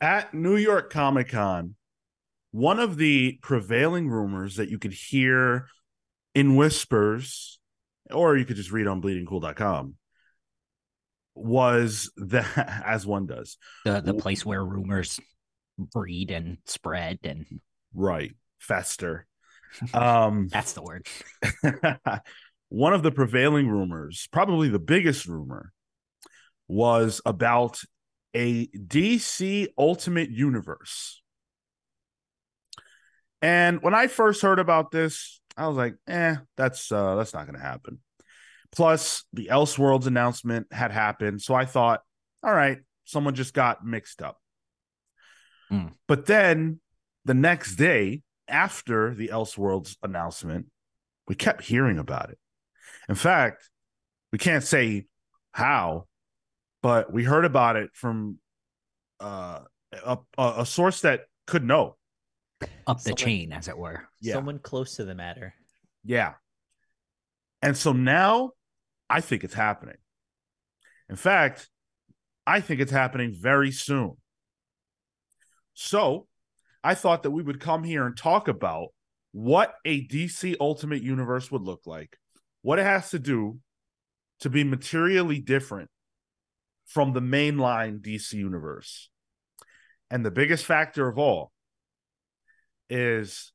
At New York Comic Con, one of the prevailing rumors that you could hear in whispers, or you could just read on bleedingcool.com, was that, as one does, The the place where rumors breed and spread and right, fester. Um, that's the word. one of the prevailing rumors, probably the biggest rumor, was about a DC Ultimate Universe. And when I first heard about this, I was like, "Eh, that's uh that's not going to happen." Plus, the Elseworlds announcement had happened, so I thought, "All right, someone just got mixed up." Hmm. But then the next day, after the Elseworlds announcement, we kept hearing about it. In fact, we can't say how, but we heard about it from uh, a, a, a source that could know. Up the Someone- chain, as it were. Yeah. Someone close to the matter. Yeah. And so now I think it's happening. In fact, I think it's happening very soon. So I thought that we would come here and talk about what a DC Ultimate Universe would look like, what it has to do to be materially different from the mainline DC Universe. And the biggest factor of all is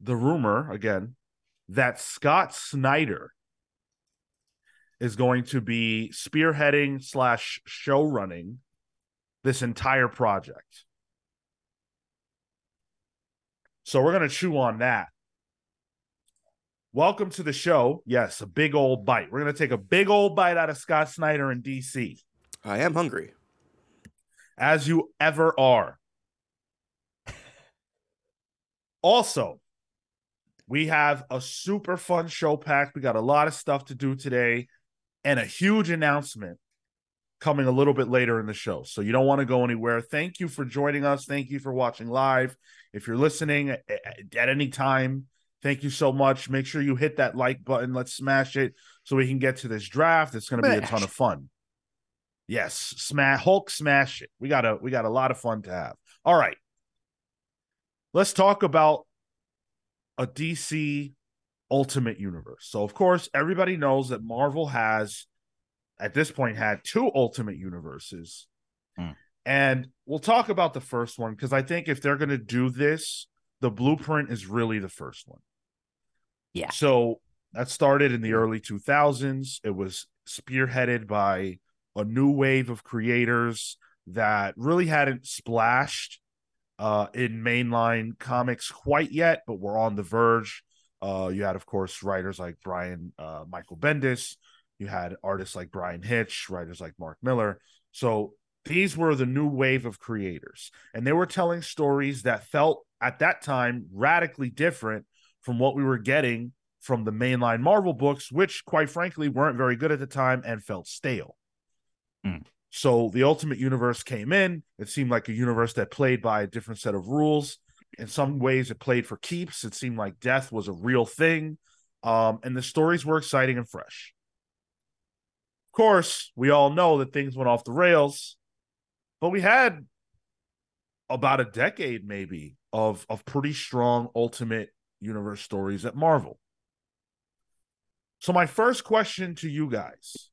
the rumor, again, that Scott Snyder is going to be spearheading slash show running this entire project. So we're going to chew on that. Welcome to the show. Yes, a big old bite. We're going to take a big old bite out of Scott Snyder in DC, I am hungry. as you ever are. Also, we have a super fun show packed. We got a lot of stuff to do today and a huge announcement coming a little bit later in the show. So you don't want to go anywhere. Thank you for joining us. Thank you for watching live. If you're listening at, any time, thank you so much. Make sure you hit that like button. Let's smash it so we can get to this draft. It's going to be a ton of fun. Yes, smash Hulk smash it. We got a we got a lot of fun to have. All right. Let's talk about a DC Ultimate Universe. So of course, everybody knows that Marvel has at this point had two Ultimate Universes. Hmm. And we'll talk about the first one because I think if they're going to do this, the blueprint is really the first one. Yeah. So that started in the early 2000s. It was spearheaded by a new wave of creators that really hadn't splashed uh, in mainline comics quite yet, but were on the verge. Uh, you had, of course, writers like Brian uh, Michael Bendis. You had artists like Bryan Hitch, writers like Mark Millar. So these were the new wave of creators, and they were telling stories that felt at that time radically different from what we were getting from the mainline Marvel books, which, quite frankly, weren't very good at the time and felt stale. Hmm. So the Ultimate Universe came in. It seemed like a universe that played by a different set of rules. In some ways, it played for keeps. It seemed like death was a real thing. Um, and the stories were exciting and fresh. Of course, we all know that things went off the rails, but we had about a decade maybe of of pretty strong ultimate universe stories at Marvel. So my first question to you guys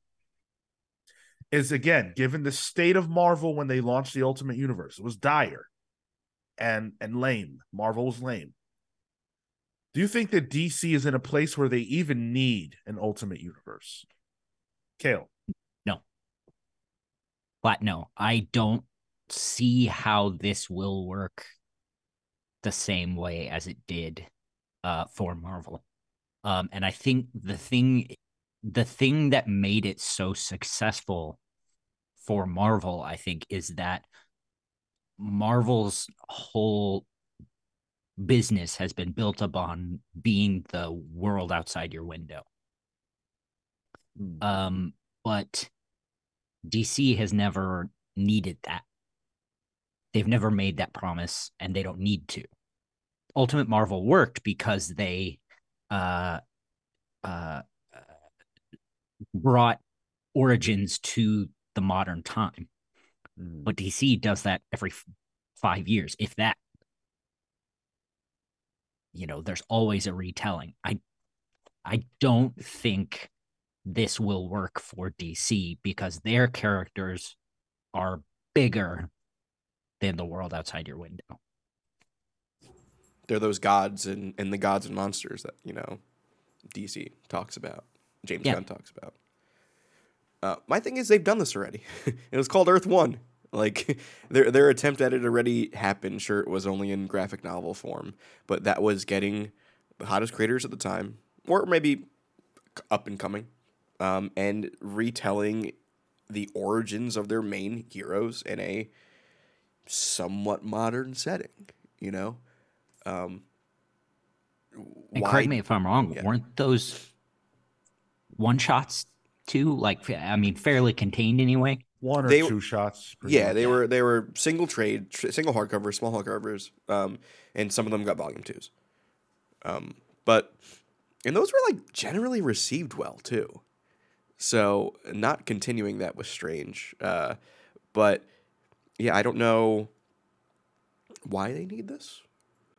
is again, given the state of Marvel when they launched the Ultimate Universe, it was dire and and lame. Marvel was lame. Do you think that DC is in a place where they even need an Ultimate Universe? Kale. No. But no, I don't see how this will work the same way as it did uh for Marvel. Um and I think the thing the thing that made it so successful for Marvel, I think, is that Marvel's whole business has been built upon being the world outside your window. Um, but DC has never needed that. They've never made that promise and they don't need to. Ultimate Marvel worked because they uh uh brought origins to the modern time. Mm. But DC does that every five years, if that. You know, there's always a retelling. I I don't think this will work for DC because their characters are bigger than the world outside your window. They're those gods and, and the gods and monsters that, you know, DC talks about. James yeah. Gunn talks about. Uh, my thing is they've done this already. it was called Earth One. Like their their attempt at it already happened. Sure, it was only in graphic novel form, but that was getting the hottest creators at the time, or maybe up and coming, um, and retelling the origins of their main heroes in a somewhat modern setting. You know, um, and why, correct me if I'm wrong. Yeah. Weren't those one shots too? Like, I mean, fairly contained anyway. One or they, two shots. Yeah, much. they were they were single trade, tr- single hardcovers, small hardcovers, um, and some of them got volume twos. Um, but and those were like generally received well too. So not continuing that was strange. Uh, but yeah, I don't know why they need this.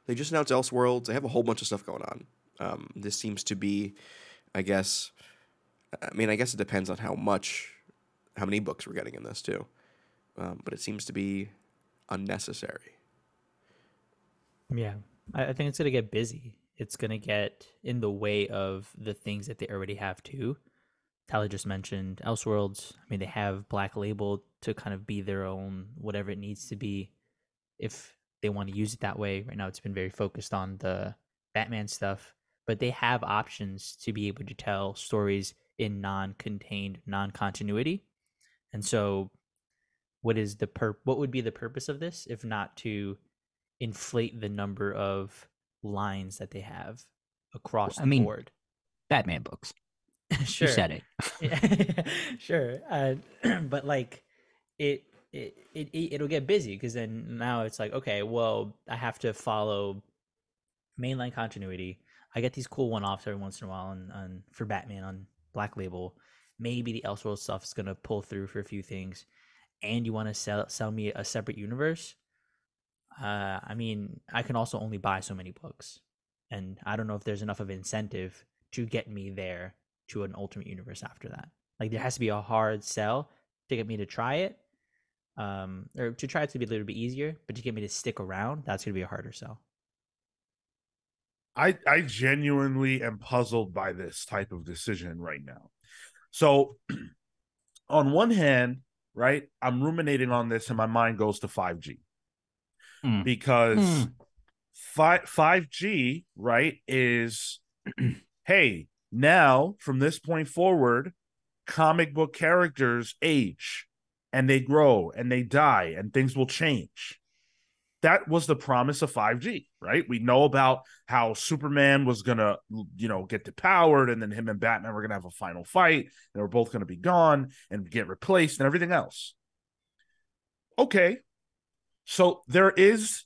They just announced Elseworlds. They have a whole bunch of stuff going on. Um, this seems to be, I guess, I mean, I guess it depends on how much, how many books we're getting in this too. Um, but it seems to be unnecessary. Yeah, I, think it's gonna get busy. It's gonna get in the way of the things that they already have too. Tyler just mentioned Elseworlds. I mean, they have Black Label to kind of be their own whatever it needs to be, if they want to use it that way. Right now, it's been very focused on the Batman stuff, but they have options to be able to tell stories in non-contained non-continuity. And so what is the per what would be the purpose of this if not to inflate the number of lines that they have across I the mean, board? Batman books. Sure. you said it. Sure. Uh, but like it it, it it'll get busy because then now it's like okay well i have to follow mainline continuity. I get these cool one-offs every once in a while on, on for batman on Black Label, maybe the Elseworld stuff is gonna pull through for a few things, and you want to sell sell me a separate universe. Uh, I mean, I can also only buy so many books, and I don't know if there's enough of incentive to get me there to an Ultimate Universe after that. Like there has to be a hard sell to get me to try it, um, or to try it to be a little bit easier, but to get me to stick around, that's gonna be a harder sell. I I genuinely am puzzled by this type of decision right now. So on one hand, right, I'm ruminating on this and my mind goes to 5G. Mm. Because mm. 5 5G, right, is hey, now from this point forward, comic book characters age and they grow and they die and things will change that was the promise of 5G, right? We know about how Superman was gonna, you know, get depowered, and then him and Batman were gonna have a final fight, and they were both gonna be gone and get replaced and everything else. Okay. So there is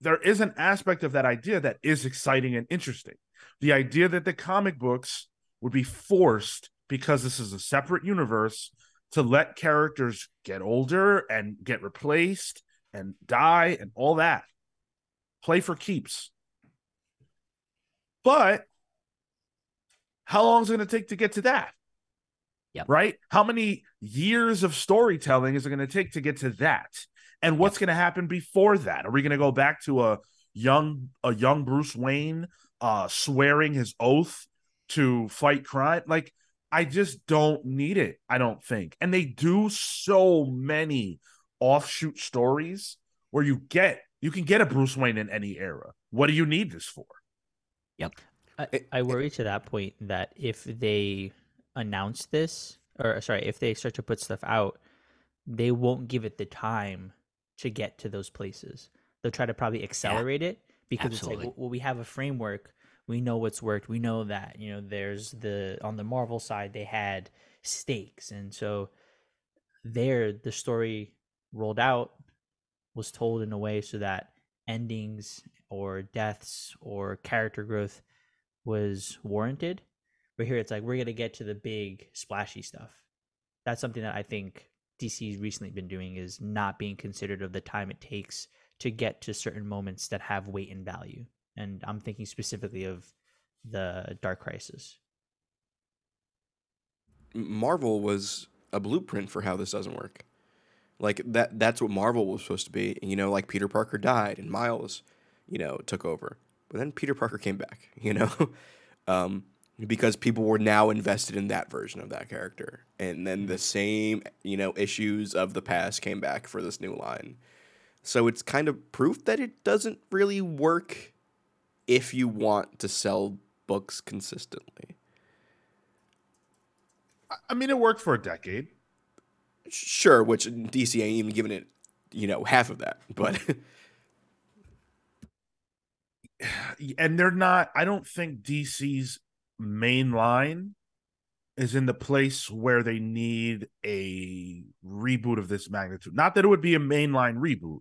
there is an aspect of that idea that is exciting and interesting. The idea that the comic books would be forced because this is a separate universe to let characters get older and get replaced and die and all that. Play for keeps. But how long is it going to take to get to that? Yep. Right? How many years of storytelling is it going to take to get to that? And what's yep. going to happen before that? Are we going to go back to a young a young Bruce Wayne uh swearing his oath to fight crime? Like I just don't need it. I don't think. And they do so many offshoot stories where you get you can get a Bruce Wayne in any era. What do you need this for? Yep. I, I worry to that point that if they announce this, or sorry, if they start to put stuff out, they won't give it the time to get to those places. They'll try to probably accelerate yeah, it because absolutely. it's like, well, we have a framework. We know what's worked. We know that you know there's the on the Marvel side they had stakes, and so there the story rolled out was told in a way so that endings or deaths or character growth was warranted. But here it's like we're gonna get to the big splashy stuff. That's something that I think DC's recently been doing is not being considered of the time it takes to get to certain moments that have weight and value. And I'm thinking specifically of the Dark Crisis. Marvel was a blueprint for how this doesn't work. Like that that's what Marvel was supposed to be. And you know, like Peter Parker died and Miles, you know, took over. But then Peter Parker came back, you know? um, because people were now invested in that version of that character. And then the same, you know, issues of the past came back for this new line. So it's kind of proof that it doesn't really work if you want to sell books consistently. I mean, it worked for a decade. Sure, which DC ain't even giving it, you know, half of that. But and they're not. I don't think DC's main line is in the place where they need a reboot of this magnitude. Not that it would be a mainline reboot,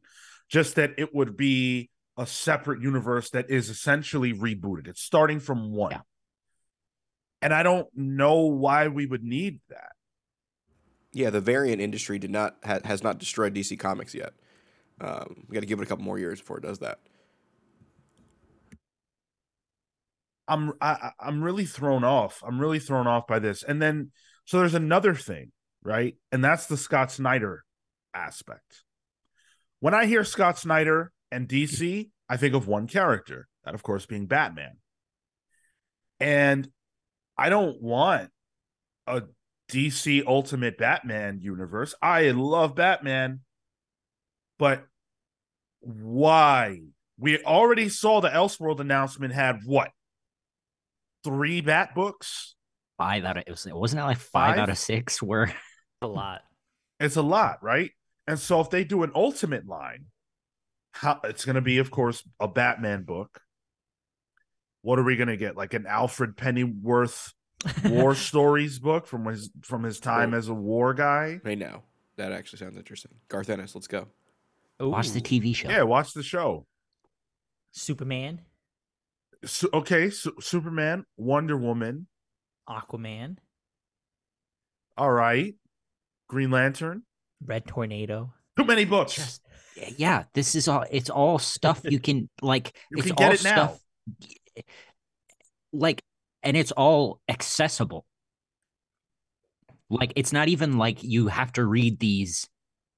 just that it would be a separate universe that is essentially rebooted. It's starting from one. Yeah. And I don't know why we would need that. Yeah, the variant industry did not ha- has not destroyed DC Comics yet. Um, we got to give it a couple more years before it does that. I'm I, I'm really thrown off. I'm really thrown off by this. And then so there's another thing, right? And that's the Scott Snyder aspect. When I hear Scott Snyder and DC, I think of one character, that of course being Batman. And I don't want a DC Ultimate Batman universe. I love Batman, but why? We already saw the Elseworld announcement had what? Three Bat books? Five out of it was wasn't it like five, Five? out of six were A lot. It's a lot, right? And so if they do an ultimate line, how it's going to be, of course, a Batman book. What are we going to get? Like an Alfred Pennyworth war stories book from his from his time Well- as a war guy. I know that actually sounds interesting. Garth Ennis, let's go. watch the TV show. Yeah, watch the show. Superman, So, okay, Su- Superman, Wonder Woman, Aquaman, all right, Green Lantern. Red Tornado. Too many books. Just yeah, this is all it's all stuff you can like You it's can get all it now. stuff like and it's all accessible. Like it's not even like you have to read these,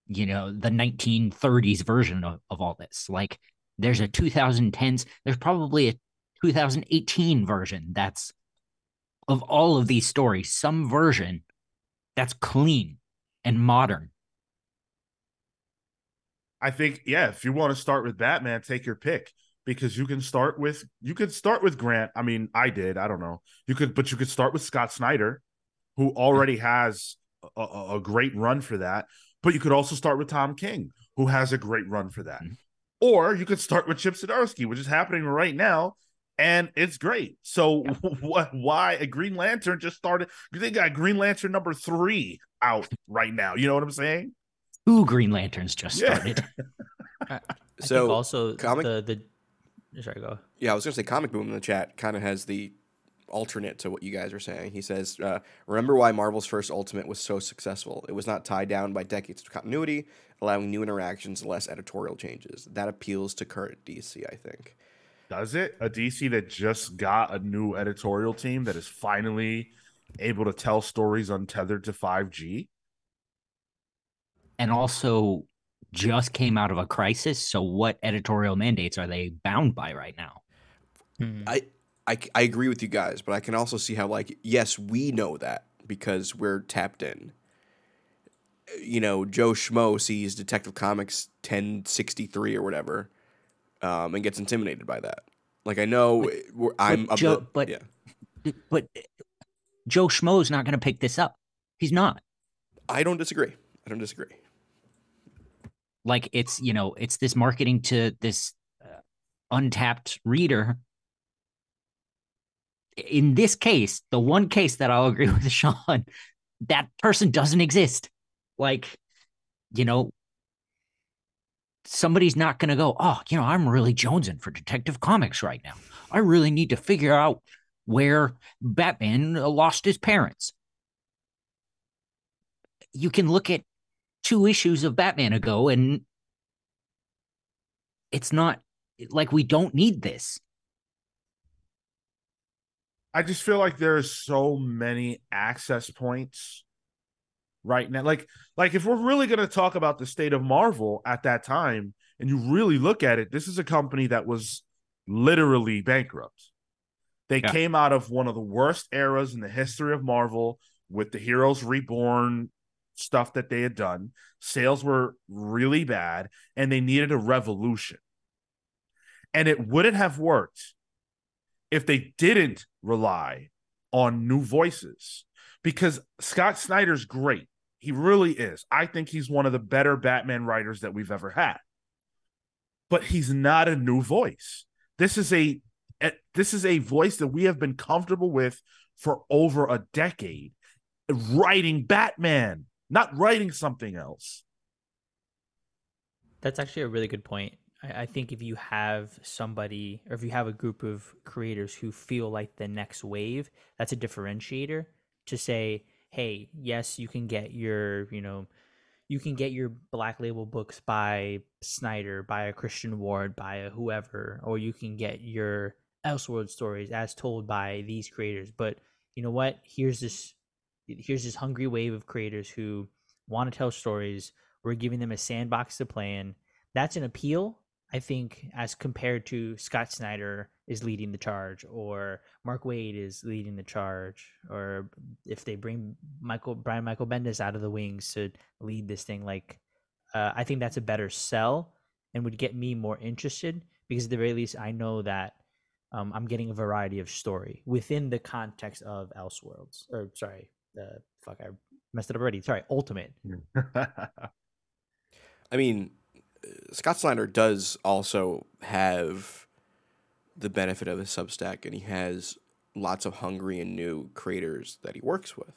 you know, the 1930s version of, of all this. Like there's a 2010s, there's probably a 2018 version that's of all of these stories, some version that's clean and modern. I think yeah, if you want to start with Batman, take your pick because you can start with you could start with Grant. I mean, I did. I don't know. You could, but you could start with Scott Snyder, who already has a, a, a great run for that. But you could also start with Tom King, who has a great run for that. Mhm. Or you could start with Chip Zdarsky, which is happening right now, and it's great. So what? Why a Green Lantern just started? They got Green Lantern number three out right now. You know what I'm saying? Two Green Lanterns just Yeah. started. I So, think also comic- the the sorry go. Yeah, I was gonna say Comic Boom in the chat kind of has the alternate to what you guys are saying. He says, uh, "Remember why Marvel's first Ultimate was so successful? It was not tied down by decades of continuity, allowing new interactions, less editorial changes. That appeals to current DC, I think." Does it? A DC that just got a new editorial team that is finally able to tell stories untethered to 5G? and also just came out of a crisis. So, what editorial mandates are they bound by right now? Hmm. I, I I agree with you guys, but I can also see how like yes, we know that because we're tapped in. You know, Joe Schmo sees Detective Comics ten sixty three or whatever, um, and gets intimidated by that. Like I know we're, I'm of Joe- the, but- yeah. But Joe Schmo's not going to pick this up. He's not. I don't disagree. I don't disagree. Like, it's, you know, it's this marketing to this uh, untapped reader. In this case, the one case that I'll agree with Sean, that person doesn't exist. Like, you know, somebody's not going to go, oh, you know, I'm really jonesing for Detective Comics right now. I really need to figure out where Batman lost his parents. You can look at two issues of Batman ago and it's not like we don't need this. I just feel like there's so many access points right now. Like, like if we're really going to talk about the state of Marvel at that time, and you really look at it, this is a company that was literally bankrupt. They Yeah. came out of one of the worst eras in the history of Marvel with the Heroes Reborn stuff that they had done. Sales were really bad, and they needed a revolution. And it wouldn't have worked if they didn't rely on new voices because Scott Snyder's great. He really is. I think he's one of the better Batman writers that we've ever had. But he's not a new voice. This is a this is a voice that we have been comfortable with for over a decade writing Batman, not writing something else. That's actually a really good point. I, I think if you have somebody or if you have a group of creators who feel like the next wave, that's a differentiator to say, hey, yes, you can get your, you know, you can get your black label books by Snyder, by a Christian Ward, by a whoever, or you can get your Elseworld stories as told by these creators. But you know what? Here's this here's this hungry wave of creators who want to tell stories. We're giving them a sandbox to play in. That's an appeal, I think, as compared to Scott Snyder is leading the charge, or Mark Waid is leading the charge, or if they bring Michael Brian Michael Bendis out of the wings to lead this thing, like uh, I think that's a better sell and would get me more interested because at the very least I know that um, I'm getting a variety of story within the context of Elseworlds. Or sorry, uh, fuck, I messed it up already. Sorry, Ultimate. I mean, uh, Scott Snyder does also have the benefit of a Substack, and he has lots of hungry and new creators that he works with.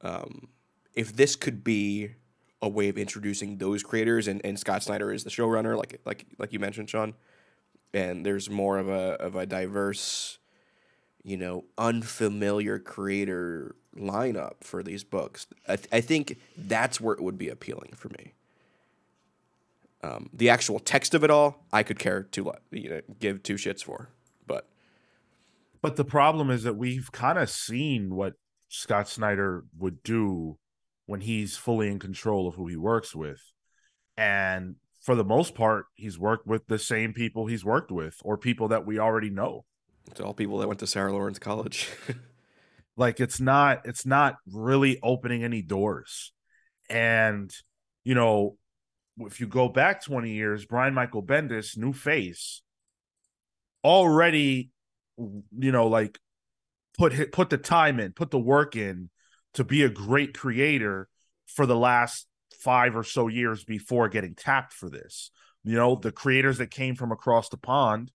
Um, if this could be a way of introducing those creators, and, and Scott Snyder is the showrunner, like like like you mentioned, Sean, and there's more of a of a diverse, you know, unfamiliar creator lineup for these books. I, th- I think that's where it would be appealing for me. Um, the actual text of it all, I could care to you know give two shits for, but But the problem is that we've kind of seen what Scott Snyder would do when he's fully in control of who he works with. And for the most part, he's worked with the same people he's worked with or people that we already know. It's all people that went to Sarah Lawrence College. Like it's not it's not really opening any doors. And you know, if you go back 20 years, Brian Michael Bendis, new face, already you know, like put put the time in, put the work in to be a great creator for the last 5 or so years before getting tapped for this. You know, the creators that came from across the pond,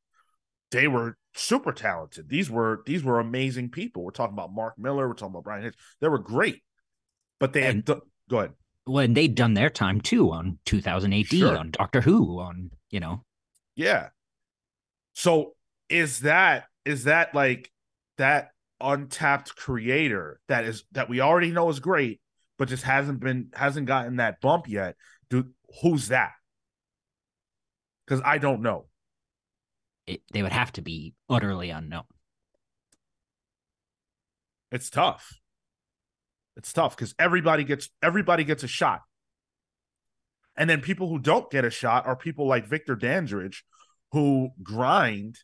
they were super talented. These were these were amazing people. We're talking about Mark Millar. We're talking about Bryan Hitch. They were great, but they had And- go ahead. When they'd done their time too on 2000 AD, Sure. on Doctor Who, on you know, Yeah. So is that is that like that untapped creator that is that we already know is great, but just hasn't been hasn't gotten that bump yet? Dude, who's that? Because I don't know. It, they would have to be utterly unknown. It's tough. It's tough because everybody gets everybody gets a shot. And then people who don't get a shot are people like Victor Dandridge, who grind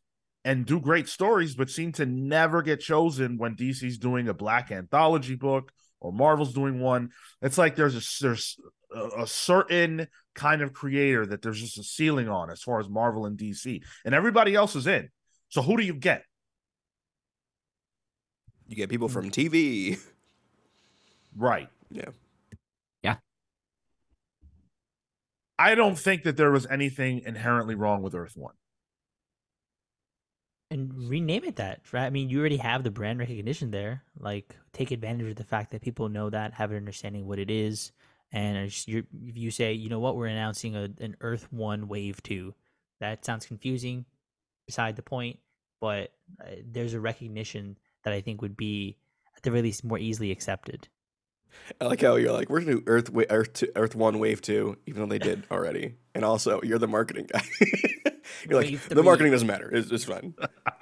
and do great stories, but seem to never get chosen when DC's doing a black anthology book or Marvel's doing one. It's like there's a there's a, a certain kind of creator that there's just a ceiling on as far as Marvel and DC, and everybody else is in. So who do you get? you get people from hmm. TV. Right. Yeah. Yeah. I don't think that there was anything inherently wrong with Earth One. and rename it that right i mean you already have the brand recognition there like take advantage of the fact that people know that have an understanding what it is and you're, if you say you know what we're announcing a, an earth one wave two that sounds confusing beside the point but uh, there's a recognition that i think would be at the very least more easily accepted I like how you're like, we're gonna do Earth wa- Earth two, Earth One Wave Two, even though they did already. And also, you're the marketing guy. you're like, Wave the marketing doesn't matter. It's, it's fine.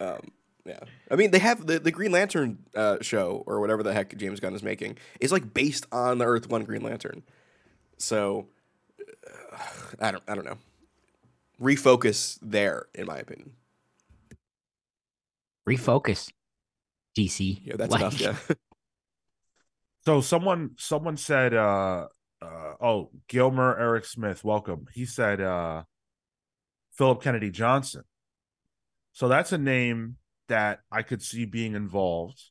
um, yeah, I mean, they have the, the Green Lantern uh, show or whatever the heck James Gunn is making is like based on the Earth One Green Lantern. So, uh, I don't, I don't know. Refocus there, in my opinion. Refocus. DC. Yeah, that's Like, enough. Yeah. So someone someone said uh uh oh Gilmer Eric Smith, welcome. He said uh Philip Kennedy Johnson. So that's a name that I could see being involved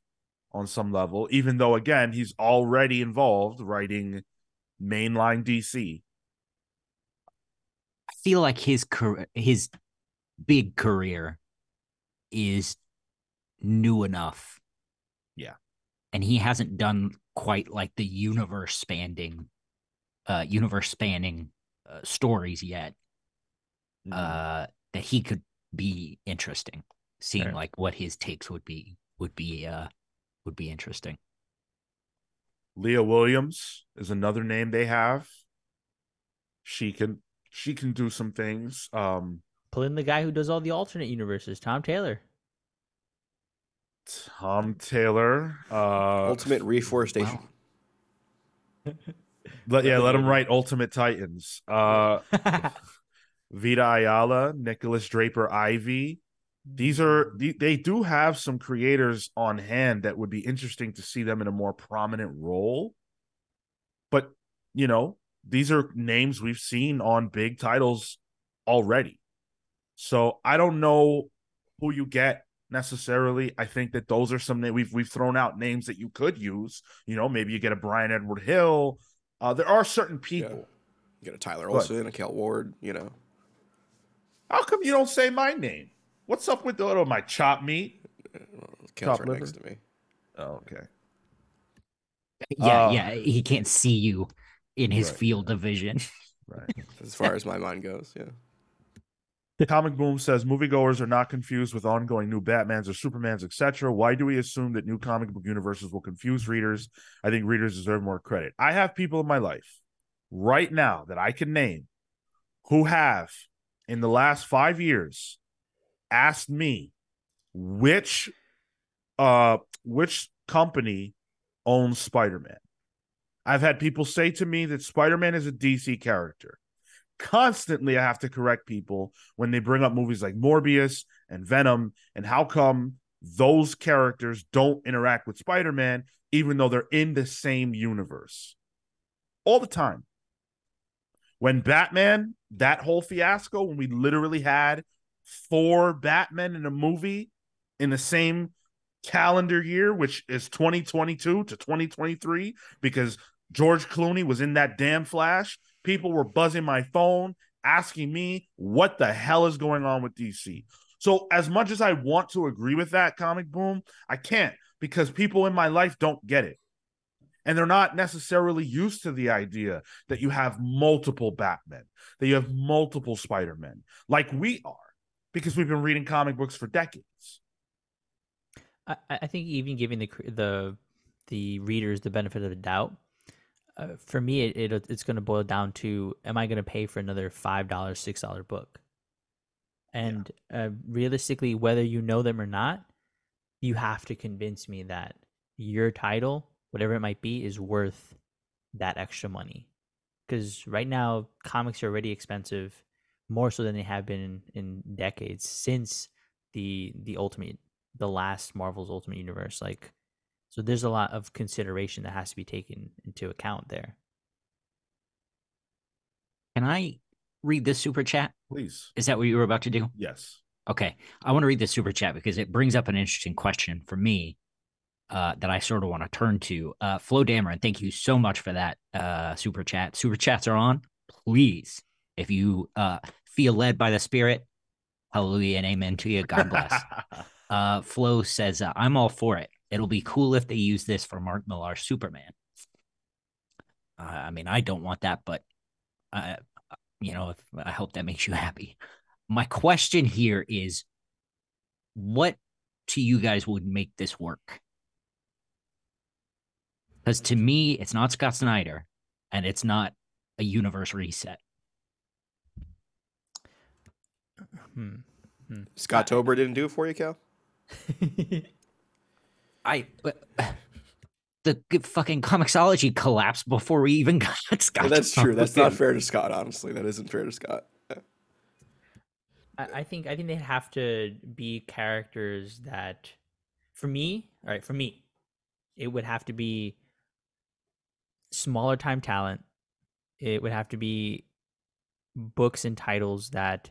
on some level, even though again he's already involved writing mainline DC. I feel like his career, his big career is new enough. Yeah. And he hasn't done quite like the universe spanning uh universe spanning uh, stories yet Mm-hmm. uh that he could be interesting. Seeing Sure. like what his takes would be would be uh would be interesting. Leah Williams is another name they have. She can she can do some things. Um Pull in the guy who does all the alternate universes, Tom Taylor. Tom Taylor. Uh Ultimate Reforestation. let, yeah, let him write Ultimate Titans. Uh Vita Ayala, Nicholas Draper-Ivey. These are they do have some creators on hand that would be interesting to see them in a more prominent role. But, you know, these are names we've seen on big titles already. So I don't know who you get necessarily. I think that those are some that we've we've thrown out names that you could use. You know, maybe you get a Bryan Edward Hill. Uh, there are certain people. You got a Tyler What? Olson, a Kel Ward, you know. How come you don't say my name? What's up with the oh, my chop meat? Kel's Top right next to me. Oh, okay. Yeah, Uh, yeah. He can't see you in his Right, field of vision. Right. As far as my mind goes, yeah. The comic Boom says moviegoers are not confused with ongoing new Batmans or Supermans, etc. Why do we assume that new comic book universes will confuse readers? I think readers deserve more credit. I have people in my life right now that I can name who have, in the last five years, asked me which uh which company owns Spider-Man. I've had people say to me that Spider-Man is a DC character constantly I have to correct people when they bring up movies like Morbius and Venom and how come those characters don't interact with Spider-Man even though they're in the same universe. All the time. When Batman, that whole fiasco when we literally had four Batmen in a movie in the same calendar year which is 2022 to 2023 because George Clooney was in that damn Flash. People were buzzing my phone asking me what the hell is going on with DC. So, as much as I want to agree with that comic boom, I can't because people in my life don't get it. And they're not necessarily used to the idea that you have multiple Batmen, that you have multiple Spider-Men, like we are, because we've been reading comic books for decades. I, I think even giving the the the readers the benefit of the doubt, uh, for me, it, it it's going to boil down to: Am I going to pay for another five dollars, six dollar book? And uh, realistically, whether you know them or not, you have to convince me that your title, whatever it might be, is worth that extra money. Because right now, comics are already expensive, more so than they have been in, in decades since the the ultimate the last Marvel's Ultimate Universe. Like, so there's a lot of consideration that has to be taken into account there. Can I read this super chat? Please. Is that what you were about to do? Yes. Okay. I want to read this super chat because it brings up an interesting question for me uh, that I sort of want to turn to. Uh, Flo Dameron, thank you so much for that uh, super chat. Super chats are on. Please, if you uh, feel led by the Spirit, hallelujah and amen to you. God bless. uh, Flo says, uh, I'm all for it. It'll be cool if they use this for Mark Millar Superman. Uh, I mean, I don't want that, but I, you know, if, I hope that makes you happy. My question here is, what to you guys would make this work? Because to me, it's not Scott Snyder, and it's not a universe reset. Hmm. Scott Tober didn't do it for you, Cal. I but, the fucking comiXology collapsed before we even got Scott. Yeah, that's to true. That's not fucking- fair to Scott. Honestly, that isn't fair to Scott. I, I think I think they have to be characters that, for me, all right, for me, it would have to be smaller time talent. It would have to be books and titles that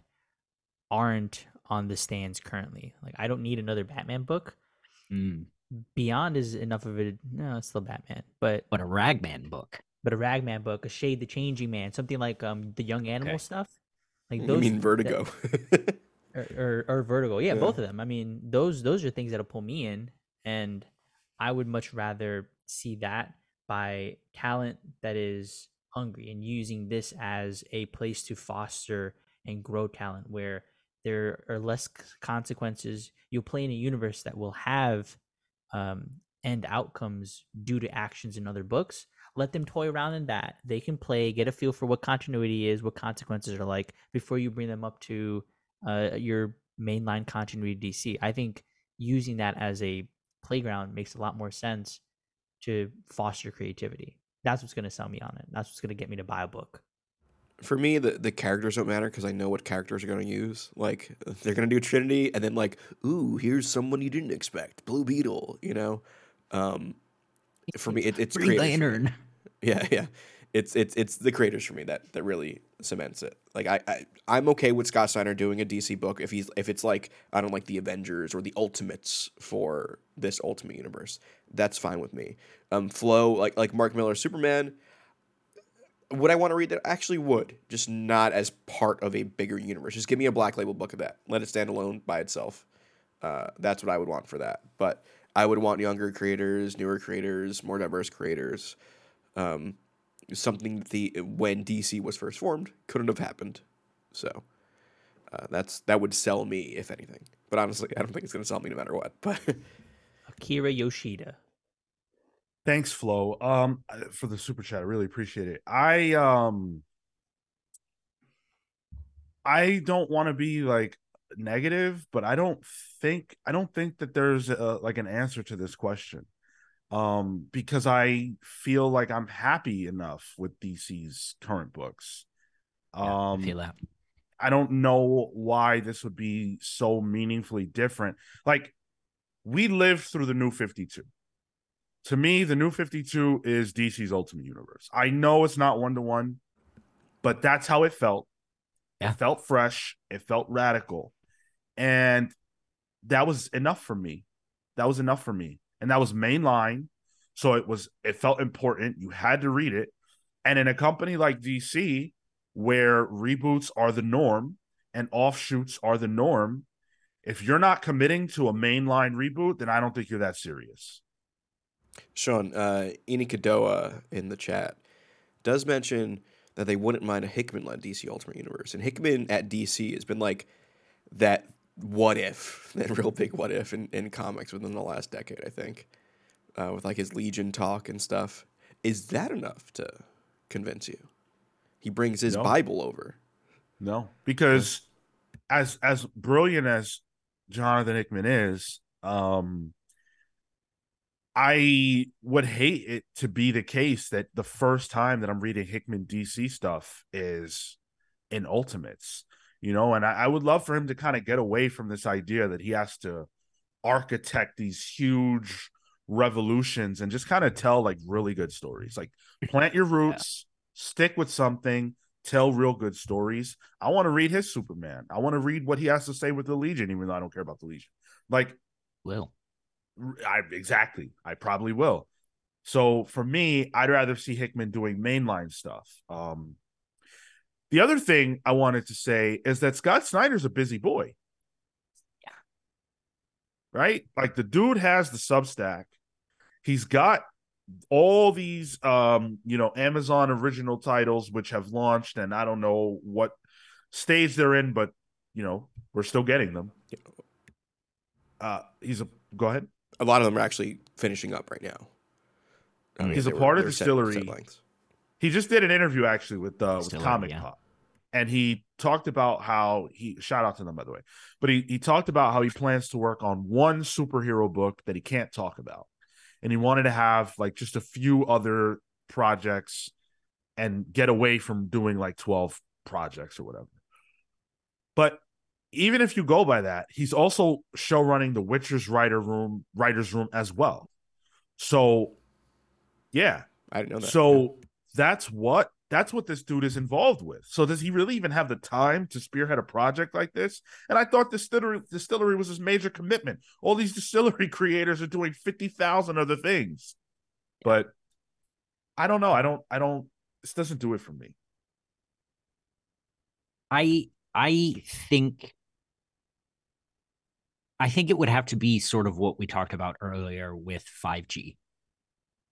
aren't on the stands currently. Like I don't need another Batman book. Mm, Beyond is enough of it. No, it's still Batman, but but a Ragman book. but a Ragman book, a Shade the Changing Man, something like um the Young Animal Okay. stuff. Like You those mean that- Vertigo? or, or, or Vertigo. Yeah, Yeah. both of them. I mean, those those are things that'll pull me in, and I would much rather see that by talent that is hungry and using this as a place to foster and grow talent where there are less consequences. You'll play in a universe that will have um, end outcomes due to actions in other books. Let them toy around in that. They can play, get a feel for what continuity is, what consequences are like before you bring them up to uh, your mainline continuity DC. I think using that as a playground makes a lot more sense to foster creativity. That's what's going to sell me on it. That's what's going to get me to buy a book. For me, the, the characters don't matter because I know what characters are going to use. Like they're going to do Trinity, and then like, ooh, here's someone you didn't expect, Blue Beetle. You know, um, for me, it, it's Green creators for me. Lantern. Yeah, yeah. It's it's it's the creators for me that that really cements it. Like I, I I'm okay with Scott Snyder doing a DC book if he's if it's like I don't like the Avengers or the Ultimates for this Ultimate Universe. That's fine with me. Um, Flo like like Mark Millar Superman. Would I want to read that? I actually would, just not as part of a bigger universe. Just give me a black label book of that. Let it stand alone by itself. Uh, that's what I would want for that. But I would want younger creators, newer creators, more diverse creators um, something that the when DC was first formed couldn't have happened. So uh, that's that would sell me if anything. But honestly, I don't think it's going to sell me no matter what. But Akira Yoshida. Thanks, Flo. Um, for the super chat, I really appreciate it. I um, I don't want to be like negative, but I don't think I don't think that there's a, like an answer to this question. Um, because I feel like I'm happy enough with DC's current books. Yeah, Um, I feel that. I don't know why this would be so meaningfully different. Like we lived through the new 52. To me, the new 52 is DC's Ultimate Universe. I know it's not one to one, but that's how it felt. Yeah. It felt fresh, it felt radical. And that was enough for me. That was enough for me. And that was mainline. So it was it felt important. You had to read it. And in a company like DC, where reboots are the norm and offshoots are the norm, if you're not committing to a mainline reboot, then I don't think you're that serious. Sean, uh, Ini Kadoa in the chat does mention that they wouldn't mind a Hickman led DC Ultimate Universe. And Hickman at DC has been like that what if, that real big what if in, in comics within the last decade, I think, uh, with like his Legion talk and stuff. Is that enough to convince you? He brings his No. Bible over. No, because as as brilliant as Jonathan Hickman is, um I would hate it to be the case that the first time that I'm reading Hickman DC stuff is in Ultimates, you know, and I, I would love for him to kind of get away from this idea that he has to architect these huge revolutions and just kind of tell like really good stories. Like plant your roots, stick with something, tell real good stories. I want to read his Superman. I want to read what he has to say with the Legion, even though I don't care about the Legion. Like Will. I exactly. I probably will. So for me, I'd rather see Hickman doing mainline stuff. Um the other thing I wanted to say is that Scott Snyder's a busy boy. Yeah. Right? Like the dude has the Substack. He's got all these um, you know, Amazon original titles which have launched and I don't know what stage they're in, but you know, we're still getting them. Uh he's a go ahead. A lot of them are actually finishing up right now. I mean, He's a they were- part of they were set- set Distillery. He just did an interview actually with uh with Comic yeah. Pop. And he talked about how he shout out to them by the way. But he he talked about how he plans to work on one superhero book that he can't talk about. And he wanted to have like just a few other projects and get away from doing like 12 projects or whatever. But even if you go by that, he's also show running the Witcher's writer room, writer's room as well. So yeah, I didn't know that. so that's what that's what this dude is involved with. So does he really even have the time to spearhead a project like this? And I thought DSTLRY DSTLRY was his major commitment. All these DSTLRY creators are doing fifty thousand other things, but I don't know. I don't. I don't. This doesn't do it for me. I I think I think it would have to be sort of what we talked about earlier with 5G.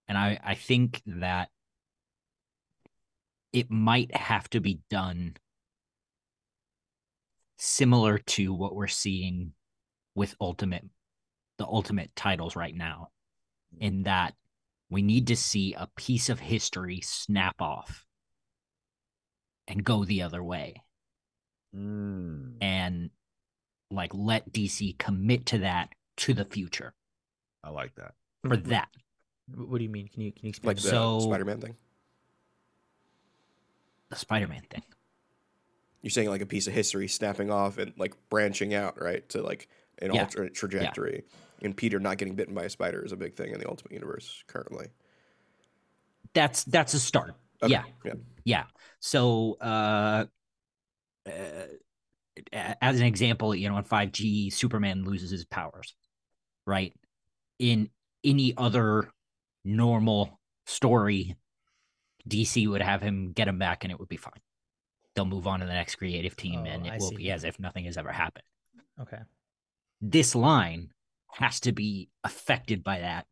And I I think that it might have to be done similar to what we're seeing with ultimate the ultimate titles right now in that we need to see a piece of history snap off and go the other way Mm. and like let DC commit to that to the future I like that. for that. What do you mean? Can you can you explain? like the? So- Spider-Man thing. The Spider-Man thing. You're saying like a piece of history snapping off and like branching out, right, to like an Yeah. alternate trajectory. And Peter not getting bitten by a spider is a big thing in the Ultimate Universe currently. That's that's a start. Okay, Yeah. yeah. Yeah. So uh, uh a- as an example, you know, in 5G, Superman loses his powers, right? In any other normal story, DC would have him get him back and it would be fine. They'll move on to the next creative team Oh, and it I will see. be as if nothing has ever happened. Okay. This line has to be affected by that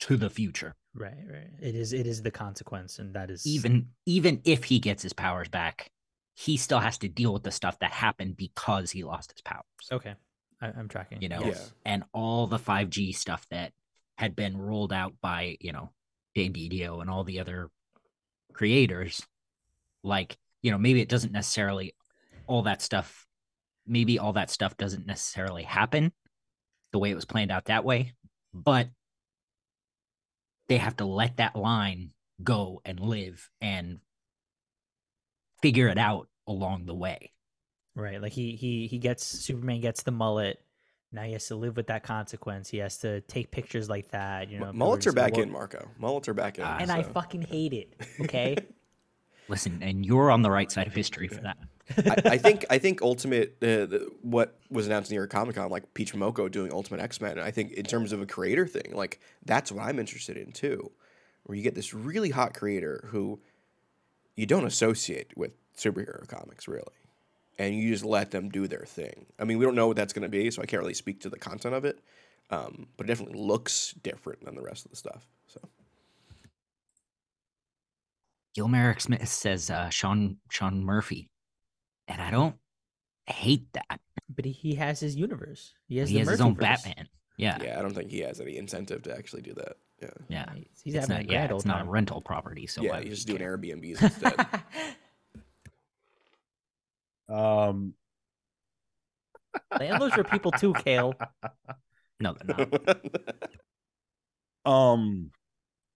to the future. Right. Right. It is. It is the consequence, and that is Even even if he gets his powers back, he still has to deal with the stuff that happened because he lost his powers. Okay. I, I'm tracking. You know, Yes. and all the 5G stuff that had been rolled out by, you know, Dan DiDio and all the other creators, like, you know, maybe it doesn't necessarily all that stuff, maybe all that stuff doesn't necessarily happen the way it was planned out that way, but they have to let that line go and live and figure it out along the way. Right. Like he he he gets Superman gets the mullet. Now he has to live with that consequence. He has to take pictures like that. You know, M- Mullets are back in, Marco. Mullets are back in. Ah, and I fucking hate it. Okay. Listen, and you're on the right side of history for that. I, I think I think Ultimate uh, the, what was announced near Comic Con, like Peach Momoko doing Ultimate X Men. I think in terms of a creator thing, like that's what I'm interested in too, where you get this really hot creator who you don't associate with superhero comics really, and you just let them do their thing. I mean, we don't know what that's going to be, so I can't really speak to the content of it, um, but it definitely looks different than the rest of the stuff. So Gilmerick Smith says uh, Sean Sean Murphy, and I don't hate that. but he, he has his universe. He has, he the has his own Batman. Yeah, yeah, I don't think he has any incentive to actually do that. Yeah, yeah. He's, he's It's having not, a yeah, it's not a rental property, so yeah, why he's just doing care? Airbnbs instead. Um, Landlords are people too, Kale. No, they're not. um,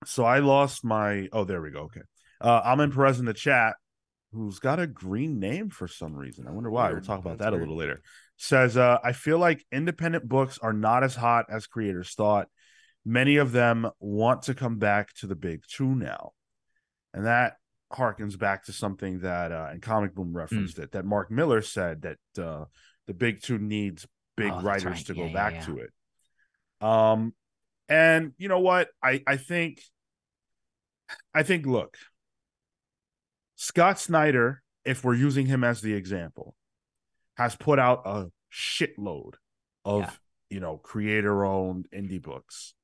so I lost my. Oh, there we go. Okay. Uh, Amin Perez in the chat, who's got a green name for some reason. I wonder why. We'll talk about That's that a little later. Says, uh, I feel like independent books are not as hot as creators thought. Many of them want to come back to the big two now. And that harkens back to something that uh and comic boom Hmm. referenced it that Mark Millar said that uh the big two needs big Oh, writers right. to Yeah, go yeah, back yeah. to it. Um and you know what? I I think I think look, Scott Snyder, if we're using him as the example, has put out a shitload of, you know, creator owned indie books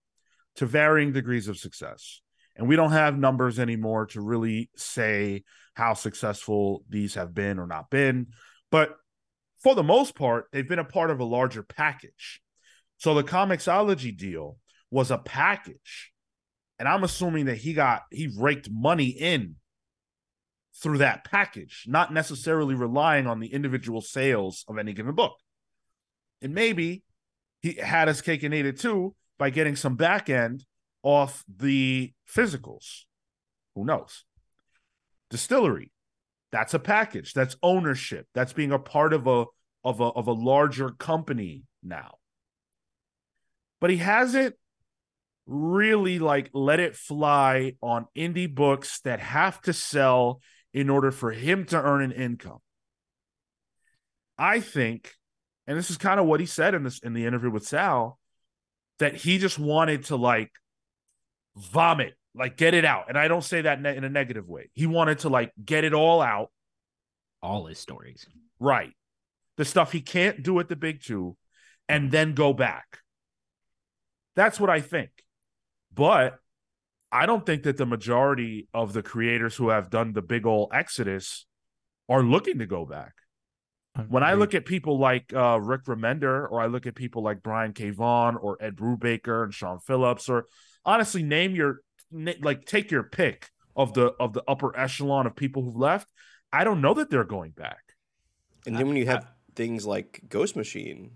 to varying degrees of success. And we don't have numbers anymore to really say how successful these have been or not been. But for the most part, they've been a part of a larger package. So the comiXology deal was a package And I'm assuming that he got he raked money in through that package, not necessarily relying on the individual sales of any given book. And maybe he had his cake and ate it too by getting some back end off the physicals. Who knows? DSTLRY. That's a package. That's ownership. That's being a part of a of a of a larger company now. But he hasn't really like let it fly on indie books that have to sell in order for him to earn an income. I think, and this is kind of what he said in this in the interview with Sal, that he just wanted to like vomit, like get it out. And I don't say that ne- in a negative way. He wanted to like get it all out. All his stories. Right. The stuff he can't do at the big two and then go back. That's what I think. But I don't think that the majority of the creators who have done the big old exodus are looking to go back. When I look at people like uh, Rick Remender, or I look at people like Brian K. Vaughan, or Ed Brubaker and Sean Phillips, or honestly, name your like take your pick of the of the upper echelon of people who've left. I don't know that they're going back. And then when you have things like Ghost Machine,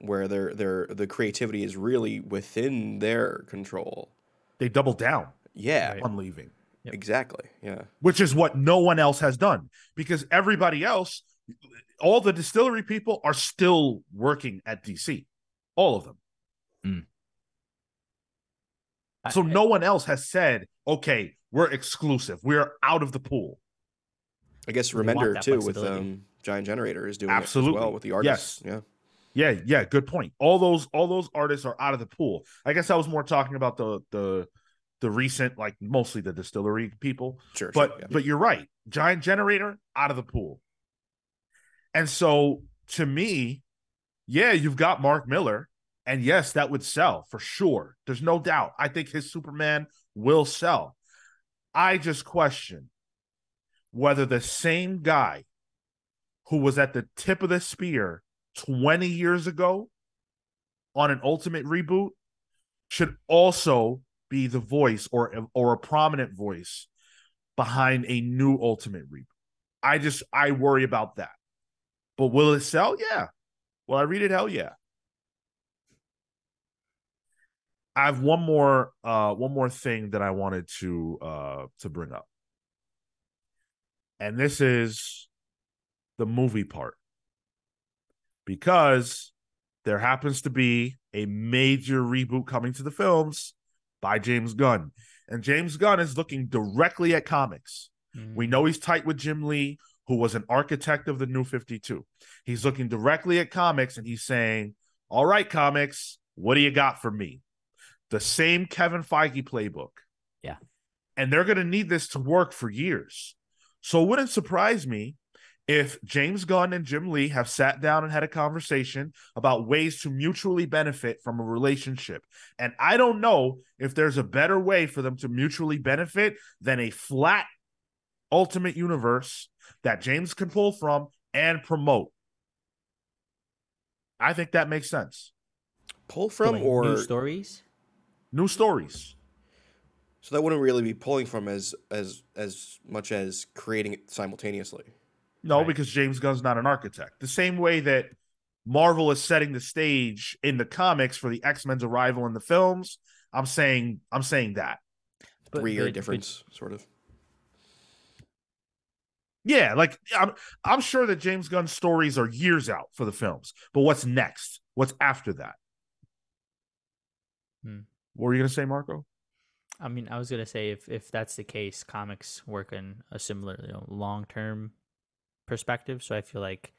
where their their the creativity is really within their control. They double down Yeah, Right. on leaving, Yep. exactly. Yeah. which is what no one else has done because everybody else, all the DSTLRY people are still working at DC, all of them. So no one else has said, "Okay, we're exclusive. We're out of the pool." I guess Remender too with um Giant Generator is doing Absolutely. it as well with the artists. Yeah. Yeah, yeah, good point. All those all those artists are out of the pool. I guess I was more talking about the the the recent like mostly the DSTLRY people. Sure. But sure, yeah. but you're right. Giant generator out of the pool. And so to me, yeah, you've got Mark Millar and yes, that would sell for sure. There's no doubt. I think his Superman will sell. I just question whether the same guy who was at the tip of the spear 20 years ago on an ultimate reboot should also be the voice or or a prominent voice behind a new ultimate reboot. I just I worry about that. But will it sell? Yeah. Will I read it? Hell yeah. I have one more uh one more thing that I wanted to uh to bring up. And this is the movie part. Because there happens to be a major reboot coming to the films by James Gunn. And James Gunn is looking directly at comics. Mm. We know he's tight with Jim Lee, who was an architect of the new 52. He's looking directly at comics and he's saying, All right, comics, what do you got for me? The same Kevin Feige playbook. Yeah. And they're going to need this to work for years. So it wouldn't surprise me if James Gunn and Jim Lee have sat down and had a conversation about ways to mutually benefit from a relationship. And I don't know if there's a better way for them to mutually benefit than a flat ultimate universe that James can pull from and promote. I think that makes sense. Pull from like, or new stories. New stories. so that wouldn't really be pulling from as as as much as creating it simultaneously. No, Right. because James Gunn's not an architect. The same way that Marvel is setting the stage in the comics for the X-Men's arrival in the films, I'm saying I'm saying that. But- Three year but- but- difference, sort of. Yeah, like I'm I'm sure that James Gunn's stories are years out for the films. But what's next? What's after that? Hmm. What were you gonna say, Marco? I mean, I was gonna say if if that's the case, comics work in a similar, you know, long term perspective. So I feel like,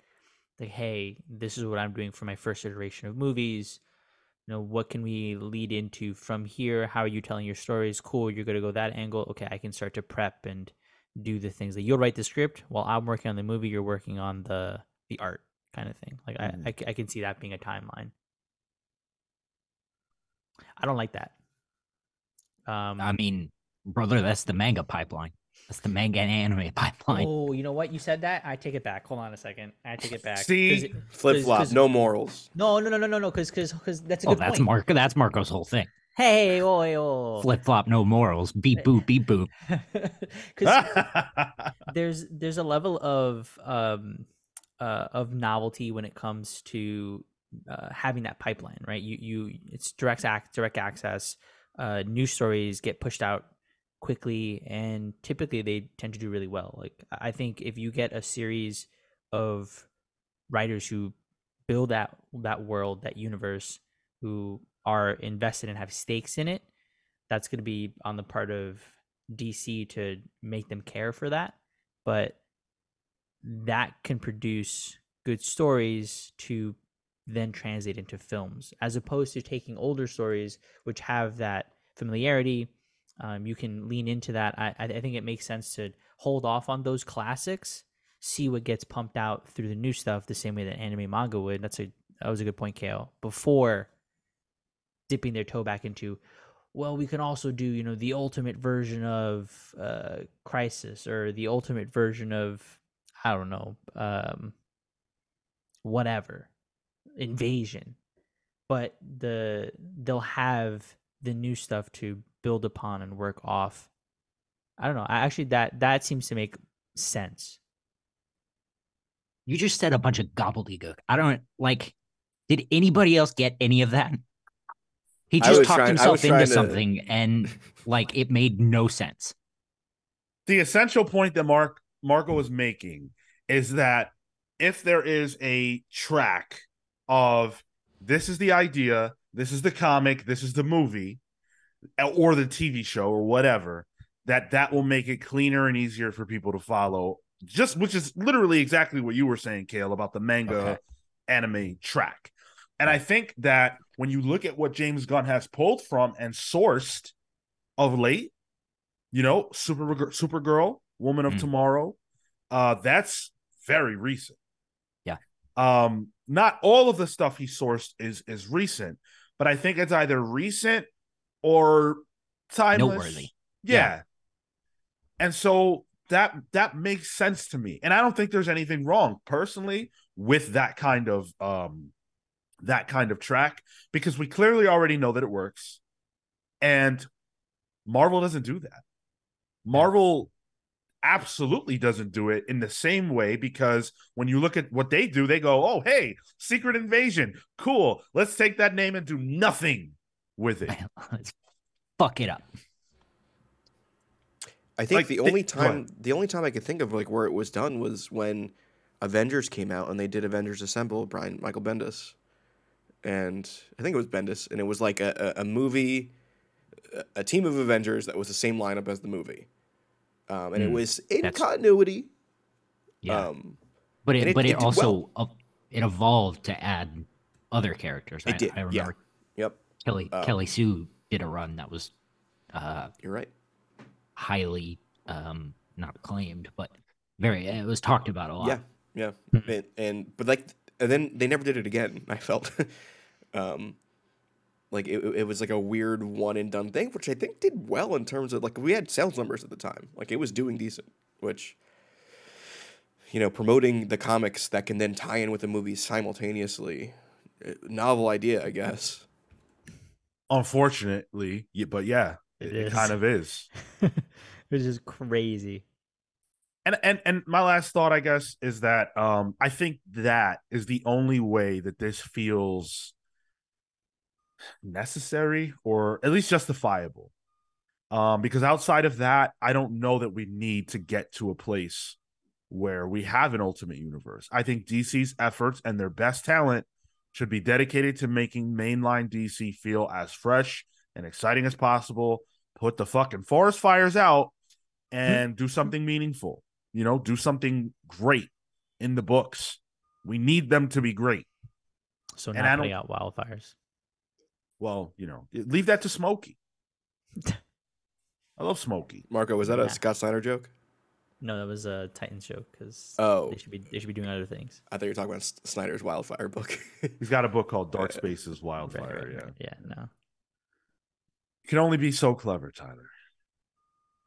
like, hey, this is what I'm doing for my first iteration of movies. You know, what can we lead into from here? How are you telling your stories? Cool, you're gonna go that angle. Okay, I can start to prep and do the things that you'll write the script while I'm working on the movie. You're working on the the art kind of thing. Like Mhm. I, I c- I can see that being a timeline. I don't like that. Um, I mean, brother, that's the manga pipeline. That's the manga and anime pipeline. Oh, you know what? You said that. I take it back. Hold on a second. I take it back. 'Cause See? it- Flip 'cause- flop, 'cause- no morals. No, no, no, no, no, no. Because, because, because that's a Oh, good that's point. Mark. That's Marco's whole thing. Hey, oi, oi. Flip flop, no morals. Beep boop, beep boop. Because there's there's a level of um uh of novelty when it comes to uh, having that pipeline, right? You you it's direct act direct access. Uh, news stories get pushed out quickly, and typically they tend to do really well. Like I think if you get a series of writers who build that that world, that universe, who are invested and have stakes in it, that's going to be on the part of DC to make them care for that. But that can produce good stories to then translate into films, as opposed to taking older stories which have that familiarity. Um, you can lean into that. I, I think it makes sense to hold off on those classics, see what gets pumped out through the new stuff, the same way that anime manga would. That's a that was a good point, Kale. Before dipping their toe back into well we can also do you know the ultimate version of uh crisis or the ultimate version of i don't know um whatever invasion but the they'll have the new stuff to build upon and work off i don't know actually that that seems to make sense You just said a bunch of gobbledygook. I don't like. Did anybody else get any of that? He just talked trying- himself into trying to- something, and like it made no sense. the essential point that Mark Marco is making is that if there is a track of this is the idea, this is the comic, this is the movie, or the TV show or whatever, that that will make it cleaner and easier for people to follow. Just which is literally exactly what you were saying, Kale, about the manga Okay. anime track. And I think that when you look at what James Gunn has pulled from and sourced of late, you know, Super Supergirl, Woman of Mm. Tomorrow, uh, that's very recent. Yeah. Um, not all of the stuff he sourced is is recent, but I think it's either recent or timeless. Noteworthy. Yeah. Yeah. And so that that makes sense to me. And I don't think there's anything wrong personally with that kind of um that kind of track because we clearly already know that it works. And Marvel doesn't do that. Marvel absolutely doesn't do it in the same way because when you look at what they do, they go, "Oh, hey, Secret Invasion, cool. Let's take that name and do nothing with it." Let's fuck it up. I think Like, the only go ahead. time the only time I could think of like where it was done was when Avengers came out and they did Avengers Assemble with Brian Michael Bendis, and I think it was Bendis, and it was like a, a, a movie, a- team of Avengers that was the same lineup as the movie, um, and it Hmm, was in continuity. Yeah, Um, but it, it- but it it, also uh, it evolved to add other characters. It I, did, I yeah. remember yep, Kelly Um, Kelly Sue did a run that was uh, you're right. highly um, not acclaimed, but very it was talked about a lot. Yeah, yeah, Mhm. and, and but like, and then they never did it again. I felt, um, like it, it was like a weird one and done thing, which I think did well in terms of like we had sales numbers at the time. Like it was doing decent, which you know, promoting the comics that can then tie in with the movies simultaneously, eh, novel idea, I guess. Unfortunately, yeah, but yeah, It it, it is. kind of is. which is crazy. And and and my last thought, I guess, is that um I think that is the only way that this feels necessary or at least justifiable. Um, because outside of that, I don't know that we need to get to a place where we have an ultimate universe. I think DC's efforts and their best talent should be dedicated to making mainline DC feel as fresh and exciting as possible. Put the fucking forest fires out and do something meaningful. You know, do something great in the books. We need them to be great. So And not putting out wildfires. Well, you know, leave that to Smokey. I love Smokey. Marco, was that Yeah. a Scott Snyder joke? No, that was a Titans joke because Oh. they should be they should be doing other things. I thought you were talking about S- Snyder's Wildfire book. He's got a book called Dark Uh, Spaces Right, Wildfire. right, yeah. right. yeah, no. You can only be so clever, Tyler.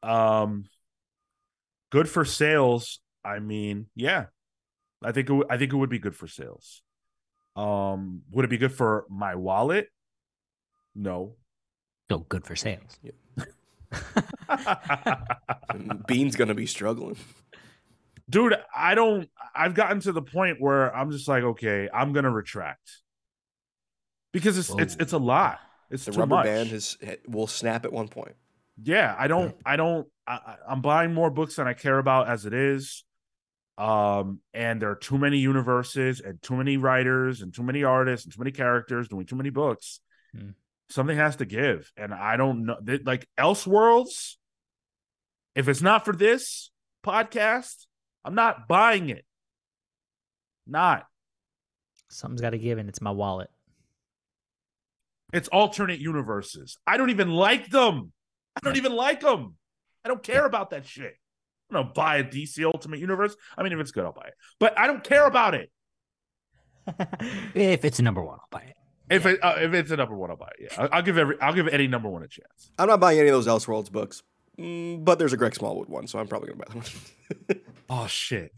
Um, good for sales. I mean, yeah, I think it w- I think it would be good for sales. Um, would it be good for my wallet? No. Still good for sales. And Bean's gonna be struggling. Dude, I don't I've gotten to the point where I'm just like, okay, I'm gonna retract. Because it's it's Whoa. it's a lot. It's The too rubber much. band has will snap at one point. yeah i don't i don't I, I- i'm buying more books than i care about as it is um and there are too many universes and too many writers and too many artists and too many characters doing too many books Hmm. Something has to give. And i don't know th- like elseworlds if it's not for this podcast i'm not buying it. Not. Something's got to give, and it's my wallet. it's alternate universes. I don't even like them. I don't even like them. I don't care about that shit. I'm gonna buy a dc ultimate universe. I mean if it's good i'll buy it. But i don't care about it. If it's number one, I'll buy it. If it uh, if it's a number one i'll buy it yeah I'll, I'll give every i'll give any number one a chance I'm not buying any of those Elseworlds books, mm, but there's a Greg Smallwood one, so I'm probably gonna buy that one. oh shit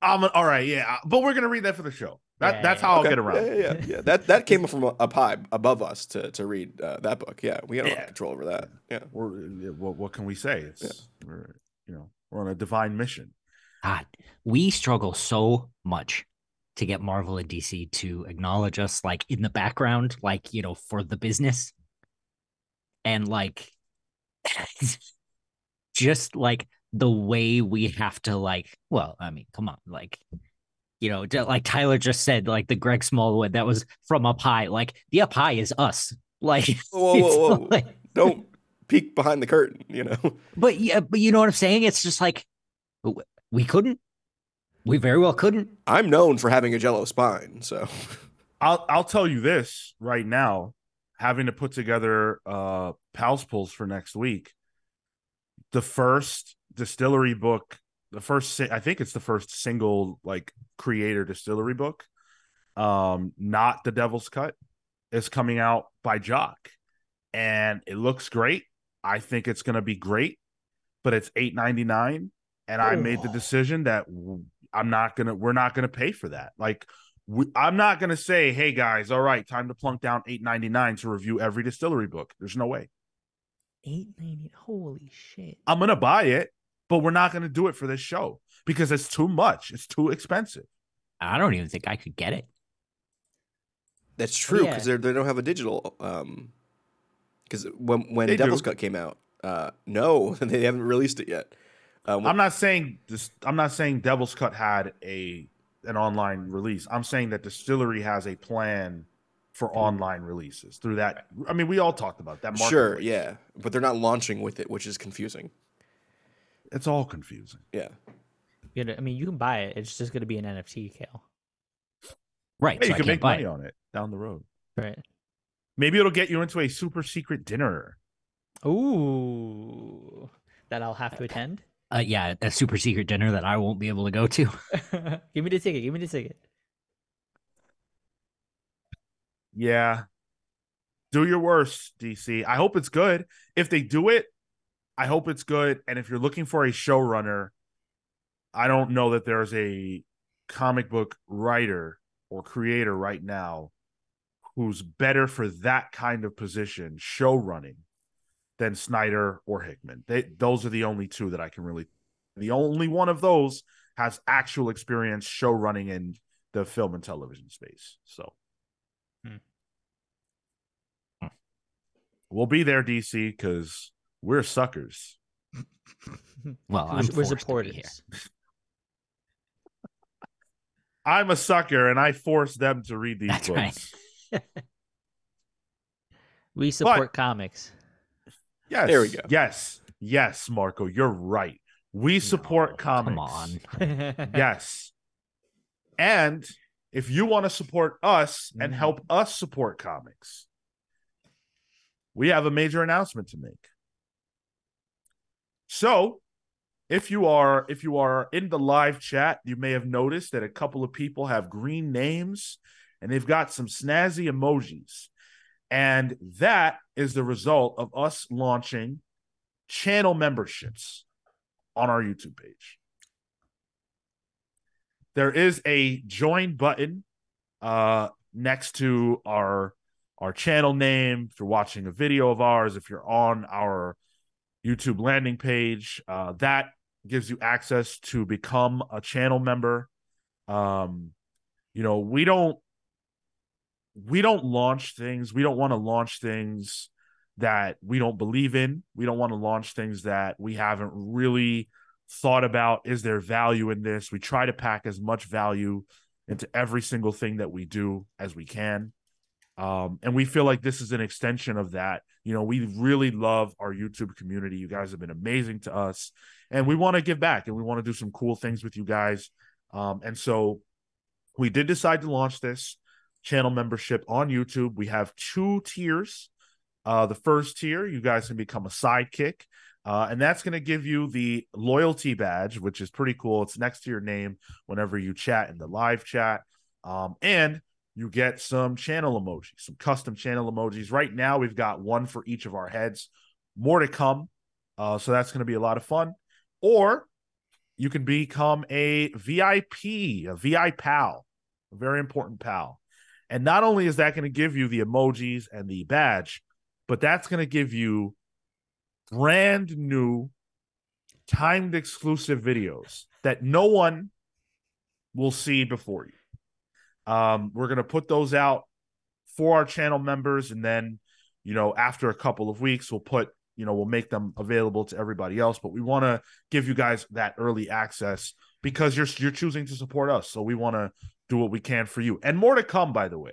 i'm all right yeah but we're gonna read that for the show that, Yeah, that's yeah. how i'll get around Yeah, yeah, yeah. yeah. That that came from up high above us to to read uh, that book. Yeah, we don't Yeah. have control over that. Yeah. we're, yeah, what, what can we say it's we're you know we're on a divine mission God, we struggle so much to get Marvel and DC to acknowledge us, like in the background, like you know, for the business, and like, just like the way we have to like. Well, I mean, come on, like, you know, like Tyler just said, like the Greg Smallwood that was from up high. Like the up high is us. Like, Whoa, whoa, whoa, like- Don't peek behind the curtain. You know. but yeah, but you know what I'm saying? It's just like we couldn't. We very well couldn't. I'm known for having a Jello spine, so I'll I'll tell you this right now, having to put together uh Pals pulls for next week. The first DSTLRY book, the first I think it's the first single like creator DSTLRY book, um, not the Devil's Cut, is coming out by Jock, and it looks great. I think it's gonna be great, but it's eight ninety nine, and I made the Oh. decision that w- I'm not gonna. We're not gonna pay for that. Like we, I'm not gonna say, "Hey guys, all right, time to plunk down 8.99 to review every DSTLRY book." There's no way. Eight ninety. Holy shit. I'm gonna buy it, but we're not gonna do it for this show because it's too much. It's too expensive. I don't even think I could get it. that's true yeah. because they they don't have a digital. Um, because when when They Devil's do. Cut came out, uh, no, they haven't released it yet. Um, I'm not saying this. I'm not saying Devil's Cut had a an online release. I'm saying that DSTLRY has a plan for online releases through that. I mean, we all talked about that. sure, marketplace. yeah, but they're not launching with it, which is confusing. It's all confusing. Yeah, You know, I mean, you can buy it. It's just going to be an NFT, Kale. Right. Hey, so you I can make money it. on it down the road. Right. Maybe it'll get you into a super secret dinner. Ooh. That I'll have to attend. Uh, yeah, a super secret dinner that I won't be able to go to. give me the ticket. Give me the ticket. Yeah. Do your worst, DC. I hope it's good. If they do it, I hope it's good. And if you're looking for a showrunner, I don't know that there's a comic book writer or creator right now who's better for that kind of position, show running, than Snyder or Hickman. They those are the only two that I can really the only one of those has actual experience show running in the film and television space. So Hmm. we'll be there, DC, because we're suckers. Well, We're- I'm we're forced supporters. here. I'm a sucker and I force them to read these That's right. books. We support comics. Yes. There we go. Yes. Yes, Marco, you're right. We support No, comics. Come on. Yes. And if you want to support us and Mhm. help us support comics, we have a major announcement to make. So, if you are if you are in the live chat, you may have noticed that a couple of people have green names and they've got some snazzy emojis. And that is the result of us launching channel memberships on our YouTube page. There is a join button uh next to our our channel name, if you're watching a video of ours, if you're on our YouTube landing page, uh, that gives you access to become a channel member. Um, you know, we don't we don't launch things. We don't want to launch things that we don't believe in. We don't want to launch things that we haven't really thought about. Is there value in this? We try to pack as much value into every single thing that we do as we can. Um, and we feel like this is an extension of that. You know, we really love our YouTube community. You guys have been amazing to us, and we want to give back and we want to do some cool things with you guys. Um, and so we did decide to launch this channel membership on YouTube. We have two tiers. Uh, the first tier, you guys can become a sidekick. Uh, and that's going to give you the loyalty badge, which is pretty cool. It's next to your name whenever you chat in the live chat. Um, and you get some channel emojis, some custom channel emojis. Right now, we've got one for each of our heads. More to come. Uh, so that's going to be a lot of fun. Or you can become a VIP, a VI pal, a very important pal. And not only is that going to give you the emojis and the badge, but that's going to give you brand new timed exclusive videos that no one will see before you. Um, we're going to put those out for our channel members. And then, you know, after a couple of weeks, we'll put, you know, we'll make them available to everybody else. But we want to give you guys that early access because you're you're choosing to support us. So we want to do what we can for you. And more to come, by the way.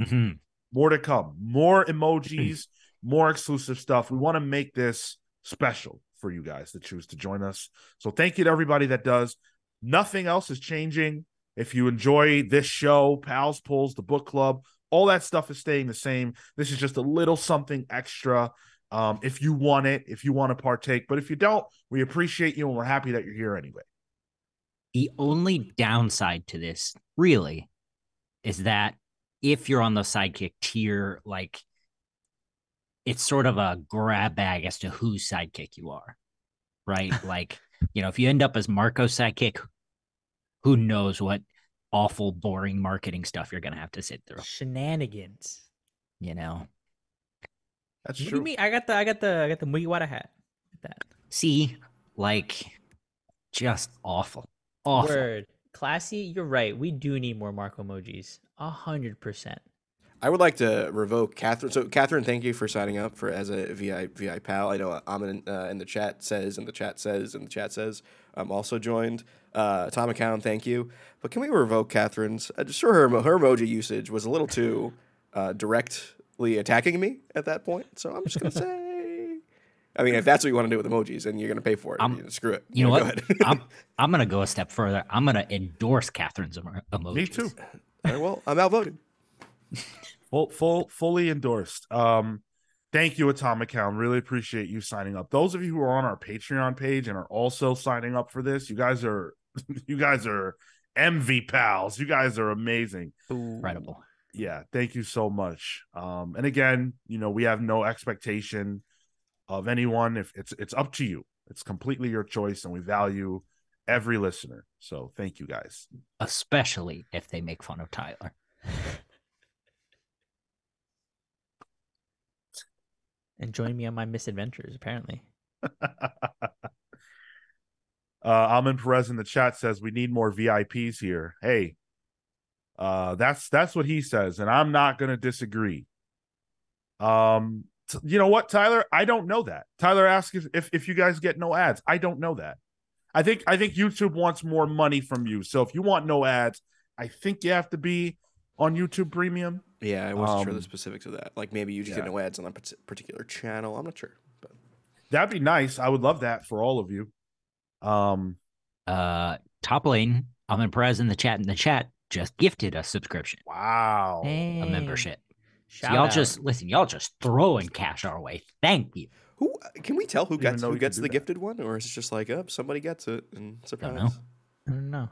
Mhm. More to come. More emojis, more exclusive stuff. We want to make this special for you guys to choose to join us. So thank you to everybody that does. Nothing else is changing. If you enjoy this show, Pals Pulls, the book club, all that stuff is staying the same. This is just a little something extra. Um, if you want it, if you want to partake, but if you don't, we appreciate you and we're happy that you're here anyway. The only downside to this, really, is that if you're on the sidekick tier, like it's sort of a grab bag as to whose sidekick you are, right? like, you know, if you end up as Marco's sidekick, who knows what awful, boring marketing stuff you're going to have to sit through, Shenanigans. you know? That's What true. you mean? I got the I got the I got the Mugiwara hat. That See, like, just awful. Awful. word. Classy, you're right. We do need more Marco emojis. A hundred percent. I would like to revoke Catherine. So, Catherine, thank you for signing up for as a VI VI pal. I know Amin uh, in the chat says, and the chat says, and the chat says, I'm also joined. Uh, Tom McCown, thank you. But can we revoke Catherine's? Uh, just her her emoji usage was a little too uh, directly attacking me at that point. So I'm just gonna say. I mean, if that's what you want to do with emojis, and you're gonna pay for it, I'm- you know, screw it. You know Go what? ahead. I'm I'm gonna go a step further. I'm gonna endorse Catherine's emo- emojis. Me too. All right, well, I'm outvoted. Full, full, fully endorsed. Um, thank you, Atomic Hound. Really appreciate you signing up. Those of you who are on our Patreon page and are also signing up for this, you guys are, you guys are MV pals. You guys are amazing. Incredible. Yeah, thank you so much. Um, and again, you know, we have no expectation of anyone. If it's it's up to you, it's completely your choice, and we value every listener. So thank you guys. Especially if they make fun of Tyler. And join me on my misadventures. Apparently, uh Almin Perez in the chat says we need more VIPs here. Hey, uh that's that's what he says, and I'm not gonna disagree. Um t- you know what, Tyler? I don't know that. Tyler asked if, if if you guys get no ads. I don't know that. I think I think YouTube wants more money from you. So if you want no ads, I think you have to be on YouTube Premium. Yeah, I wasn't sure the Um, specifics of that. Like maybe you just yeah. get no ads on a particular channel. I'm not sure, but That'd be nice. I would love that for all of you. Um Uh, top lane, Alvin Perez in the chat in the chat just gifted a subscription, wow. a Dang. Membership. So Shout y'all out. just listen. Y'all just throwing cash our way. Thank you. who can we tell who Didn't even gets who gets the that. gifted one, or is it just like, oh, somebody gets it and surprise? know. I don't know.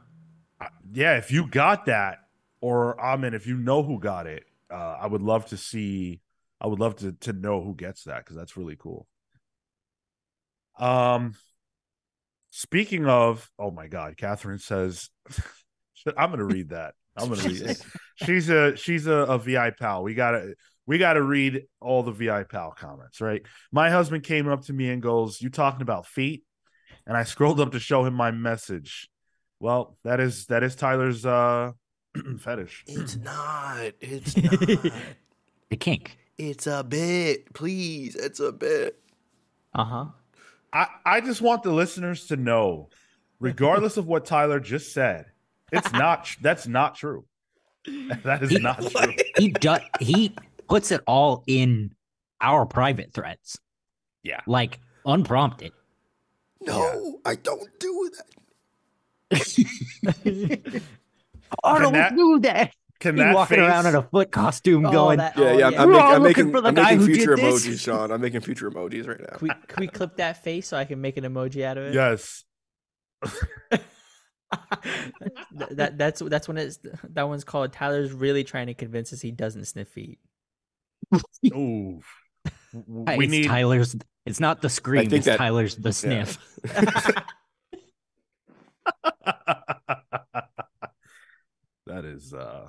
yeah, if you got that, or I mean, if you know who got it, uh, I would love to see. I would love to to know who gets that because that's really cool. Um, speaking of, oh my God, Catherine says, I'm gonna read that. I'm gonna read it. She's a she's a, a VI pal. We gotta we got to read all the VI pal comments, right? My husband came up to me and goes, "You talking about feet?" And I scrolled up to show him my message. Well, that is that is Tyler's uh fetish. It's not. It's not. The kink. it's a bit. Please, it's a bit. Uh huh. I I just want the listeners to know, regardless of what Tyler just said, it's not that's not true. That is He- not true. He does. He puts it all in our private threads. Yeah. like unprompted. No, I don't do that. I don't that- do that. Can He that walking face, around in a foot costume, Oh, going, that- Yeah, oh, yeah. I'm, yeah. I'm We're making, I'm making, for the I'm guy making who did future this. emojis, Sean. I'm making future emojis right now. Can we, can we clip that face so I can make an emoji out of it? Yes. Th- that that's that's when it's that one's called Tyler's really trying to convince us he doesn't sniff feet. Ooh. We it's need Tyler's. It's not the scream. It's that- Tyler's the sniff. that is uh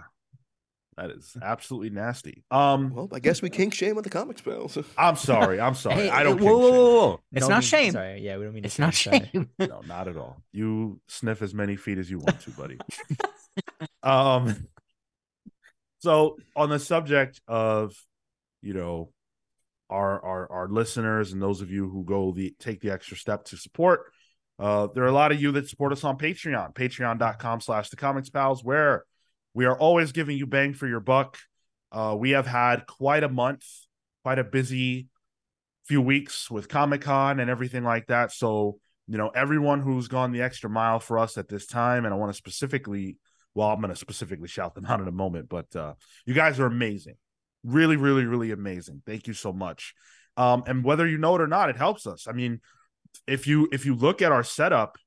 that is absolutely nasty. Um Well, I guess we kink shame with the comics, spells. I'm sorry. I'm sorry. Hey, I don't whoa, whoa, whoa, whoa. It's Don't not mean- shame. Sorry, yeah, we don't mean It's not sorry. shame. No, not at all. You sniff as many feet as you want to, buddy. um so on the subject of you know our our our listeners and those of you who go the take the extra step to support uh there are a lot of you that support us on patreon patreon.com slash the comics pals where we are always giving you bang for your buck. Uh we have had quite a month quite a busy few weeks with comic-con and everything like that. So you know everyone who's gone the extra mile for us at this time and i want to specifically well i'm going to specifically shout them out in a moment but uh you guys are amazing. Really really really amazing. Thank you so much. Um and whether you know it or not it helps us. I mean if you if you look at our setup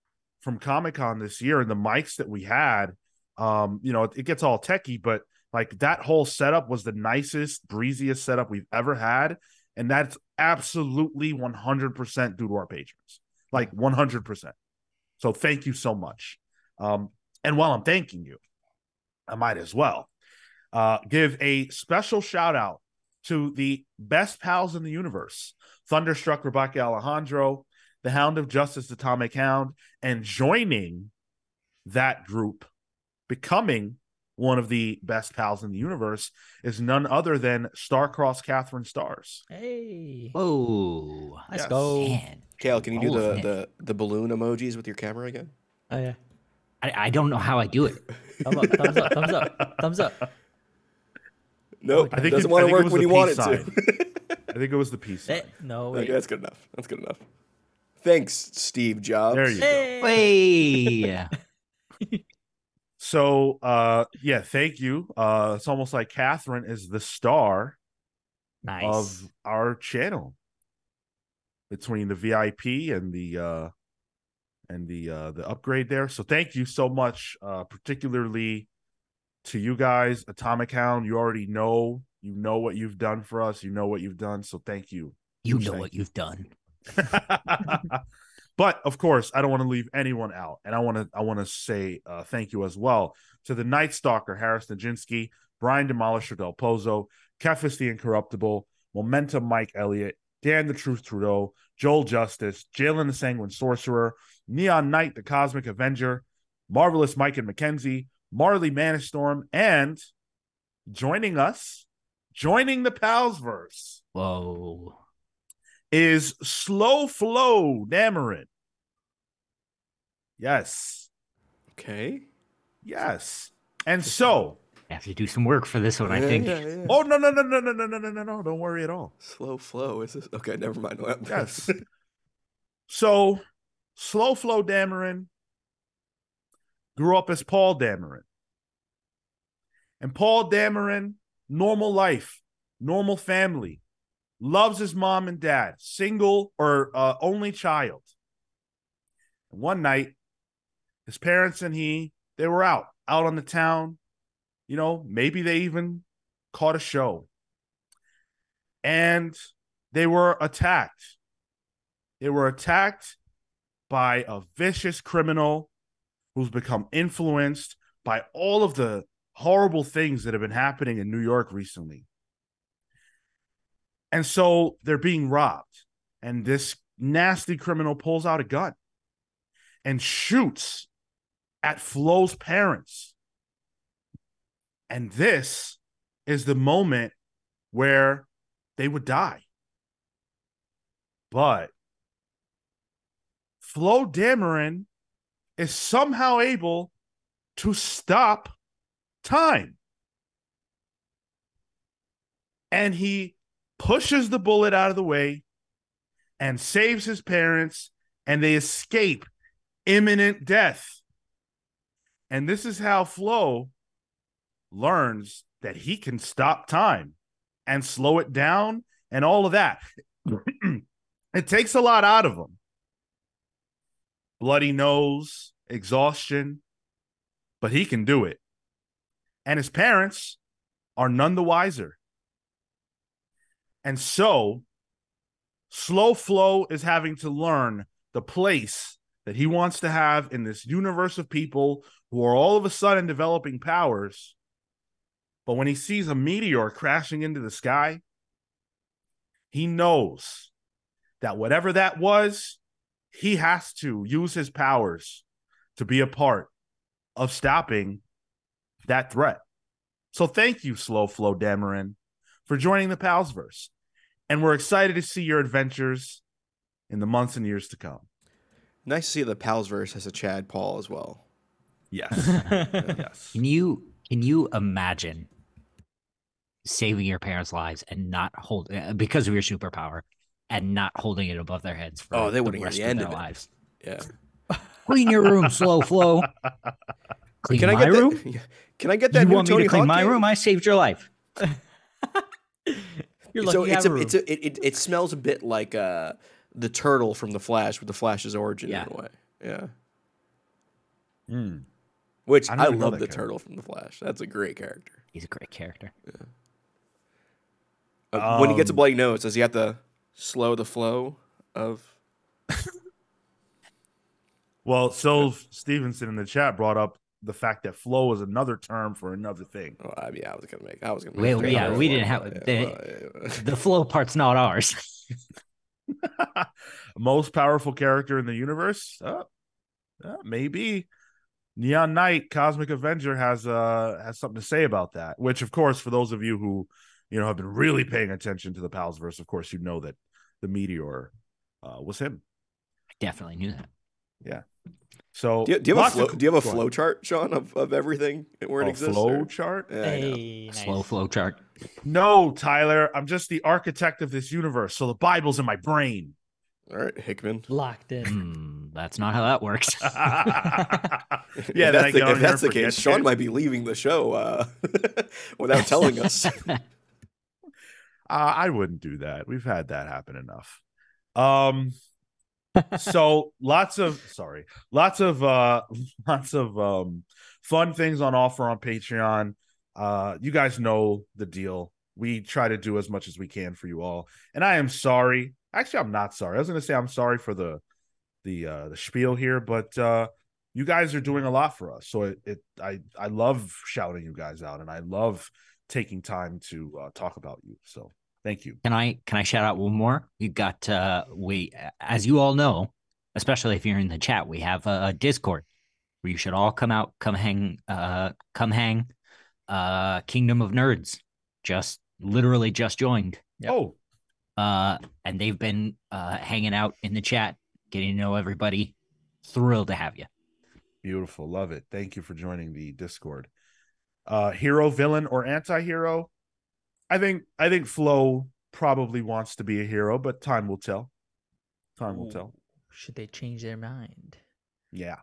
from comic-con this year and the mics that we had um you know it, it gets all techie but like that whole setup was the nicest breeziest setup we've ever had and that's absolutely 100% due to our patrons. Like 100% so thank you so much. Um and while i'm thanking you i might as well uh give a special shout out to the best pals in the universe thunderstruck rebecca alejandro the hound of justice atomic hound and joining that group becoming one of the best pals in the universe is none other than Starcross Catherine Stars. Hey, Whoa. let's Yes. go. Man. Kale, can you do Oh, the, the, the balloon emojis with your camera again? Oh yeah, I, I don't know how I do it. Thumb up, thumbs up, thumbs up, thumbs up. Nope. I think doesn't it- want to work when you want peace it to. I think it was the peace. Eh, sign. no, okay, that's good enough. That's good enough. Thanks, Steve Jobs. There you go. Hey. So uh yeah, thank you. Uh it's almost like Catherine is the star Nice. of our channel between the VIP and the uh and the uh the upgrade there. So thank you so much, uh particularly to you guys, Atomic Hound. You already know, you know what you've done for us, you know what you've done. So thank you. You know thank what you. you've done. but of course, I don't want to leave anyone out, and I want to I want to say uh, thank you as well to the Night Stalker Harris Nijinsky, Brian Demolisher Del Pozo, Kefis the Incorruptible, Momentum Mike Elliott, Dan the Truth Trudeau, Joel Justice, Jalen the Sanguine Sorcerer, Neon Knight the Cosmic Avenger, Marvelous Mike and Mackenzie, Marley Manistorm, and joining us, joining the Palsverse Whoa. Is Slow Flo Dameron. Yes. Okay. Yes. And so, I have to do some work for this one, I think. yeah, yeah. oh no, no, no, no, no, no, no, no, no, no. Don't worry at all. Slow flow. Is this okay? Never mind. Yes. so Slow Flo Dameron grew up as Paul Dameron. And Paul Dameron, normal life, normal family, loves his mom and dad, single or uh, only child. And one night, his parents and he, they were out, out on the town. You know, maybe they even caught a show. And they were attacked. They were attacked by a vicious criminal who's become influenced by all of the horrible things that have been happening in New York recently. And so they're being robbed. And this nasty criminal pulls out a gun and shoots at Flo's parents. And this is the moment where they would die. But Flo Dameron is somehow able to stop time. And he pushes the bullet out of the way and saves his parents, and they escape imminent death. And this is how Flo learns that he can stop time and slow it down and all of that. it takes a lot out of him. Bloody nose, exhaustion, but he can do it. And his parents are none the wiser. And so, Slow Flo is having to learn the place that he wants to have in this universe of people who are all of a sudden developing powers. But when he sees a meteor crashing into the sky, he knows that whatever that was, he has to use his powers to be a part of stopping that threat. So thank you, Slow Flo Dameron, for joining the Palsverse. And we're excited to see your adventures in the months and years to come. Nice to see the Palsverse has a Chad Paul as well. Yes. yes. Can you can you imagine saving your parents' lives and not hold uh, because of your superpower and not holding it above their heads for Oh, they the wouldn't hear rest the of end their of lives? Yeah. Clean your room, slow flow. Clean Can I my get room. that? Can I get that You new want Tony me to clean Hawk my game? room? I saved your life. You're lucky so it's a, a it's a, it, it, it smells a bit like uh the turtle from the Flash with the Flash's origin Yeah. in a way. Yeah. Mm. Which I I, don't even know love the character. turtle from the Flash. That's a great character. He's a great character. Uh, when he gets a Um, bloody nose, does he have to slow the flow of? Well, so Stevenson in the chat brought up the fact that flow is another term for another thing. Oh, I, yeah, I was gonna make. I was gonna. Wait, Make a yeah, we didn't have- Yeah, the- well, yeah. The flow part's not ours. Most powerful character in the universe? Uh, uh, maybe. Neon Knight, Cosmic Avenger has uh has something to say about that. Which, of course, for those of you who you know have been really paying attention to the Palsverse, of course, you know that the meteor uh, was him. I definitely knew that. So Do you, do you have a lots flow, of- do you have a go ahead. flow chart, Sean, of, of everything where it A exists? flow or- chart? Yeah, hey, nice. Slow flow chart. No, Tyler. I'm just the architect of this universe. So the Bible's in my brain. All right, Hickman. Locked in. Hmm, that's not how that works. yeah, if then I that's, the, if that's the case, Sean shit. might be leaving the show uh, without telling us. Uh, I wouldn't do that. We've had that happen enough. Um so lots of sorry, lots of uh lots of um fun things on offer on Patreon. Uh you guys know the deal. We try to do as much as we can for you all. And I am sorry. Actually, I'm not sorry. I was to say I'm sorry for the the uh the spiel here, but uh you guys are doing a lot for us. So it, it I I love shouting you guys out and I love taking time to uh, talk about you. So thank you. Can I can I shout out one more? You got uh we as you all know, especially if you're in the chat, we have a, a Discord where you should all come out, come hang, uh come hang. Uh Kingdom of Nerds just literally just joined. Yep. Oh, Uh and they've been uh hanging out in the chat, getting to know everybody. Thrilled to have you. beautiful. Love it. Thank you for joining the Discord. Uh hero, villain, or anti-hero? I think I think Flo probably wants to be a hero, but time will tell. Time will tell. Should they change their mind? Yeah.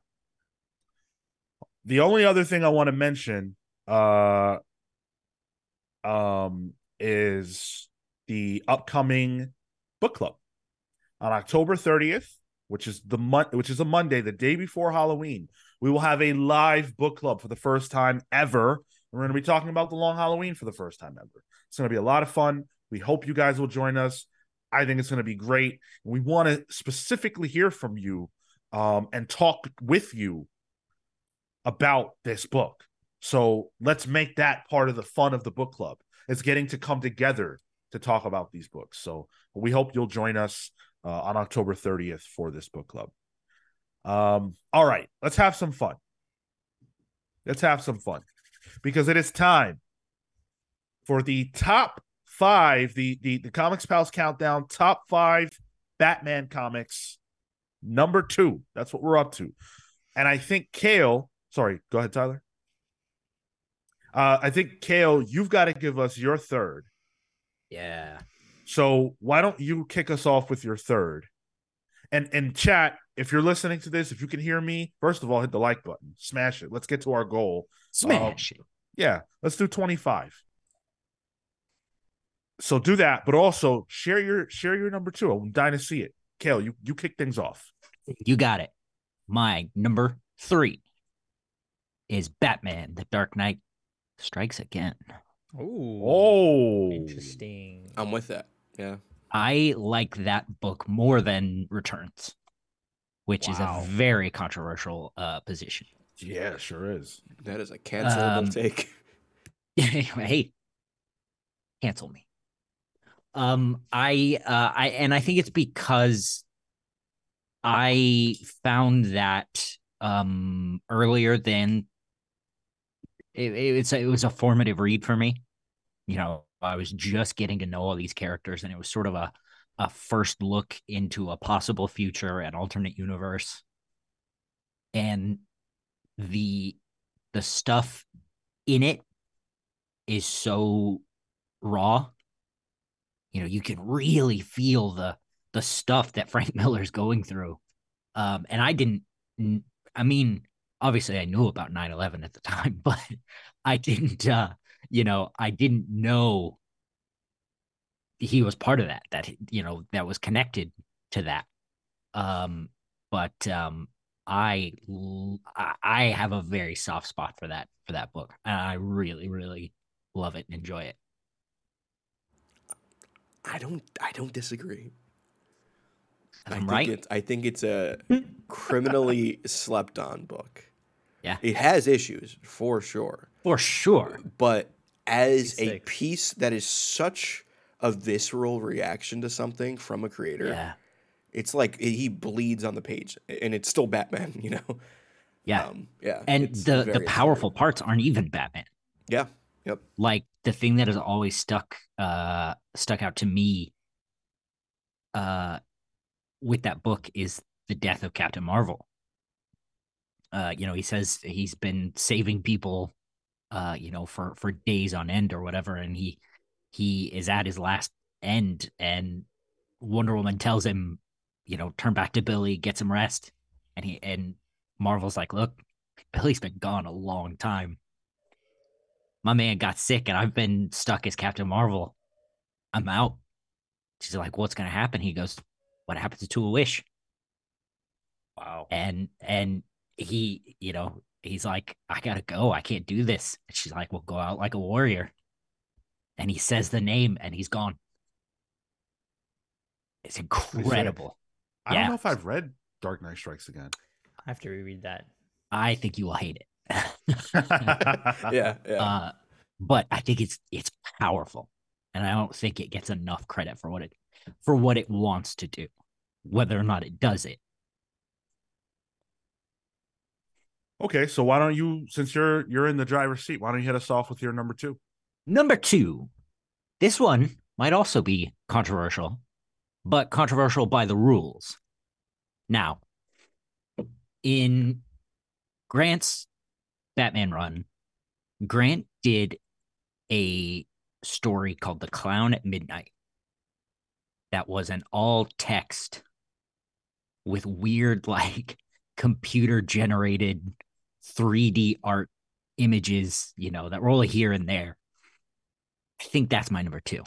The only other thing I want to mention uh um is the upcoming book club on October 30th, which is the month which is a Monday, the day before Halloween. We will have a live book club for the first time ever. We're going to be talking about the long Halloween for the first time ever. It's going to be a lot of fun. We hope you guys will join us. I think it's going to be great. We want to specifically hear from you um, and talk with you about this book. So let's make that part of the fun of the book club. It's getting to come together to talk about these books. So we hope you'll join us uh, on October 30th for this book club. Um, all right, let's have some fun. Let's have some fun because it is time for the top five, the the the Comics Pals countdown top five Batman comics. Number two. That's what we're up to. And I think Kale, sorry, go ahead, Tyler. Uh, I think Kale, you've got to give us your third. Yeah. So why don't you kick us off with your third? And and chat, if you're listening to this, if you can hear me, first of all, hit the like button, smash it. Let's get to our goal. Smash it. Yeah, let's do 25. So do that, but also share your share your number two. I'm dying to see it. Kale, you you kick things off. You got it. My number three is Batman: The Dark Knight Strikes Again. Ooh. Oh, Interesting. I'm with that. Yeah. I like that book more than Returns, which is a very controversial uh, position. Yeah, sure is. That is a cancelable Um, take. hey, cancel me. Um, I uh, I and I think it's because I found that um earlier than it, it, it's a, it was a formative read for me. You know, I was just getting to know all these characters, and it was sort of a a first look into a possible future, an alternate universe, and the the stuff in it is so raw. You know, you can really feel the the stuff that Frank Miller's going through. Um, and I didn't I mean, obviously I knew about 9-11 at the time, but I didn't uh, you know, I didn't know he was part of that, that you know, that was connected to that. Um, but um I, I have a very soft spot for that for that book. And I really, really love it and enjoy it. I don't. I don't disagree. I I'm think right. It's, I think it's a criminally slept on book. Yeah. It has issues for sure, For sure. but as a piece that is such a visceral reaction to something from a creator, Yeah. it's like he bleeds on the page, and it's still Batman. You know. Yeah. Um, yeah. and the the powerful parts aren't even Batman. Yeah. Yep. Like the thing that has always stuck uh stuck out to me uh with that book is the death of Captain Marvel. Uh, you know, he says he's been saving people uh, you know, for for days on end or whatever, and he he is at his last end and Wonder Woman tells him, you know, turn back to Billy, get some rest. And he and Marvel's like, look, Billy's been gone a long time. My man got sick and I've been stuck as Captain Marvel. I'm out. She's like, what's gonna happen? He goes, What happens to a wish? Wow. And and he, you know, he's like, I gotta go. I can't do this. And she's like, Well, go out like a warrior. And he says the name and he's gone. It's incredible. I don't know if I've read Dark Knight Strikes Again. I have to reread that. I think you will hate it. Yeah. Yeah. Uh, but I think it's it's powerful, and I don't think it gets enough credit for what it for what it wants to do, whether or not it does it. Okay, so why don't you, since you're you're in the driver's seat, why don't you hit us off with your number two? Number two, this one might also be controversial, but controversial by the rules. Now, in Grant's Batman run, Grant did a story called The Clown at Midnight that was an all text with weird, like computer generated 3D art images, you know, that were only here and there. I think that's my number two.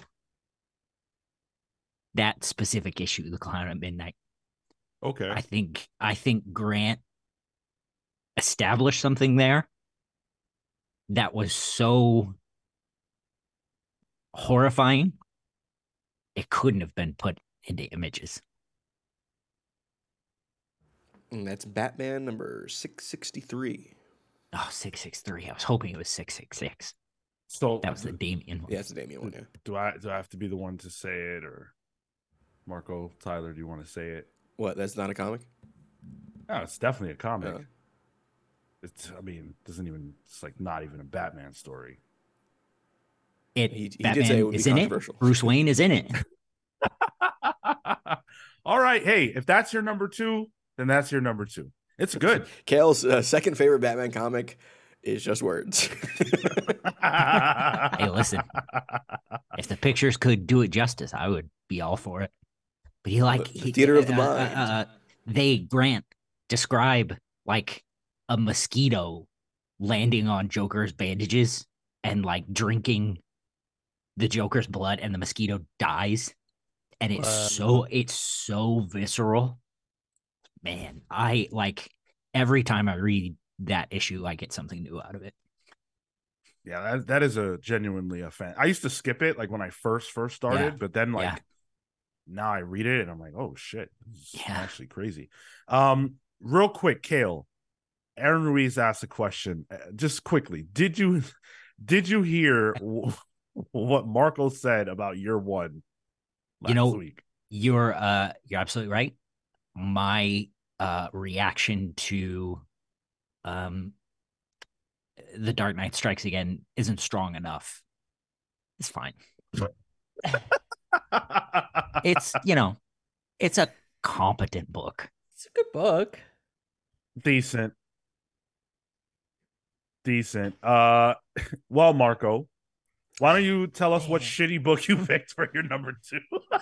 That specific issue, The Clown at Midnight. Okay. I think I think Grant established something there that was so horrifying it couldn't have been put into images. and that's Batman number six sixty three. Oh, 663. I was hoping it was 666. So That was the Damian one. Yeah, it's a Damian one. Yeah. do I do I have to be the one to say it or Marco Tyler? Do you want to say it? What? That's not a comic. No, it's definitely a comic. Yeah. It's I mean, doesn't even it's like not even a Batman story. It He- he did Batman say it would be is in it. Bruce Wayne is in it. All right, hey, if that's your number two, then that's your number two. It's good. Kale's uh, second favorite Batman comic is just words. Hey, listen. If the pictures could do it justice, I would be all for it. But he like The he, theater of the uh, uh, mind. uh, they grant describe like a mosquito landing on Joker's bandages and like drinking the Joker's blood, and the mosquito dies, and it's Wow. so it's so visceral. Man, I like every time I read that issue, I get something new out of it. Yeah, that, that is a genuinely a fan. I used to skip it like when I first first started, Yeah, but then like yeah. now I read it and I'm like, oh shit, this is Yeah. actually crazy. Um, real quick, Kale, Aaron Ruiz asked a question. uh, Just quickly, did you did you hear what Marco said about year one? Last You know, week. You're uh you're absolutely right. My uh reaction to um the Dark Knight Strikes Again isn't strong enough. It's fine. It's you know, it's a competent book. It's a good book. decent decent uh well marco why don't you tell us what shitty book you picked for your number two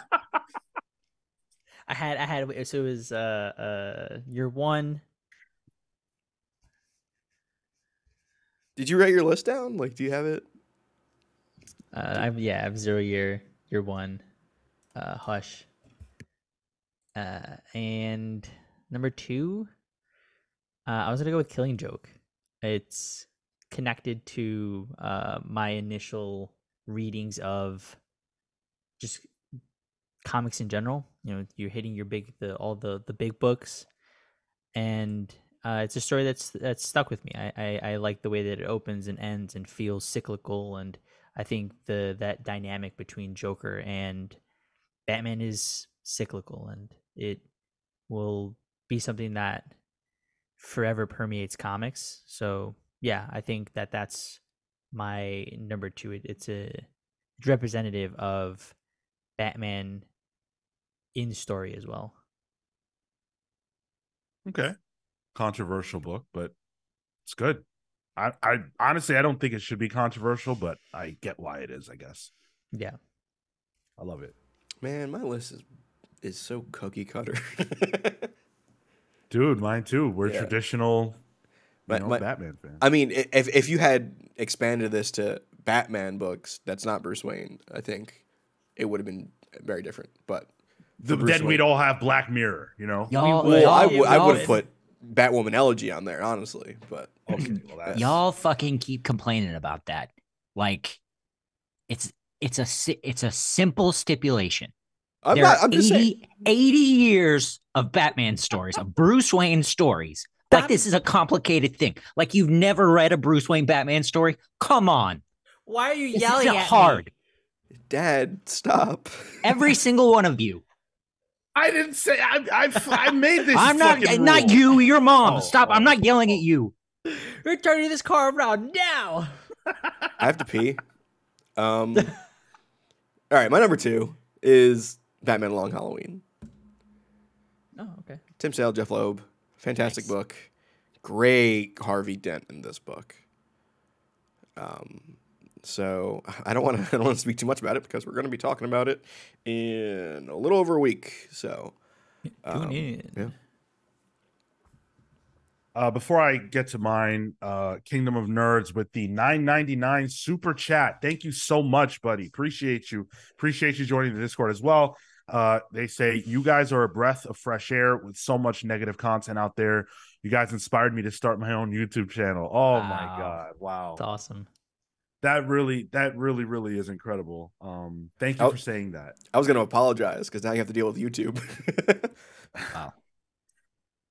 I had I had so it was uh uh year one. Did you write your list down? Like, do you have it? Uh, I've yeah, I have zero year, year one, uh, Hush, uh, and number two, uh, I was gonna go with Killing Joke. It's connected to uh, my initial readings of just comics in general. You know, you're hitting your big the all the the big books, and uh, it's a story that's that's stuck with me. I, I I like the way that it opens and ends and feels cyclical and I think the that dynamic between Joker and Batman is cyclical and it will be something that forever permeates comics. So yeah, I think that that's my number two. It, it's a it's representative of Batman in story as well. okay controversial book but it's good I, I honestly i don't think it should be controversial but i get why it is i guess Yeah. i love it Man, my list is is so cookie cutter. dude mine too we're Yeah. traditional you know, my- batman fans I mean, if if you had expanded this to Batman books, that's not Bruce Wayne. I think it would have been very different. But The- Bruce then we'd all have black mirror you know Y'all, well, I y'all- would y'all- would have put Batwoman elegy on there, honestly. But okay well y'all fucking keep complaining about that. Like it's it's a it's a simple stipulation. I'm there not. are I'm just 80, saying. 80 years of Batman stories, of Bruce Wayne stories. Like this is a complicated thing. Like you've never read a Bruce Wayne Batman story? Come on. Why are you This yelling isn't at hard. Dad, stop. Every single one of you. i didn't say i i, I made this I'm not fucking not you, your mom. Oh, Stop. I'm oh, not yelling at you. me? You're turning this car around now. I have to pee. Um. all right, my number two is Batman: Long Halloween. Oh, okay. Tim Sale, Jeph Loeb, fantastic Nice. book. Great Harvey Dent in this book. Um, so I don't want to I don't want to speak too much about it because we're going to be talking about it in a little over a week. So Tune um, in. yeah. Uh, before I get to mine, uh, Kingdom of Nerds with the 999 super chat. Thank you so much, buddy. Appreciate you. Appreciate you joining the Discord as well. Uh, they say you guys are a breath of fresh air with so much negative content out there. You guys inspired me to start my own YouTube channel. Oh my god! Wow, It's awesome. that really, that really, really is incredible. Um, thank you Oh. for saying that. I was going to apologize because now you have to deal with YouTube. Wow.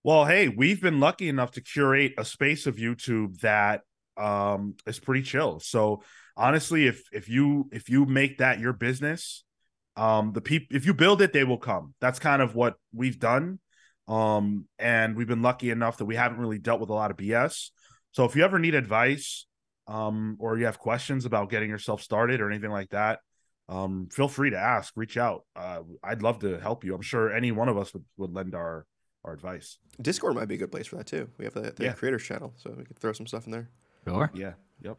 Well, hey, we've been lucky enough to curate a space of YouTube that um, is pretty chill. So honestly, if if you if you make that your business, um, the people if you build it, they will come. That's kind of what we've done. Um, and we've been lucky enough that we haven't really dealt with a lot of BS. So if you ever need advice, um, or you have questions about getting yourself started or anything like that, um, feel free to ask, reach out. Uh, I'd love to help you. I'm sure any one of us would, would lend our our advice. Discord might be a good place for that too. We have the, the Yeah. creators channel, so we could throw some stuff in there. Sure. Yeah. Yep.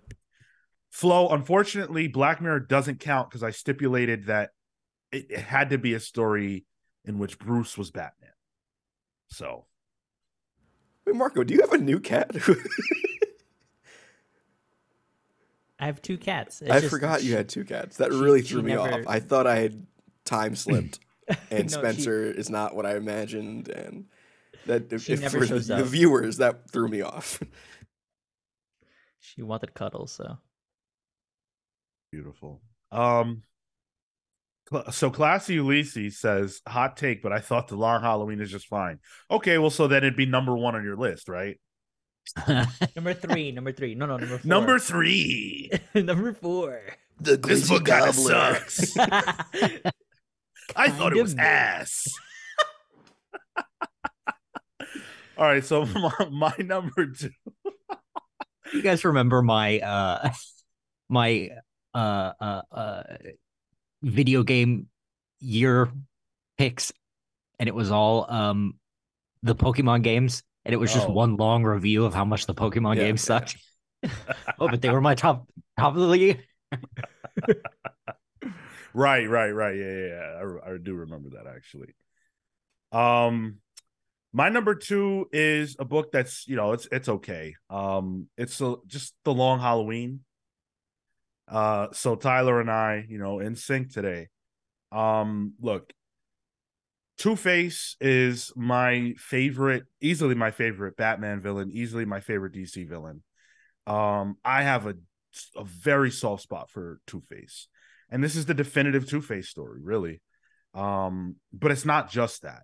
Flow. unfortunately, Black Mirror doesn't count because I stipulated that it, it had to be a story in which Bruce was Batman. So Wait, Marco, do you have a new cat? I have two cats. It's I just- forgot you had two cats. That she- really threw me never- off. I thought I had time slipped, and No, she- Spencer is not what I imagined, and that if, if for the, the viewers that threw me off. She wanted cuddles, so beautiful. Um cl- so classy Ulysses says hot take, but I thought the long Halloween is just fine. Okay, well, so then it'd be number one on your list, right? number three, number three. No, no, number four. Number three. number four. The This glitchy book kind of gobbler. sucks. I thought it was mid. ass. All right, so my, my number two. you guys remember my uh my uh uh uh video game year picks and it was all um the Pokemon games and it was just Oh. one long review of how much the Pokemon Yeah, games yeah. sucked. oh, but they were my top top of the league. Right, right, right. Yeah, yeah, yeah. I, I do remember that actually. Um, my number two is a book that's you know it's it's okay. Um, it's a, just the Long Halloween. Uh, so Tyler and I, you know, in sync today. Um, look, Two Face is my favorite, easily my favorite Batman villain, easily my favorite DC villain. Um, I have a a very soft spot for Two Face and this is the definitive two-face story really um but it's not just that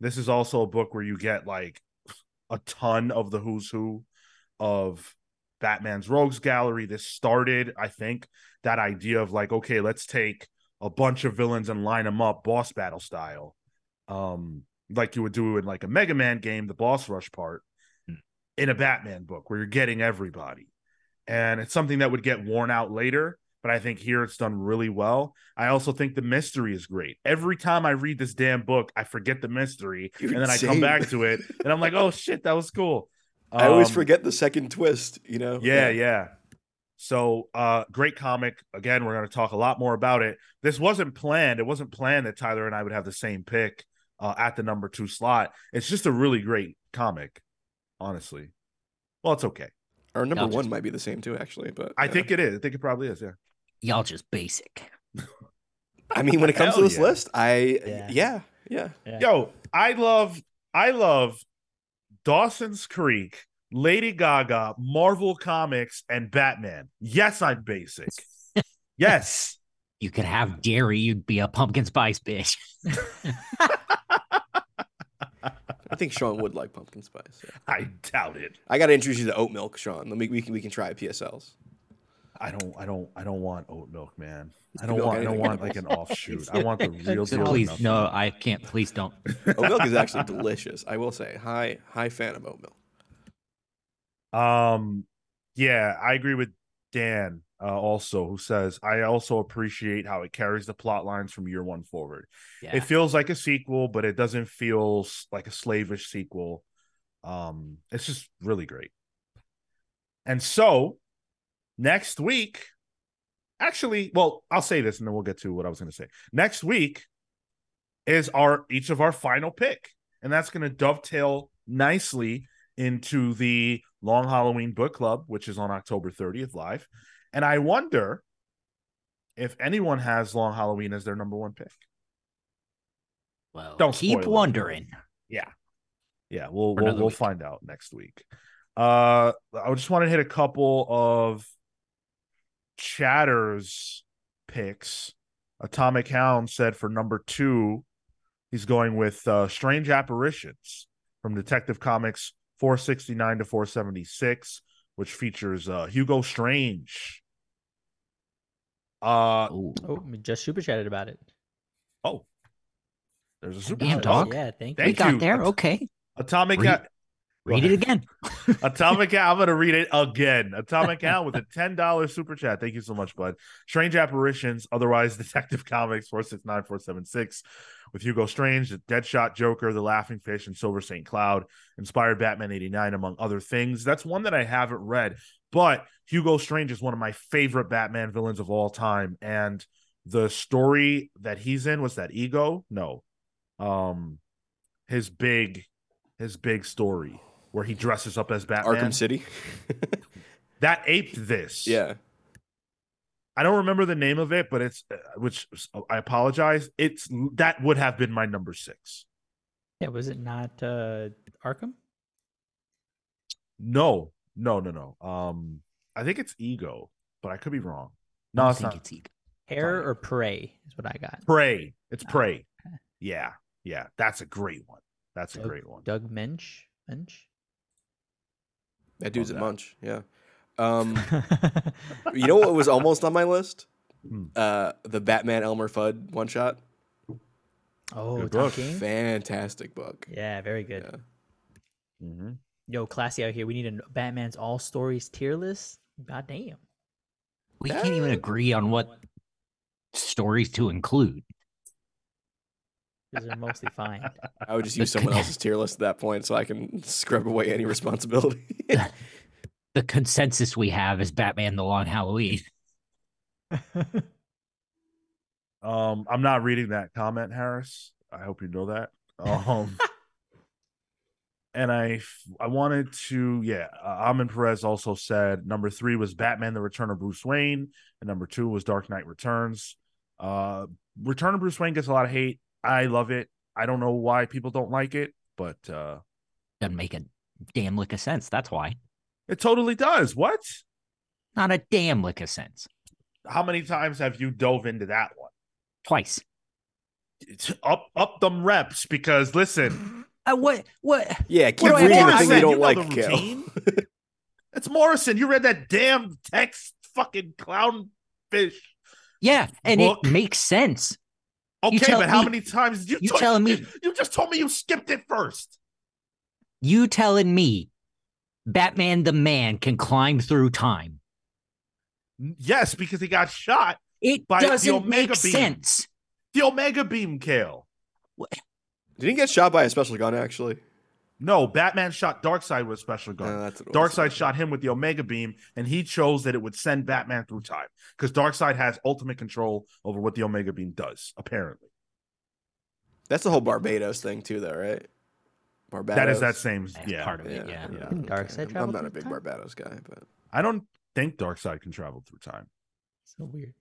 this is also a book where you get like a ton of the who's who of batman's rogues gallery this started i think that idea of like okay let's take a bunch of villains and line them up boss battle style um like you would do in like a mega man game the boss rush part in a batman book where you're getting everybody and it's something that would get worn out later but I think here it's done really well. I also think the mystery is great. Every time I read this damn book, I forget the mystery, Dude, and then I come back to it, and I'm like, "Oh shit, that was cool." I always Um, forget the second twist. You know. Yeah, yeah. So, uh, great comic. Again, we're going to talk a lot more about it. This wasn't planned. It wasn't planned that Tyler and I would have the same pick uh, at the number two slot. It's just a really great comic, honestly. Well, it's okay. Our number I'll one just- might be the same too, actually. But I yeah. think it is. I think it probably is. Yeah. Y'all just basic. I mean, when it comes to this yeah. list, I Yeah. yeah, yeah. Yeah. Yo, I love, I love Dawson's Creek, Lady Gaga, Marvel Comics, and Batman. Yes, I'm basic. yes. You could have dairy, you'd be a pumpkin spice bitch. I think Sean would like pumpkin spice. yeah. I doubt it. I got to introduce you to oat milk, Sean. Let me we can we can try PSLs. I don't. I don't. I don't want oat milk, man. I don't want. I don't want like an offshoot. I want the real So deal. please, no, I can't. Please don't. Oat milk is actually delicious. I will say, high high fan of oat milk. Um, yeah, I agree with Dan. Uh, also, who says I also appreciate how it carries the plot lines from year one forward. Yeah. It feels like a sequel, but it doesn't feel like a slavish sequel. Um, it's just really great. And so, next week, actually, well, I'll say this and then we'll get to what I was going to say. Next week is our each of our final pick, and that's going to dovetail nicely into the Long Halloween Book Club, which is on October 30th live. And I wonder if anyone has Long Halloween as their number one pick. well, don't keep spoil it. wondering. Yeah, we'll we'll, we'll find out next week. Uh, I just want to hit a couple of chatters picks. Atomic Hound said for number two, he's going with uh, Strange Apparitions from Detective Comics 469 to 476. which features uh, Hugo Strange. Uh Ooh. Oh, we just super chatted about it. oh, there's a super Damn, chat. dog. Oh, Yeah, thank, we Thank got there. Okay. Atomic Read- Cat. Read it again. Atomic Cat. I'm gonna read it again. Atomic Cat with a ten dollars super chat. Thank you so much, bud. Strange apparitions, otherwise Detective Comics four six nine four seven six, with Hugo Strange, the Deadshot Joker, the Laughing Fish, and Silver Saint Cloud, inspired Batman eighty nine among other things. That's one that I haven't read, but Hugo Strange is one of my favorite Batman villains of all time, and the story that he's in was that Ego. No, um, his big, his big story where he dresses up as Batman. Arkham City. That aped this. yeah. I don't remember the name of it, but it's uh, which I apologize. It's that would have been my number six. Yeah, was it not uh Arkham? No, no, no, no. Um, I think it's Ego, but I could be wrong. No, don't it's think not. it's Ego. Hair or prey is what I got. Prey. It's Oh, Prey. okay. Yeah, yeah. That's a great one. That's a great one. Doug Moench. Mensch. That dude's Love at that. Munch. Yeah. Um, you know what was almost on my list? Hmm. Uh, the Batman Elmer Fudd one shot. oh, Good book. King. Fantastic book. Yeah, very good. Yeah. Mhm. Yo, classy out here. We need a Batman's all stories tier list. God damn. We can't even agree on what stories to include. Because they're mostly fine. I would just use someone else's tier list at that point so I can scrub away any responsibility. The consensus we have is Batman: The Long Halloween. Um, I'm not reading that comment, Harris. I hope you know that. Um, and I, I wanted to, yeah. Uh, Amin Perez also said number three was Batman: The Return of Bruce Wayne, and number two was Dark Knight Returns. Uh, Return of Bruce Wayne gets a lot of hate. I love it. I don't know why people don't like it, but uh, Doesn't make a damn lick of sense. That's why. it totally does. What? Not a damn lick of sense. How many times have you dove into that one? Twice. It's up, up them reps because listen. Uh, what? What? yeah, keep do I reading have the to thing say? you don't You know like, the It's Morrison. You read that damn text fucking clown fish. Yeah, and Book. it makes sense. Okay, tell but how me- many times did you, you told- telling me- You just told me you skipped it first. You telling me Batman the man can climb through time? Yes, because he got shot. It By doesn't Omega make Beam. sense. The Omega Beam, Kale. Did he get shot by a special gun, actually? No, Batman shot Darkseid with a special gun. Oh, that's what. Darkseid shot him with the Omega Beam, and he chose that it would send Batman through time because Darkseid has ultimate control over what the Omega Beam does. Apparently, That's the whole Barbatos thing, too, though, right? Barbatos. that is that same. Yeah, part of it. Yeah. yeah. Can Darkseid okay. I'm- travel I'm not a big time? Barbatos guy, but I don't think Darkseid can travel through time. So weird.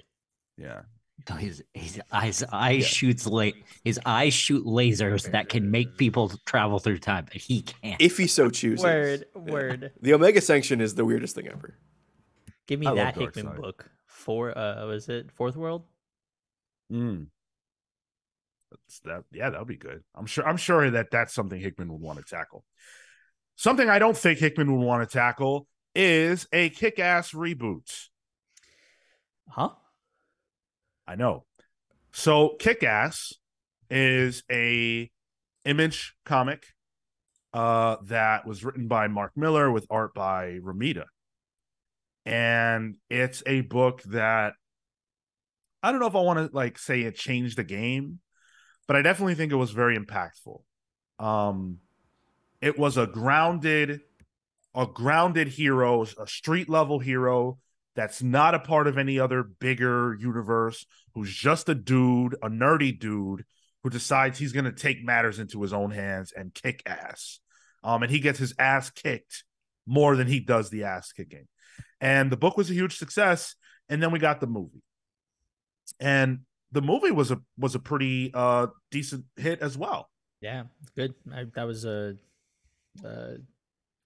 Yeah, So His his eyes eyes shoots la- his eyes shoot lasers that can make people travel through time, but he can't. if he so chooses. Word, Yeah. word. The Omega Sanction is the weirdest thing ever. Give me I that Hickman Darkseid. book. For uh was it Fourth World? Mm. That's that. Yeah, that would be good. I'm sure. I'm sure that that's something Hickman would want to tackle. Something I don't think Hickman would want to tackle is a kick-ass reboot. Huh? I know. So Kick-Ass is a image comic uh that was written by Mark Millar with art by Romita. And it's a book that I don't know if I want to like say it changed the game, but I definitely think it was very impactful. Um it was a grounded a grounded hero, a street level hero that's not a part of any other bigger universe, who's just a dude, a nerdy dude who decides he's going to take matters into his own hands and kick ass. Um, and he gets his ass kicked more than he does the ass kicking. And the book was a huge success. And then we got the movie, and the movie was a was a pretty uh decent hit as well. Yeah, good. I, that was a, a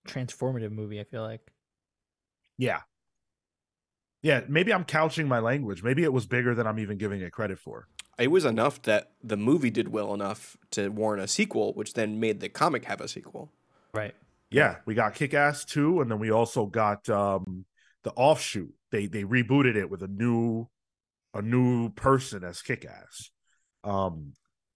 transformative movie. I feel like. Yeah. Yeah, maybe I'm couching my language. Maybe it was bigger than I'm even giving it credit for. It was enough that the movie did well enough to warrant a sequel, which then made the comic have a sequel. Right. Yeah, we got Kick Ass 2, and then we also got um the offshoot. They they rebooted it with a new a new person as Kick Ass. Um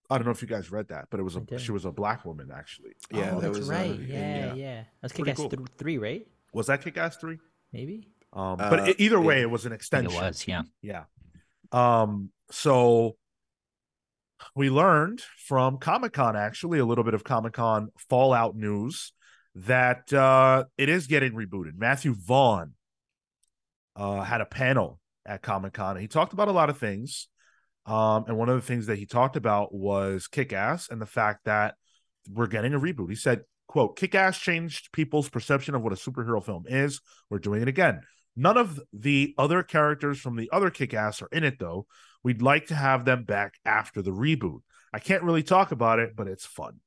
I don't know if you guys read that, but it was a didn't. she was a black woman actually. Yeah, oh, that that's was, uh, right. yeah, yeah, yeah. yeah, That's Pretty Kick Ass cool. three, right? Was that Kick Ass 3? Maybe. Um Uh, but e- either way yeah. it was an extension. it was, yeah. Yeah. Um, so we learned from Comic Con actually a little bit of Comic Con Fallout news that uh it is getting rebooted. Matthew Vaughn uh had a panel at Comic Con. He talked about a lot of things. Um, and one of the things that he talked about was kick ass and the fact that we're getting a reboot. He said, quote, kick ass changed people's perception of what a superhero film is. We're doing it again. None of the other characters from the other kick ass are in it, though. We'd like to have them back after the reboot. I can't really talk about it, but it's fun.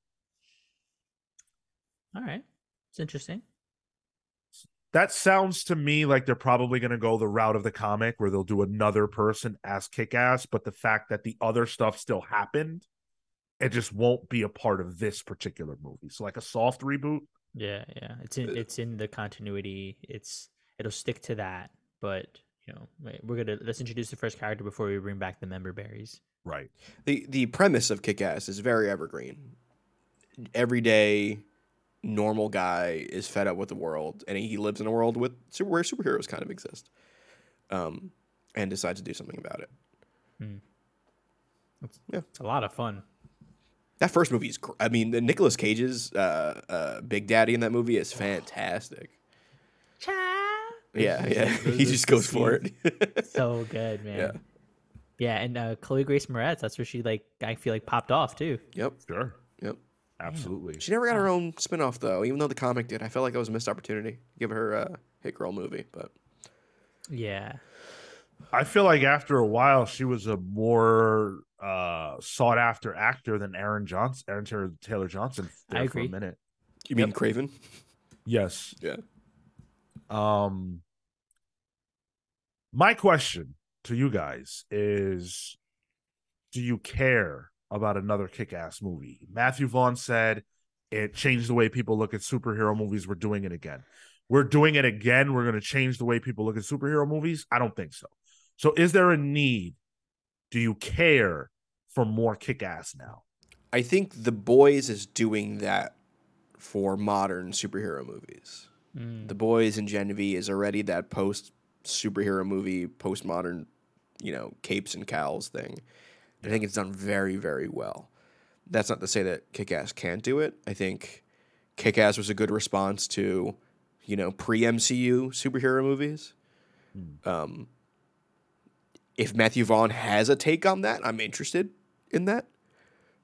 All right. It's interesting. That sounds to me like they're probably going to go the route of the comic where they'll do another person as kick ass, but the fact that the other stuff still happened, it just won't be a part of this particular movie. So, like a soft reboot. Yeah, yeah. It's in Uh, it's in the continuity. It's it'll stick to that, but you know, we're gonna let's introduce the first character before we bring back the member berries. Right. the the premise of Kick Ass is very evergreen. Everyday normal guy is fed up with the world, and he lives in a world with super, where superheroes kind of exist, um, and decides to do something about it. Yeah. It's a lot of fun. That first movie is, gr- I mean, the Nicolas Cage's uh, uh, Big Daddy in that movie is fantastic. Yeah, yeah, he just goes for it. So good, man. Yeah. Yeah, and uh, Chloe Grace Moretz, that's where she like I feel like popped off too. yep, Sure. yep. Absolutely. She never got her own spin-off though, even though the comic did. I felt like that was a missed opportunity. to Give her a hit girl movie, but Yeah. I feel like after a while, she was a more uh sought after actor than Aaron Johnson, Aaron Taylor, Taylor Johnson. There I For agree. a minute. you mean Kraven? Yes. Yeah. Um. My question to you guys is: Do you care about another kick-ass movie? Matthew Vaughn said it changed the way people look at superhero movies. We're doing it again. We're doing it again. We're going to change the way people look at superhero movies. I don't think so. So, is there a need? Do you care for more kick-ass now? I think The Boys is doing that for modern superhero movies. Mm. The Boys and Gen V is already that post superhero movie, postmodern, you know, capes and cowls thing. I think it's done very, very well. That's not to say that Kick Ass can't do it. I think Kick Ass was a good response to, you know, pre MCU superhero movies. Um, if Matthew Vaughn has a take on that, I'm interested in that.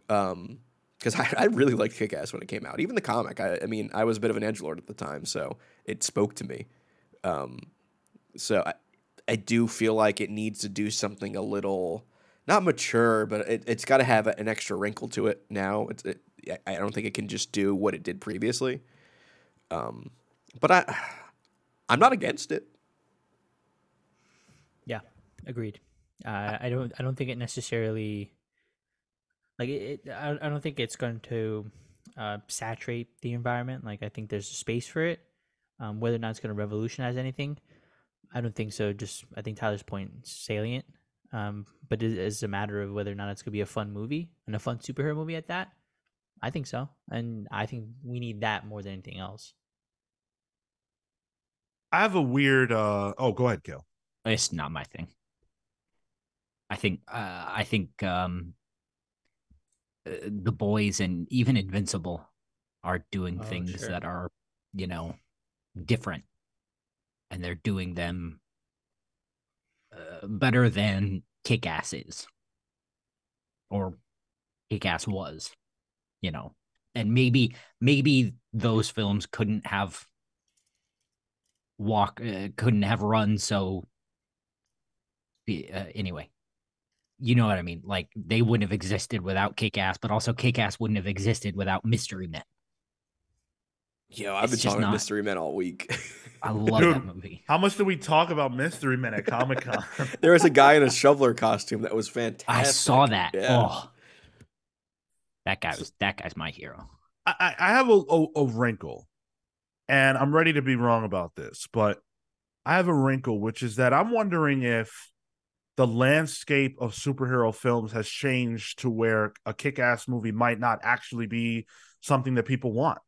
Um, because I, I really liked Kick Ass when it came out. Even the comic. I, I mean, I was a bit of an edge lord at the time, so it spoke to me. Um, so I, I do feel like it needs to do something a little not mature, but it, it's got to have an extra wrinkle to it now. It's it, I I don't think it can just do what it did previously. Um, but I I'm not against it. Yeah, agreed. Uh, I don't. I don't think it necessarily. Like it, it I, I don't think it's going to uh, saturate the environment. Like I think there's a space for it. Um, whether or not it's going to revolutionize anything, I don't think so. Just I think Tyler's point is salient. Um, but it is a matter of whether or not it's going to be a fun movie and a fun superhero movie at that. I think so, and I think we need that more than anything else. I have a weird. uh Oh, go ahead, Gil. It's not my thing. I think uh, I think um the boys and even Invincible are doing Oh, things sure. that are, you know, different. And they're doing them uh, better than Kick Ass is. Or Kick Ass was, you know. And maybe maybe those films couldn't have walk uh, couldn't have run so uh, anyway you know what i mean like they wouldn't have existed without kick-ass but also kick-ass wouldn't have existed without mystery men Yo, I've It's been talking not- Mystery Men all week. i love Dude. that movie How much do we talk about Mystery Men at Comic Con? there was a guy in a shoveler costume that was fantastic. i saw that Yeah. oh that guy was that guy's my hero I, I I have a, a, a wrinkle. And I'm ready to be wrong about this, but I have a wrinkle, which is that I'm wondering if the landscape of superhero films has changed to where a kick ass movie might not actually be something that people want.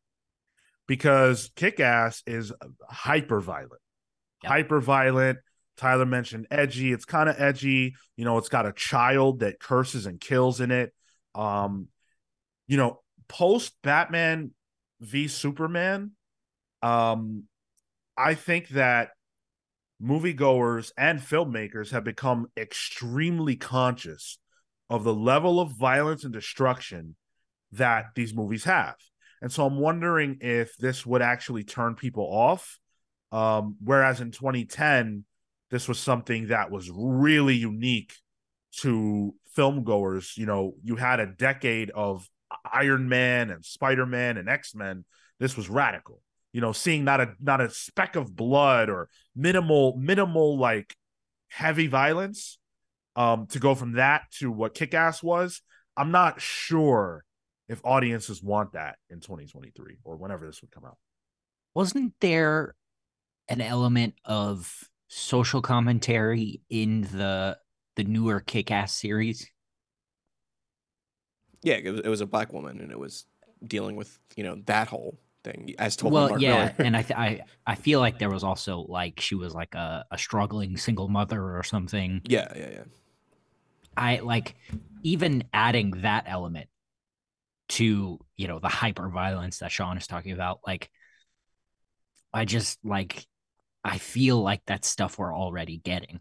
Because kick ass is hyper violent, Yep. hyper violent. Tyler mentioned edgy. It's kind of edgy. You know, it's got a child that curses and kills in it. Um, you know, post Batman v Superman, um, I think that moviegoers and filmmakers have become extremely conscious of the level of violence and destruction that these movies have. And so I'm wondering if this would actually turn people off. Um, whereas in 2010, this was something that was really unique to film goers. You know, you had a decade of Iron Man and Spider Man and X Men. This was radical. You know, seeing not a not a speck of blood or minimal minimal like heavy violence. Um, to go from that to what Kick Ass was, I'm not sure if audiences want that in 2023 or whenever this would come out. Wasn't there an element of social commentary in the the newer Kick Ass series? Yeah, it was, it was a black woman, and it was dealing with you know that whole thing as told. by well, Mark yeah, Millar. and I, th- I I feel like there was also like she was like a, a struggling single mother or something. yeah, yeah, yeah. I like even adding that element to you know the hyper violence that Sean is talking about. Like, I just like I feel like that's stuff we're already getting.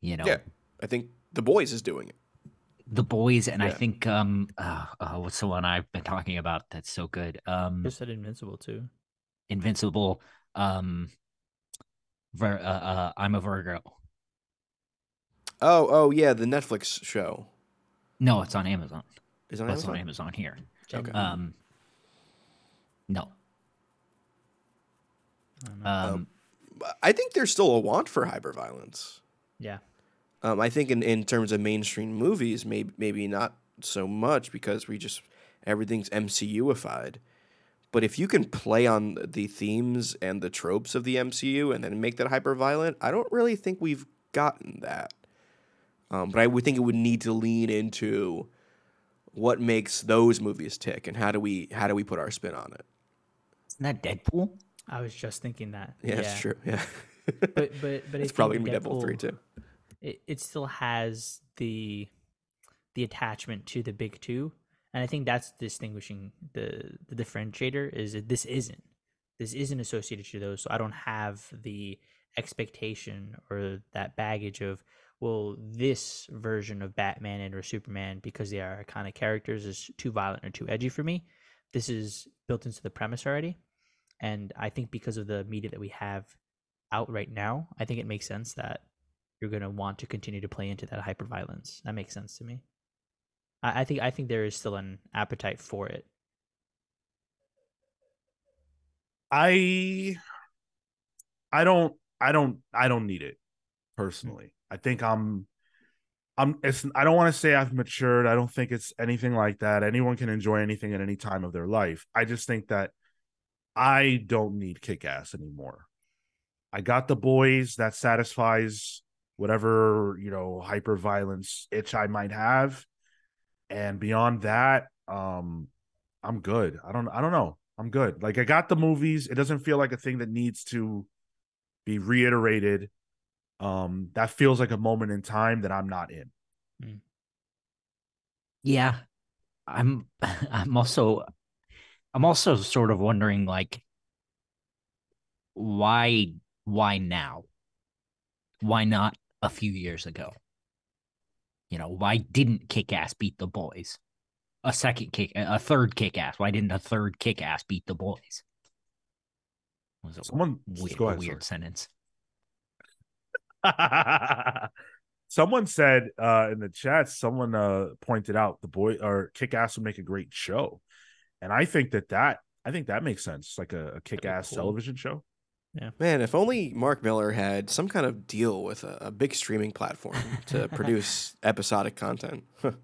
You know, Yeah. I think the boys is doing it. The boys, and I think um, uh, uh, what's the one I've been talking about that's so good? Um, Just said Invincible too. Invincible. Um, Vir- uh, uh, I'm a Virgo. Oh, oh yeah, the Netflix show No, it's on Amazon. is on That's on Amazon. Amazon here. Okay. Um, no. I don't. Um, I think there's still a want for hyperviolence. yeah. Um, I think in, in terms of mainstream movies, maybe maybe not so much because we just everything's MCUified. But if you can play on the themes and the tropes of the MCU and then make that hyper violent, I don't really think we've gotten that. Um, but I would think it would need to lean into what makes those movies tick and how do we how do we put our spin on it? isn't that Deadpool? I was just thinking that. Yeah, that's true. Yeah, But but but it's probably gonna be Deadpool three too. It it still has the the attachment to the big two, and I think that's distinguishing the the differentiator is that this isn't. This isn't associated to those, so I don't have the expectation or that baggage of well this version of Batman and or Superman because they are iconic characters is too violent or too edgy for me. This is built into the premise already, and I think because of the media that we have out right now, I think it makes sense that you're going to want to continue to play into that hyper violence. That makes sense to me. I, I think I think there is still an appetite for it. I I don't I don't I don't need it personally. I think I'm I'm it's I don't want to say I've matured. I don't think it's anything like that. Anyone can enjoy anything at any time of their life. I just think that I don't need kick ass anymore. I got the boys that satisfies whatever, you know, hyper violence itch I might have. And beyond that, um, I'm good. I don't I don't know. I'm good. Like I got the movies. It doesn't feel like a thing that needs to be reiterated. Um, that feels like a moment in time that I'm not in. Yeah, I'm. I'm also. I'm also sort of wondering, like, why? Why now? Why not a few years ago? You know, why didn't Kick Ass beat the boys? A second kick, a third kick ass. Why didn't a third kick ass beat the boys? Was a Someone weird, go ahead, weird sentence. someone said uh in the chat, someone uh pointed out the boy or kick ass would make a great show. And I think that that I think that makes sense. Like a, a kick ass cool. television show. Man, if only Mark Millar had some kind of deal with a, a big streaming platform to produce episodic content.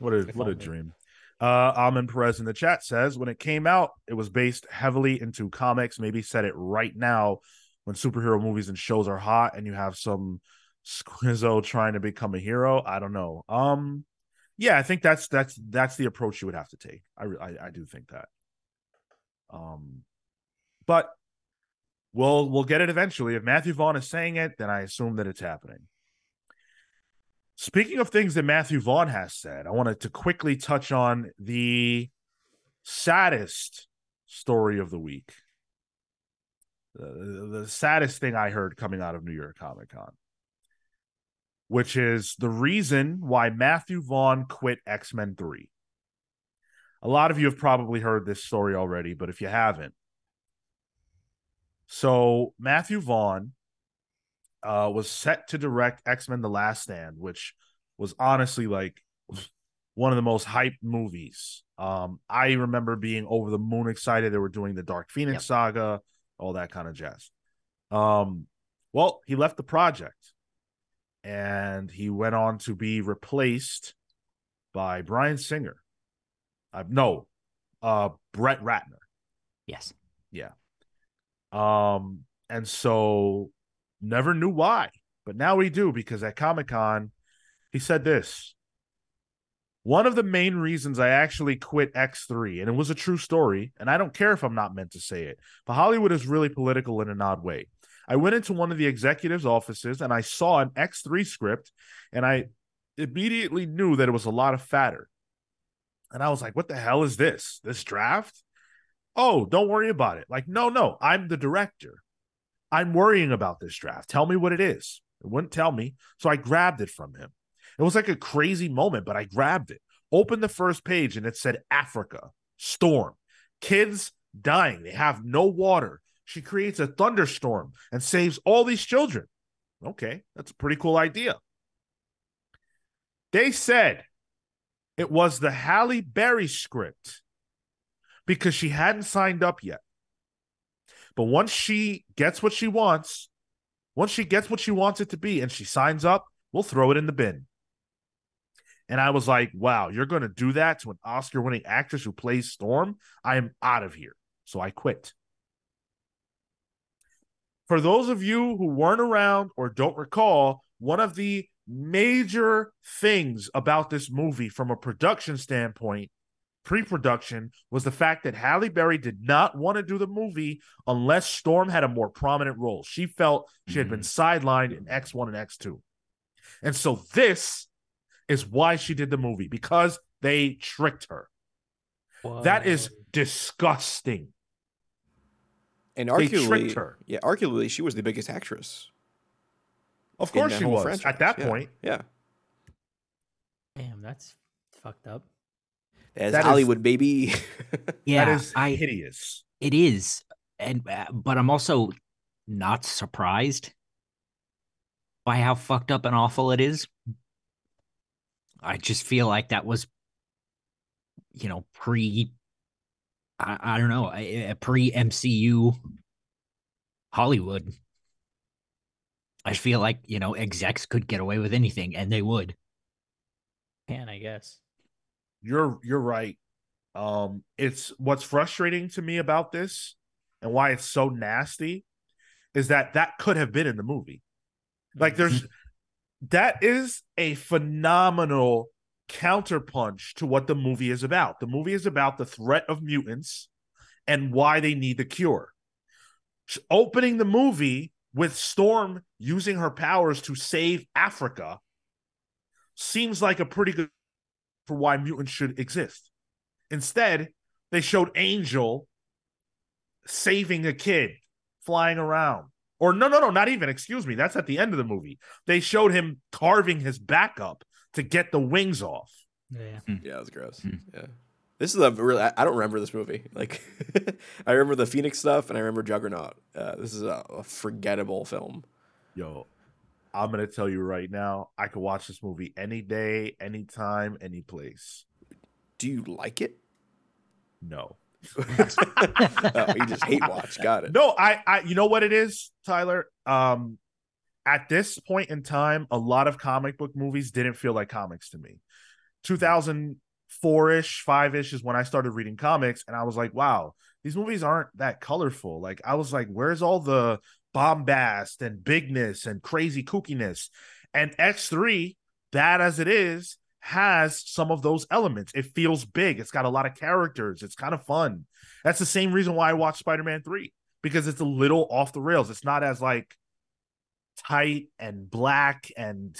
What a what a dream. Uh, Amin Perez in the chat says when it came out, it was based heavily into comics. Maybe set it right now when superhero movies and shows are hot and you have some squizzo trying to become a hero. I don't know. Um, yeah, I think that's that's that's the approach you would have to take. I I, I do think that. Um, but we'll we'll get it eventually. If Matthew Vaughn is saying it, then I assume that it's happening. Speaking of things that Matthew Vaughn has said, I wanted to quickly touch on the saddest story of the week. The, the saddest thing I heard coming out of New York Comic Con, which is the reason why Matthew Vaughn quit X Men 3. A lot of you have probably heard this story already, but if you haven't, so Matthew Vaughn uh, was set to direct X Men: The Last Stand, which was honestly like one of the most hyped movies. Um, I remember being over the moon excited. They were doing the Dark Phoenix yep. saga, all that kind of jazz. Um, well, he left the project, and he went on to be replaced by Bryan Singer. Uh, no, uh, Brett Ratner. Yes. Yeah. Um, and so never knew why, but now we do because at Comic Con, he said this. One of the main reasons I actually quit X3, and it was a true story, and I don't care if I'm not meant to say it, but Hollywood is really political in an odd way. I went into one of the executives' offices and I saw an X3 script, and I immediately knew that it was a lot of fatter. And I was like, what the hell is this? This draft? Oh, don't worry about it. Like, no, no, I'm the director. I'm worrying about this draft. Tell me what it is. It wouldn't tell me. So I grabbed it from him. It was like a crazy moment, but I grabbed it. Opened the first page and it said Africa, storm, kids dying. They have no water. She creates a thunderstorm and saves all these children. Okay, that's a pretty cool idea. They said it was the Halle Berry script because she hadn't signed up yet. But once she gets what she wants, once she gets what she wants it to be and she signs up, we'll throw it in the bin. And I was like, wow, you're going to do that to an Oscar winning actress who plays Storm? I am out of here. So I quit. For those of you who weren't around or don't recall, one of the major things about this movie from a production standpoint pre-production was the fact that Halle Berry did not want to do the movie unless Storm had a more prominent role. She felt she had been mm-hmm. sidelined in X1 and X2. And so this is why she did the movie because they tricked her. Whoa. That is disgusting. And arguably, yeah, arguably, she was the biggest actress. Of course, she was franchise. at that yeah. point. Yeah. Damn, that's fucked up as that Hollywood, is, baby. yeah, that is I, hideous. It is, and uh, but I'm also not surprised by how fucked up and awful it is. I just feel like that was, you know, pre. I, I don't know, a, a pre MCU Hollywood. I feel like you know execs could get away with anything, and they would. Can I guess? You're you're right. Um, it's what's frustrating to me about this and why it's so nasty is that that could have been in the movie. Like there's mm-hmm. that is a phenomenal counterpunch to what the movie is about. The movie is about the threat of mutants and why they need the cure. Opening the movie with Storm using her powers to save Africa seems like a pretty good for why mutants should exist. Instead, they showed Angel saving a kid flying around. Or no, no, no, not even. Excuse me. That's at the end of the movie. They showed him carving his back up to get the wings off. Yeah, mm. yeah, it was gross. Mm. Yeah, this is a really. I don't remember this movie. Like, I remember the Phoenix stuff, and I remember Juggernaut. Uh, this is a, a forgettable film. Yo, I'm gonna tell you right now, I could watch this movie any day, anytime, any place. Do you like it? No. oh, you just hate watch. Got it. No, I, I, you know what it is, Tyler. Um, at this point in time, a lot of comic book movies didn't feel like comics to me. 2000, four ish, five ish is when I started reading comics, and I was like, wow, these movies aren't that colorful. Like, I was like, where's all the bombast and bigness and crazy kookiness? And X3, bad as it is, has some of those elements. It feels big. It's got a lot of characters. It's kind of fun. That's the same reason why I watched Spider-Man 3 because it's a little off the rails. It's not as like tight and black and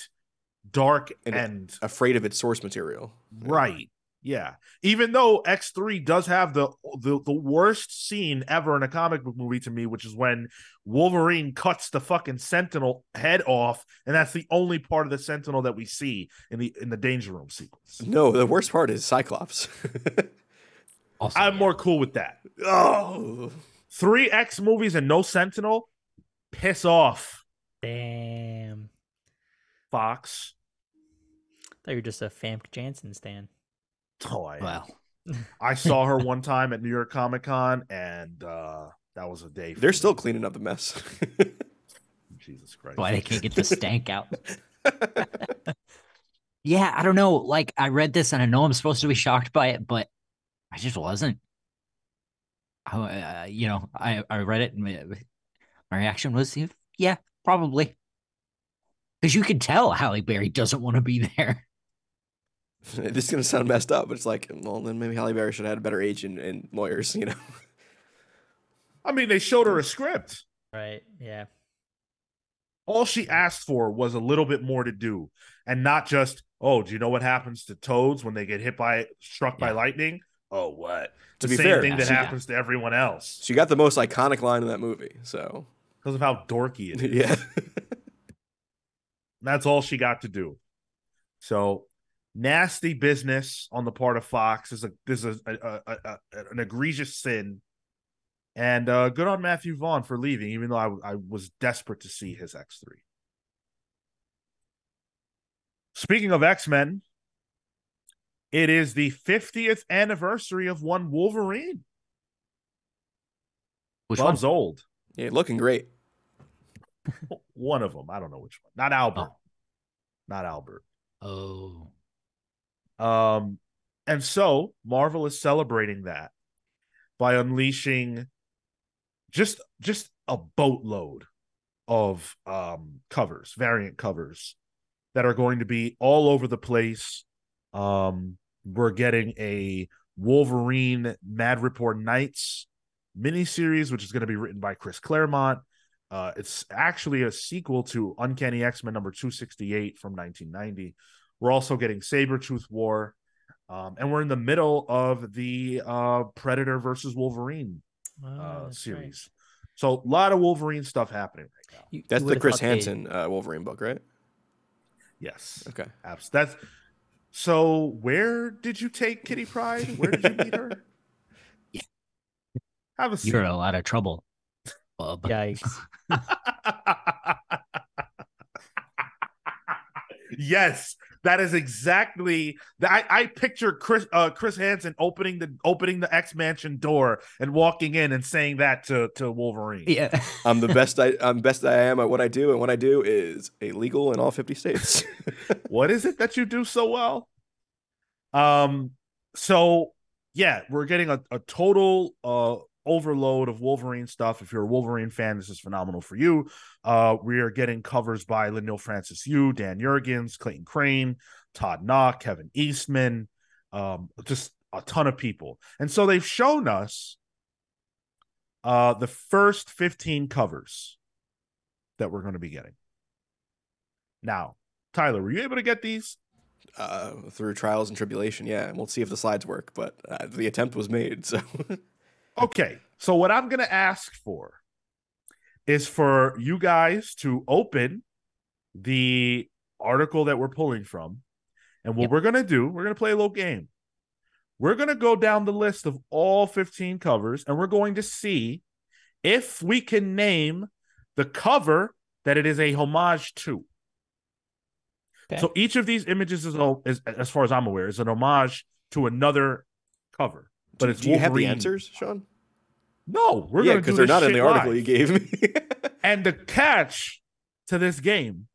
dark And- and, Afraid of its source material. right. Yeah. Even though X3 does have the, the the worst scene ever in a comic book movie to me, which is when Wolverine cuts the fucking Sentinel head off, and that's the only part of the Sentinel that we see in the in the Danger Room sequence. No, the worst part is Cyclops. Also, I'm more cool with that. oh, Three X movies and no Sentinel, piss off, Damn. Fox. thought you were just a Famke Janssen stan. Oh, I, well. I saw her one time at New York Comic Con, and uh, that was a day. for they're me. still cleaning up the mess. Jesus Christ. Why they can't get the stank out? yeah, I don't know. Like I read this and I know I'm supposed to be shocked by it, but I just wasn't. I, uh, you know, I I read it and my, my reaction was, yeah, probably, because you could tell Halle Berry doesn't want to be there. this is gonna sound messed up, but it's like, well, then maybe Halle Berry should have had a better agent and lawyers, you know. I mean, they showed her a script. Right. Yeah. All she asked for was a little bit more to do, and not just, oh, do you know what happens to toads when they get hit by struck by lightning? Oh, what? To the be same fair, thing that she- happens to everyone else She got the most iconic line in that movie, so because of how dorky it is. yeah. That's all she got to do. So nasty business on the part of Fox is a this is a, a, a, an egregious sin. And uh, good on Matthew Vaughn for leaving, even though I, I was desperate to see his X three. Speaking of X Men, it is the 50th anniversary of one Wolverine. Which one's old. yeah, looking great. One of them. I don't know which one. Not Albert. Oh. Not Albert. Oh, Um, and so Marvel is celebrating that by unleashing just just a boatload of um covers, variant covers that are going to be all over the place. Um, we're getting a Wolverine Madripoor Knights miniseries, which is going to be written by Chris Claremont. Uh, it's actually a sequel to Uncanny X Men number 268 from 1990. We're also getting Sabretooth War. Um, and we're in the middle of the uh, Predator versus Wolverine Oh, uh, that's series. right. So a lot of Wolverine stuff happening right now. You- That's you the Chris Hansen uh, Wolverine book, right? Yes. Okay. Abs- that's so where did you take Kitty Pryde? Where did you meet her? Yeah. Have a seat. you're in a lot of trouble, Bub. Yikes. yes, that is exactly that. I, I picture Chris uh, Chris Hansen opening the opening the X Mansion door and walking in and saying that to to Wolverine. Yeah. I'm the best I I'm best I am at what I do, and what I do is illegal in all 50 states. what is it that you do so well? Um, so yeah, we're getting a, a total uh overload of Wolverine stuff. If you're a Wolverine fan, this is phenomenal for you. Uh, we are getting covers by Leinil Francis Yu, Dan Jurgens, Clayton Crain, Todd Nauck, Kevin Eastman, um, just a ton of people. And so they've shown us uh the first 15 covers that we're going to be getting. Now, Tyler, were you able to get these? uh, through trials and tribulation, yeah. And we'll see if the slides work, but uh, the attempt was made. So Okay. So what I'm going to ask for is for you guys to open the article that we're pulling from. And what Yep. we're going to do, we're going to play a little game. We're going to go down the list of all 15 covers and we're going to see if we can name the cover that it is a homage to. Okay. So each of these images is, is as far as I'm aware, is an homage to another cover. But do, it's do you have the answers, Sean? No, we're yeah, gonna do because they're not in the article live. you gave me. And the catch to this game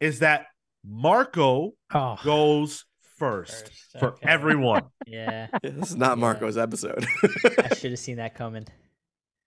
is that Marco Oh, goes first, First, for okay. everyone. Yeah, Yeah, this is not Yeah. Marco's episode. I should have seen that coming.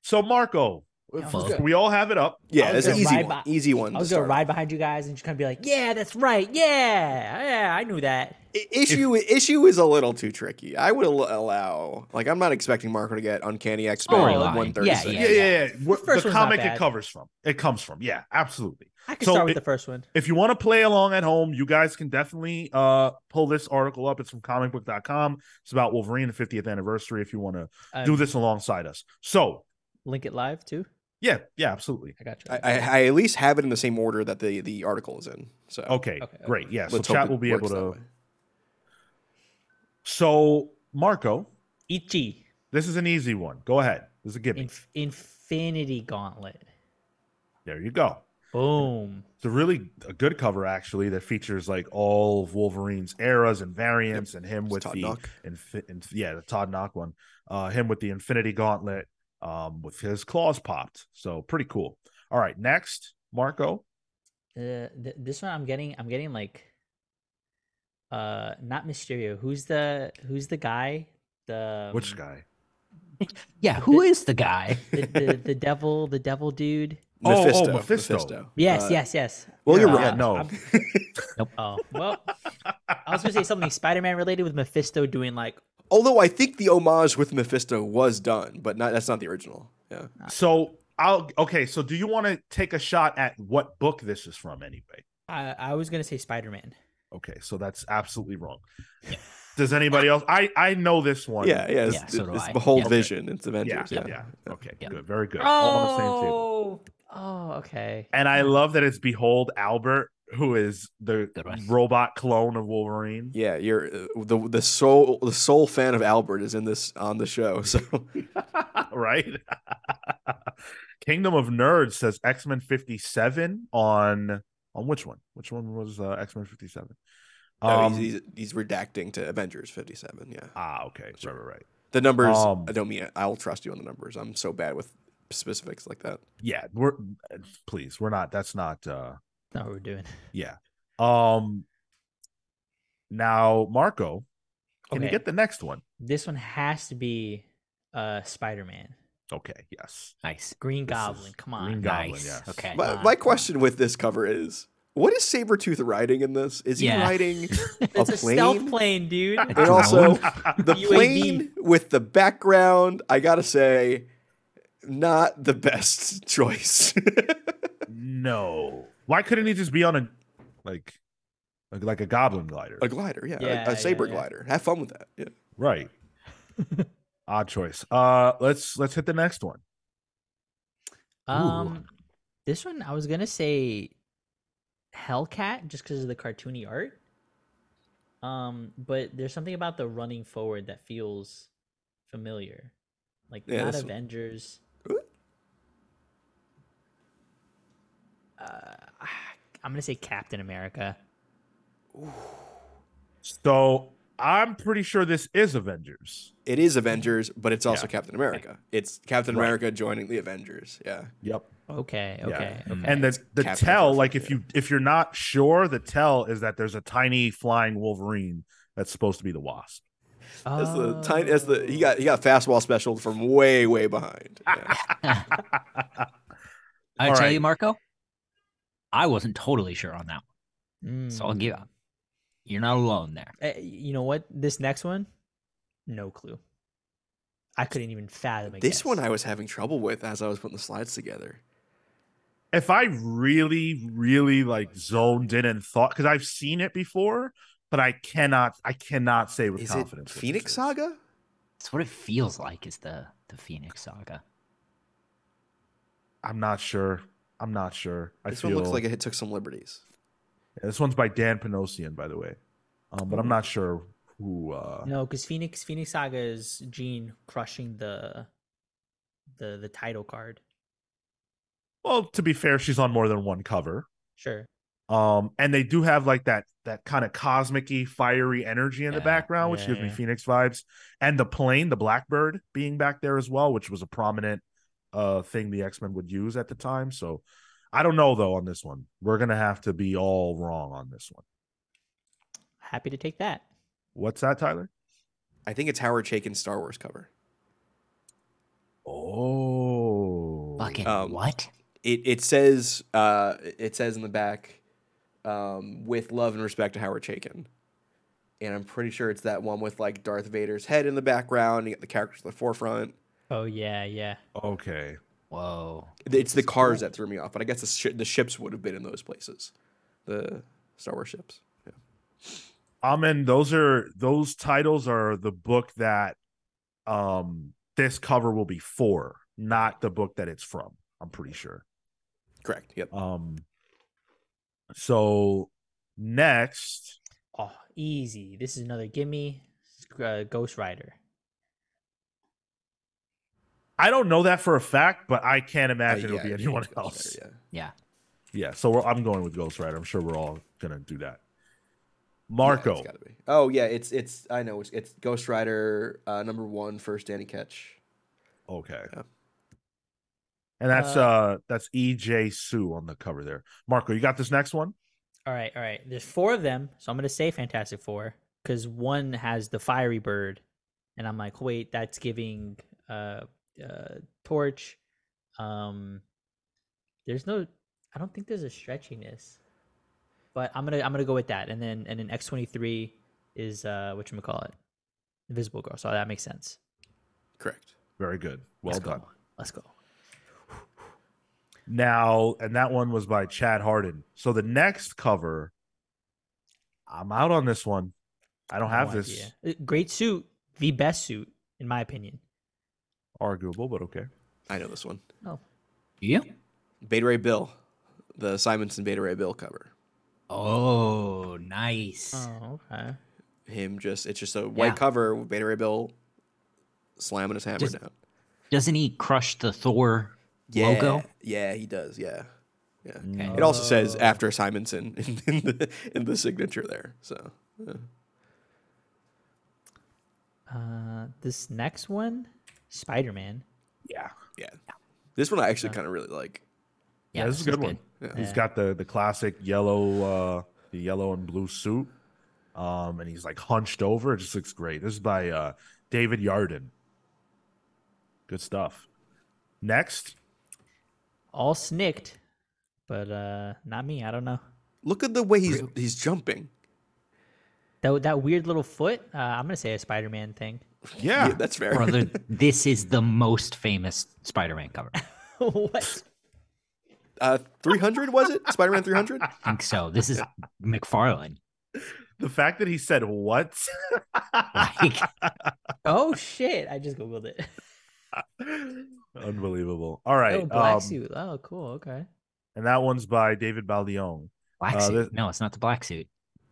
So Marco, Yeah, I was good. we all have it up. yeah, it's an easy one. by- Easy one. I to was gonna start. ride behind you guys and just kind of be like, "Yeah, that's right. Yeah, yeah, I knew that." I- issue issue is a little too tricky. I would al- allow like I'm not expecting Marco to get Uncanny X Men Storyline. one thirty Yeah, six. Yeah, yeah, yeah. What- first the comic it bad. covers from. It comes from. Yeah, absolutely. I can So start with it- the first one. If you want to play along at home, you guys can definitely uh pull this article up. It's from comicbook.com. It's about Wolverine, the 50th anniversary, if you want to Um, do this alongside us. So Link it live too. Yeah, yeah, absolutely. I got you. I, I, I at least have it in the same order that the the article is in. So Okay, Okay, okay. great. Yeah, let's so chat will be able to. So Marco, Ichi this is an easy one. Go ahead. This is a gimme. Inf- Infinity Gauntlet. there you go. Boom. It's a really a good cover actually that features like all of Wolverine's eras and variants, and him It's with Todd the Nauck. infi- inf- yeah the Todd Nauck one, uh, him with the Infinity Gauntlet, um, with his claws popped. So pretty cool. All right, next Marco. Uh, th- this one I'm getting. I'm getting like. Uh, not Mysterio. Who's the Who's the guy? The Which um, guy? Yeah, who is the guy? The, the the devil. The devil dude. Oh, oh, Mephisto. Mephisto. Yes, Uh, yes, yes. Well, you're Uh, wrong. No. I'm- Oh well, I was gonna say something Spider-Man related with Mephisto doing like Although I think the homage with Mephisto was done, but not that's not the original. Yeah. So I'll okay. So do you want to take a shot at what book this is from anyway? I, I was gonna say Spider-Man. Okay, so that's absolutely wrong. Does anybody else? I I know this one. Yeah, yeah. It's, Yeah, so do it's I. Behold Yeah. Vision. It's yeah, Avengers. yeah. Yeah. Okay, Yeah. good, very good. All on the same table. Oh, oh, okay. And I love that it's Behold Albert, who is the robot clone of Wolverine. Yeah, you're uh, the the sole the sole fan of Albert is in this on the show. So right? Kingdom of Nerds says X Men 57 on on which one? Which one was uh, X Men 57? no, Um, he's, he's he's redacting to Avengers 57. Yeah, ah, okay, right, right, right. the numbers. Um, I don't mean it. I'll trust you on the numbers. I'm so bad with specifics like that. Yeah, we're please, we're not. That's not. uh That's what we're doing. Yeah. Um. Now, Marco, can you get the next one? This one has to be uh Spider-Man. Okay. Yes. Nice. Green This Goblin. Come on. Green Goblin. Nice. Yes. Okay. My, my question with this cover is: What is Sabretooth riding in this? Is he Yeah. riding It's a, plane? stealth plane, dude. and also the plane with the background? I gotta say, not the best choice. no. Why couldn't he just be on a like like, like a goblin glider? a glider, yeah, Yeah, a, a saber yeah. glider. Have fun with that. Yeah. Right. Odd choice. Uh let's let's hit the next one. Um, this one I was gonna say Hellcat just because of the cartoony art. Um, but there's something about the running forward that feels familiar, like Yeah, not this one- Avengers. Ooh. Uh, I'm gonna say Captain America. So I'm pretty sure this is Avengers. It is Avengers, but it's also Yeah. Captain America. It's Captain Right. America joining the Avengers. Yeah. Yep. Okay, okay, Mm. okay. And the the Captain tell, Perfect, like if yeah. you if you're not sure, the tell is that there's a tiny flying Wolverine that's supposed to be the Wasp. That's the tiny. That's the he got he got fastball special from way way behind. Yeah. I All tell right. you, Marco, I wasn't totally sure on that. one, So I'll give Mm. you're not alone there. Eh, you know what? This next one, no clue. I couldn't even fathom it. this one I was having trouble with as I was putting the slides together. if I really, really like zoned in and thought because I've seen it before, but I cannot I cannot say with Is confidence. what Phoenix this. Saga? That's what it feels like. Is the the Phoenix Saga? I'm not sure. I'm not sure. I This feel one looks like it took some liberties. Yeah, this one's by Dan Panosian, by the way. Um, but I'm not sure who uh No, because Phoenix Phoenix Saga is Jean crushing the the the title card. well, to be fair, she's on more than one cover. Sure. Um, and they do have like that that kind of cosmic-y, fiery energy in the background, which yeah, gives me. Phoenix vibes. And the plane, the Blackbird, being back there as well, which was a prominent uh thing the X-Men would use at the time. So I don't know though on this one. We're gonna have to be all wrong on this one. Happy to take that. What's that, Tyler? I think it's Howard Chaykin's Star Wars cover. Oh, Fucking Um, what? It it says uh it says in the back, um, with love and respect to Howard Chaykin. And I'm pretty sure it's that one with like Darth Vader's head in the background. You got the characters in the forefront. Oh yeah, yeah. okay. Whoa. It's the cars that threw me off, but I guess the, sh- the ships would have been in those places, the Star Wars ships. Yeah. Amen. Those are those titles are the book that um this cover will be for, not the book that it's from. I'm pretty sure. Correct. Yep. Um. So next, Oh, easy. This is another gimme. Uh, Ghost Rider. I don't know that for a fact, but I can't Uh, imagine it'll be anyone it's else. Rider, Yeah. Yeah, so we're, I'm going with Ghost Rider. I'm sure we're all gonna do that. Marco, Yeah, it's be. Oh yeah, it's it's I know it's, it's Ghost Rider uh, number one, first Danny Ketch. okay, Yeah. and that's Uh, uh that's EJ Su on the cover there. Marco, you got this next one? All right, all right. There's four of them, so I'm gonna say Fantastic Four because one has the fiery bird, and I'm like, wait, that's giving uh, uh torch. Um, there's no, I don't think there's a stretchiness, but I'm gonna I'm gonna go with that, and then and then X23 is uh what you call it, Invisible Girl. So that makes sense. Correct. Very good, well Let's done. Go. Let's go. Now, and that one was by Chad Hardin. So the next cover, I'm out on this one. I don't have No this. Uh, Great suit, the best suit in my opinion. Arguable, but okay. I know this one. Oh, Yeah. Beta Ray Bill, the Simonson Beta Ray Bill cover. Oh, nice. oh, okay. Him just it's just a white Yeah. cover with Beta Ray Bill slamming his hammer Just- down. Doesn't he crush the Thor Yeah, logo? Yeah, he does. Yeah, yeah. Okay. It also says after Simonson in, in the in the signature there. So yeah. Uh, this next one, Spider Man. Yeah, yeah, this one I actually kind of really like. yeah, this is a good one. Yeah. He's Yeah. got the the classic yellow, uh the yellow and blue suit, um, and he's like hunched over. It just looks great. This is by uh David Yardin. Good stuff. Next, All snicked, but uh, not me. I don't know. Look at the way he's he's jumping. That that weird little foot. Uh, I'm gonna say a Spider Man thing. Yeah, Yeah, that's fair. Brother, this is the most famous Spider-Man cover. What? Uh, three hundred was it? Spider Man three hundred. I think so. This is McFarlane. the fact that he said what, Like, Oh shit! I just googled it. unbelievable. All right, oh, black um, suit. Oh, cool. Okay. and that one's by David Baldeón. black Uh, suit. this- no, it's not the black suit.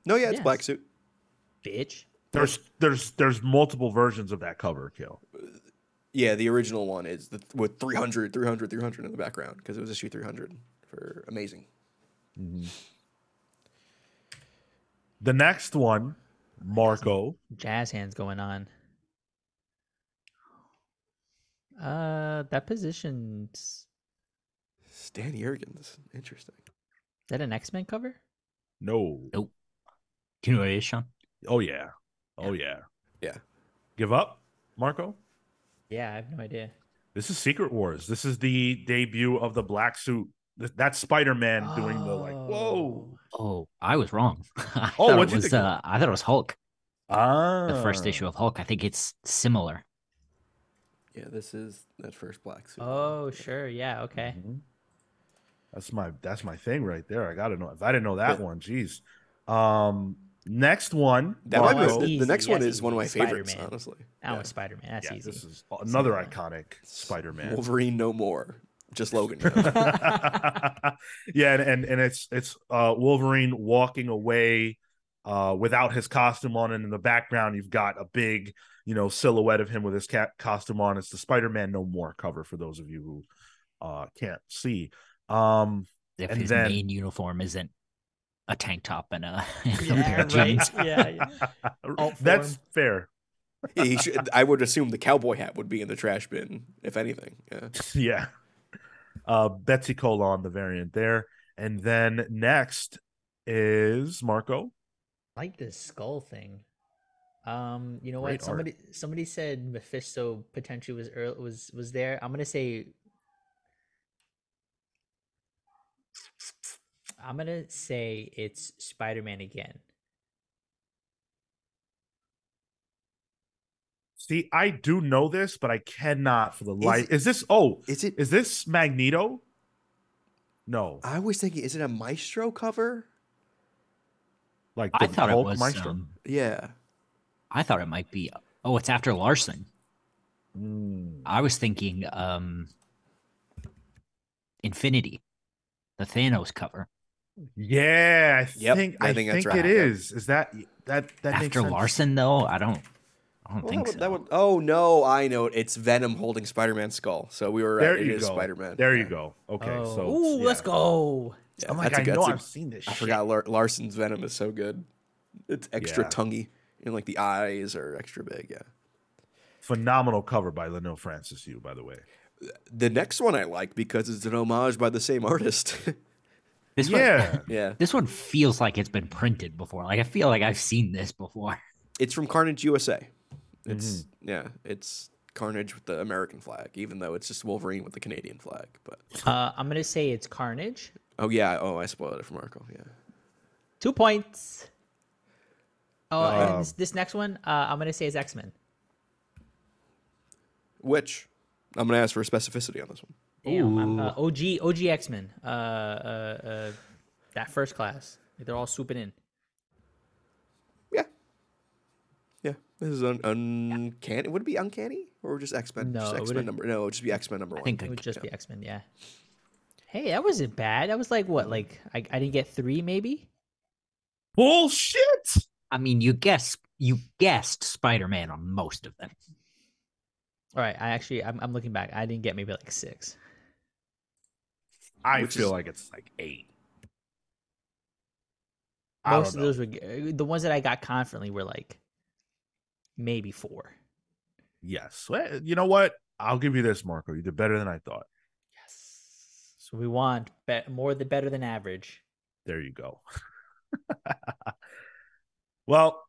No, yeah, it's Yes. black suit. Bitch. There's there's there's multiple versions of that cover, Kill. Yeah, the original one is the, with 300, 300, 300 in the background because it was issue 300 for amazing. The next one, Marco. Jazz hands going on. Uh, that position's Stan Jurgens. Interesting. is that an X Men cover? No. Nope. Do you know what it is, Sean? Oh yeah. Oh yeah. Yeah. Give up, Marco. Yeah, I have no idea. This is Secret Wars. This is the debut of the black suit. Th- That's Spider Man doing the like, whoa. Oh, I was wrong. I Oh, thought what'd it you was. think? Uh, I thought it was Hulk. Ah, The first issue of Hulk. I think it's similar. Yeah, this is that first black suit. Oh, sure. Yeah. Okay. Mhm. That's my that's my thing right there. I gotta know. If I didn't know that Yeah. one, geez. Um, next one. that might be the, the easy, next one that's is one of my easy. favorites, Spider-Man. honestly. That Yeah. was Spider Man. That's yeah, easy. this is another Spider-Man. iconic Spider Man. Wolverine no more. Just Logan. yeah, and, and and it's it's uh Wolverine walking away uh without his costume on, and in the background you've got a big you know silhouette of him with his cat costume on. It's the Spider Man No More cover for those of you who uh can't see. Um, If And his then- main uniform isn't a tank top and a, and a Yeah, pair of right. jeans. Yeah, yeah. That's form. fair. He should, I would assume the cowboy hat would be in the trash bin, if anything. Yeah. yeah. Uh, Betsy Cola, the variant there, and then next is Marco. I like this skull thing. Um, you know Great what? art. Somebody somebody said Mephisto potentially was earl was was there. I'm gonna say. I'm gonna say it's Spider-Man again. See, I do know this, but I cannot for the Is life. it- Is this? Oh, Is it? is this Magneto? No, I was thinking, is it a Maestro cover? like I thought Hulk it was. Maestro? Um, Yeah. I thought it might be. Oh, it's after Larsen. Mm. I was thinking um Infinity, the Thanos cover. Yeah, I Yep, think I I, think think, that's right, it yep. is. Is that that that after sense. Larsen, though, I don't. I don't Well, think that would, so. that would. Oh no, I know it. It's Venom holding Spider-Man's skull. So we were right. There It you is go. Spider-Man. There Yeah. you go. Okay, Oh, so ooh, let's go. Yeah, oh I'm like, that's a I good- know that's a- I've seen this. I shit. forgot Lar- Larsen's Venom is so good. It's extra Yeah. tonguey, and like the eyes are extra big. Yeah. Phenomenal cover by Leinil Francis. Yu, by the way. The next one I like because it's an homage by the same artist. this one, Yeah, yeah. this one feels like it's been printed before. Like I feel like I've seen this before. It's from Carnage USA. Mm-hmm. It's yeah, it's Carnage with the American flag, even though it's just Wolverine with the Canadian flag. But Uh, I'm gonna say it's Carnage. oh yeah, oh I spoiled it for Marco. Yeah. Two points. Oh, and Um, this, this next one, uh, I'm gonna say is X Men. Which I'm gonna ask for specificity on this one. Damn, I'm, uh, OG OG X Men. Uh, uh, uh, that first class. They're all swooping in. Yeah. Yeah. This is un- uncanny. Would it be uncanny or just X Men? No, just it X Men number. No, it would just be X Men number I one. think It would I- just be X Men. Yeah. Hey, that wasn't bad. That was like what? Like I, I didn't get three, maybe. bullshit. I mean, you guess you guessed Spider-Man on most of them. All right. I actually, I'm, I'm looking back. I didn't get maybe like six. I Which feel is- like it's like eight. Most of those were the ones that I got confidently were like maybe four. Yes. Well, you know what? I'll give you this, Marco. You did better than I thought. Yes. So we want more than better than average. There you go. well,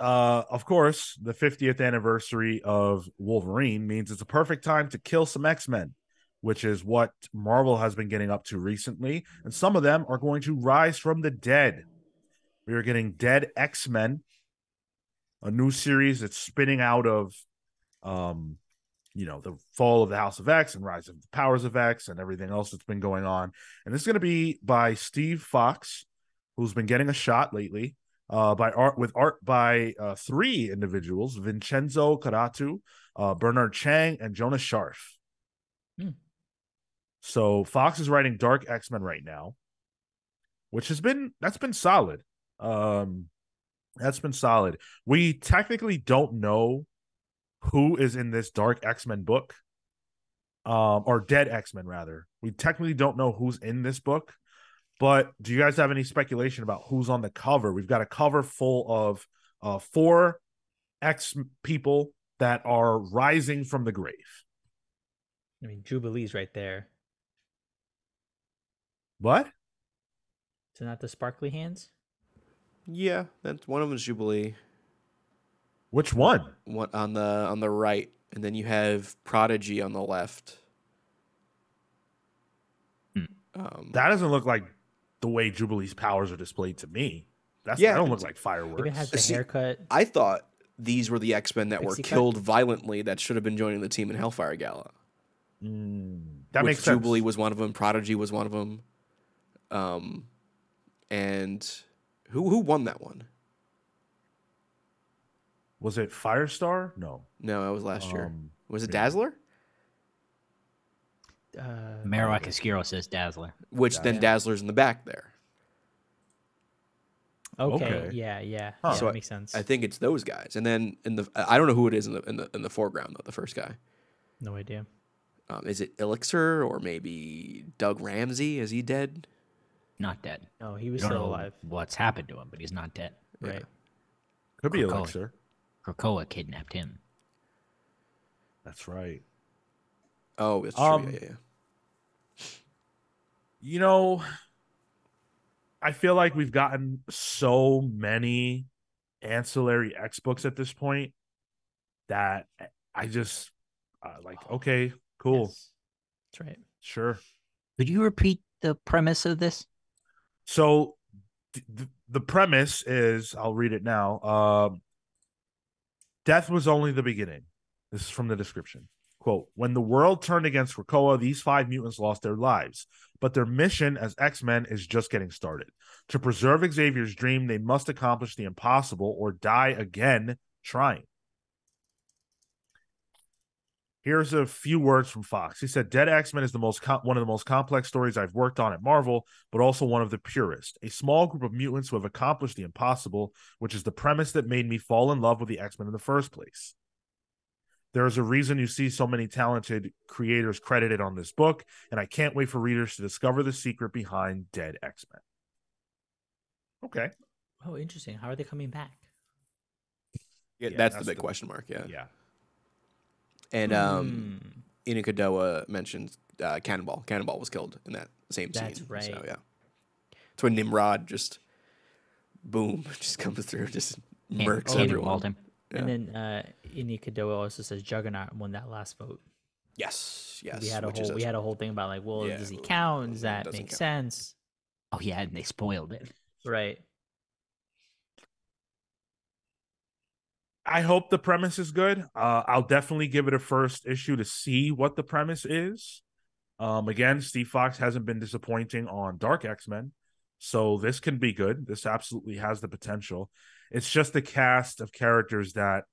uh, of course, the 50th anniversary of Wolverine means it's a perfect time to kill some X Men, which is what Marvel has been getting up to recently. And some of them are going to rise from the dead. We are getting Dead X Men, a new series that's spinning out of, um, you know, the fall of the House of X and rise of the powers of X and everything else that's been going on. And this is going to be by Steve Foxe, who's been getting a shot lately. Uh, by art with art by uh, three individuals: Vincenzo Carratù, uh, Bernard Chang, and Jonas Scharf. Hmm. So Foxe is writing Dark X Men right now, which has been that's been solid. Um, that's been solid. We technically don't know who is in this Dark X Men book, um, or Dead X Men rather. We technically don't know who's in this book. But do you guys have any speculation about who's on the cover? We've got a cover full of uh, four X people that are rising from the grave. I mean, Jubilee's right there. What? Is it not the sparkly hands? Yeah, that's one of them is Jubilee. Which one? One on the on the right, and then you have Prodigy on the left. Hmm. Um, That doesn't look like the way Jubilee's powers are displayed to me. That's Yeah, that don't look like fireworks. Even has the See, haircut. I thought these were the X Men that were Pixie cut? killed violently that should have been joining the team in Hellfire Gala. Mm, that which makes sense. Jubilee was one of them. Prodigy was one of them. Um, and who who won that one? Was it Firestar? No. No, that was last year. Um, Was it yeah. Dazzler? Uh, Marowak Oscuro says Dazzler. Which then Dazzler's in the back there. okay. okay. Yeah. Yeah. Huh. yeah So that makes sense. I think it's those guys. And then in the I don't know who it is in the in the in the foreground though. The first guy. no idea. Um, is it Elixir or maybe Doug Ramsey? Is he dead? Not dead. No, he was We don't still know alive. what's happened to him, but he's not dead. Yeah. Right. could be Krakoa. Elixir. Krakoa kidnapped him. That's right. Oh, it's true. Um, yeah, yeah, yeah. You know, I feel like we've gotten so many ancillary X books at this point that I just uh, like. Okay, cool, Yes. That's right. sure. Could you repeat the premise of this? So th- th- the premise is I'll read it now. Um, Death was only the beginning. This is from the description. Quote When the world turned against Krakoa, these five mutants lost their lives, but their mission as X Men is just getting started. To preserve Xavier's dream, they must accomplish the impossible or die again trying. Here's a few words from Foxe. He said, "Dead X Men is the most com- one of the most complex stories I've worked on at Marvel, but also one of the purest. A small group of mutants who have accomplished the impossible, which is the premise that made me fall in love with the X Men in the first place. There is a reason you see so many talented creators credited on this book, and I can't wait for readers to discover the secret behind Dead X Men." Okay, Oh, interesting. How are they coming back? Yeah, Yeah, that's, that's the big the- question mark. Yeah. yeah, And um. Inakadoa mentions uh, Cannonball. Cannonball was killed in that same That's scene. right. So yeah, it's when Nimrod just boom just comes through, just Can't- murks can't everyone. him. Yeah. And then uh Inikadoa also says Juggernaut won that last vote. Yes, yes. we had a which is whole we had a whole thing about like, well, Yeah, does he count? Does that doesn't make count. sense? Oh yeah, and they spoiled it. Right. I hope the premise is good. Uh, I'll definitely give it a first issue to see what the premise is. Um, again, Steve Foxe hasn't been disappointing on Dark X Men, so this can be good. This absolutely has the potential. It's just the cast of characters that,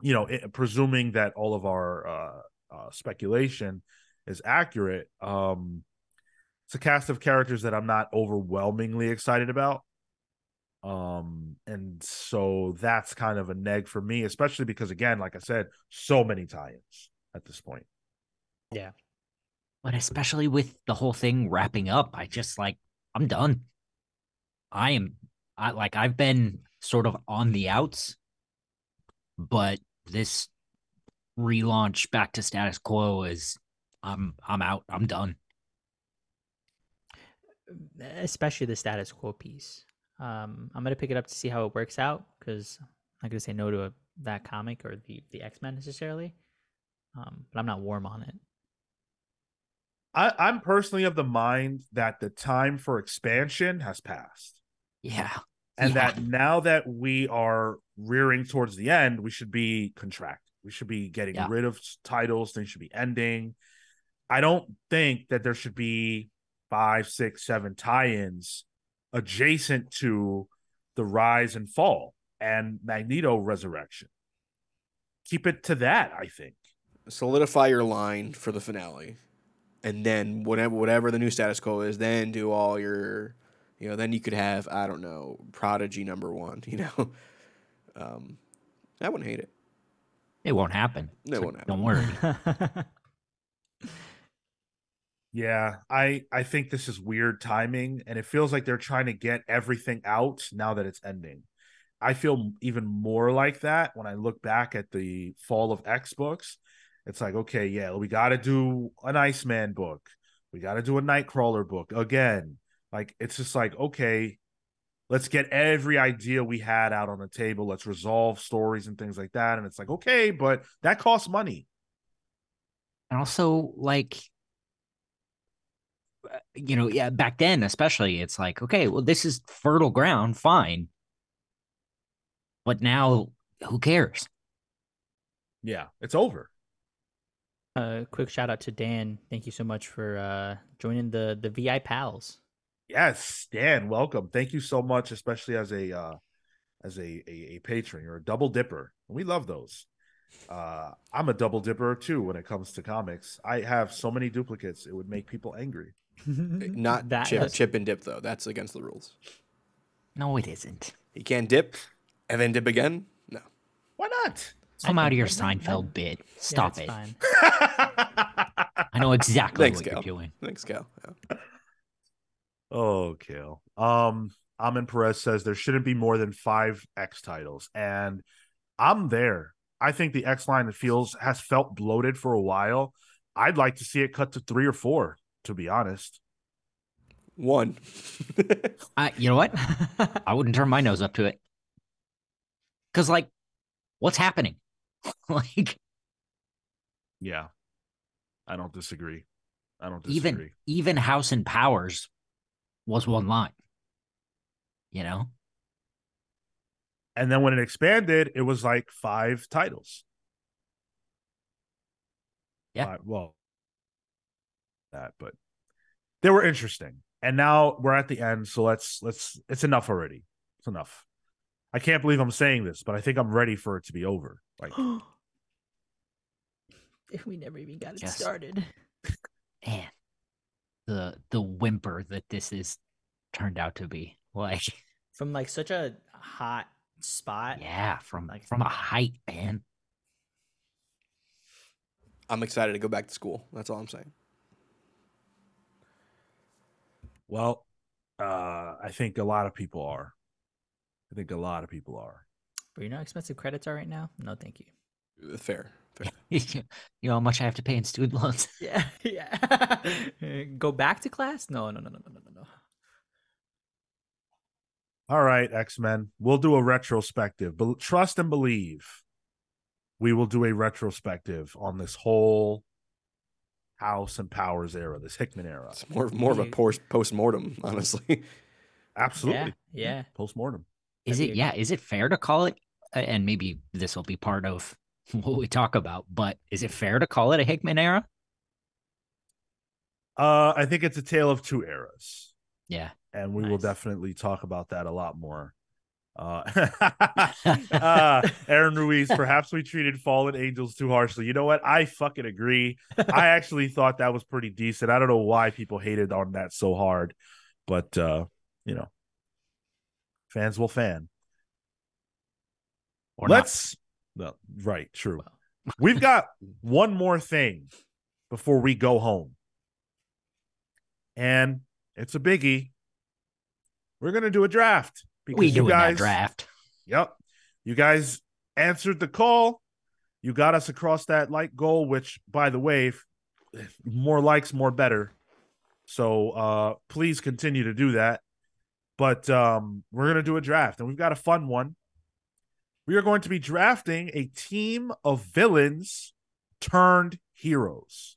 you know, it, presuming that all of our uh, uh, speculation is accurate. Um, it's a cast of characters that I'm not overwhelmingly excited about. Um, and so that's kind of a neg for me, especially because again, like I said, so many tie-ins at this point. Yeah. But especially with the whole thing wrapping up, I just like I'm done. I am I like I've been sort of on the outs, but this relaunch back to status quo is I'm I'm out. I'm done. Especially the status quo piece. Um, I'm gonna pick it up to see how it works out because I'm not gonna say no to a, that comic or the the X Men necessarily. Um, but I'm not warm on it. I, I'm personally of the mind that the time for expansion has passed. Yeah. And Yeah. that now that we are rearing towards the end, we should be contract. We should be getting Yeah. rid of titles. Things should be ending. I don't think that there should be five, six, seven tie-ins adjacent to the rise and fall and Magneto resurrection. Keep it to that, I think. solidify your line for the finale, and then whatever whatever the new status quo is, then do all your, you know, then you could have I don't know Prodigy number one. You know, um, I wouldn't hate it. It won't happen. It So won't happen. Don't worry. Yeah, I I think this is weird timing, and it feels like they're trying to get everything out now that it's ending. I feel even more like that when I look back at the Fall of X books. It's like, okay, yeah, we got to do an Iceman book, we got to do a Nightcrawler book again. Like, it's just like, okay, let's get every idea we had out on the table. Let's resolve stories and things like that. And it's like, okay, but that costs money. And also, like, you know, yeah, back then, especially, it's like, okay, well, this is fertile ground, fine. But now, who cares? Yeah, it's over. uh, quick shout out to Dan. Thank you so much for uh, joining the the VI pals. Yes, Dan, welcome. Thank you so much, especially as a uh as a a, a patron. You're a double dipper. We love those. Uh I'm a double dipper too when it comes to comics. I have so many duplicates, it would make people angry. Not That- chip that's- chip and dip though. That's against the rules. No, it isn't. You can't dip and then dip again. No. Why not? Come out of your that- that- Seinfeld bit. Yeah, Stop it's it. fine. I know exactly Thanks, what Cal. you're doing. Thanks, Cal. Yeah. oh, Kale. Um Amin Perez says there shouldn't be more than five X titles. And I'm there. I think the X line feels has felt bloated for a while. I'd like to see it cut to three or four, to be honest. One. I, you know what? I wouldn't turn my nose up to it. Because like, what's happening? like Yeah. I don't disagree. I don't disagree. even even House and Powers was one line. You know? and then when it expanded, it was like five titles. Yeah. Five- well, that, but they were interesting. And now we're at the end, so let's let's it's enough already. It's enough. I can't believe I'm saying this, but I think I'm ready for it to be over. Like we never even got it Yes. started. Man, the the whimper that this is turned out to be. Like, From like such a hot spot. yeah, from Like- from a height, man. I'm excited to go back to school. That's all I'm saying. Well, uh, I think a lot of people are. I think a lot of people are. But you know how expensive credits are right now? No, thank you. Uh, Fair. Fair. you know how much I have to pay in student loans? Yeah, yeah. Go back to class? No, no, no, no, no, no, no, no. All right, X Men. We'll do a retrospective. But trust and believe, we will do a retrospective on this whole House and Powers era, this Hickman era. It's more more of a post mortem, honestly. Absolutely. Yeah, yeah. Post mortem. Is it yeah, is it fair to call it uh, and maybe this will be part of what we talk about, but is it fair to call it a Hickman era? Uh, I think it's a tale of two eras, Yeah. and we will definitely talk about that a lot more. Uh, uh, Aaron Ruiz, perhaps we treated Fallen Angels too harshly. You know what? I fucking agree. I actually thought that was pretty decent. I don't know why people hated on that so hard, but uh, you know, fans will fan. Or. Let's no, right, true. We've got one more thing before we go home. And it's a biggie. We're gonna do a draft we doing guys that draft. Yep. You guys answered the call. You got us across that like goal, which by the way, more likes, more better. So uh please continue to do that. But um we're gonna do a draft and we've got a fun one. We are going to be drafting a team of villains turned heroes.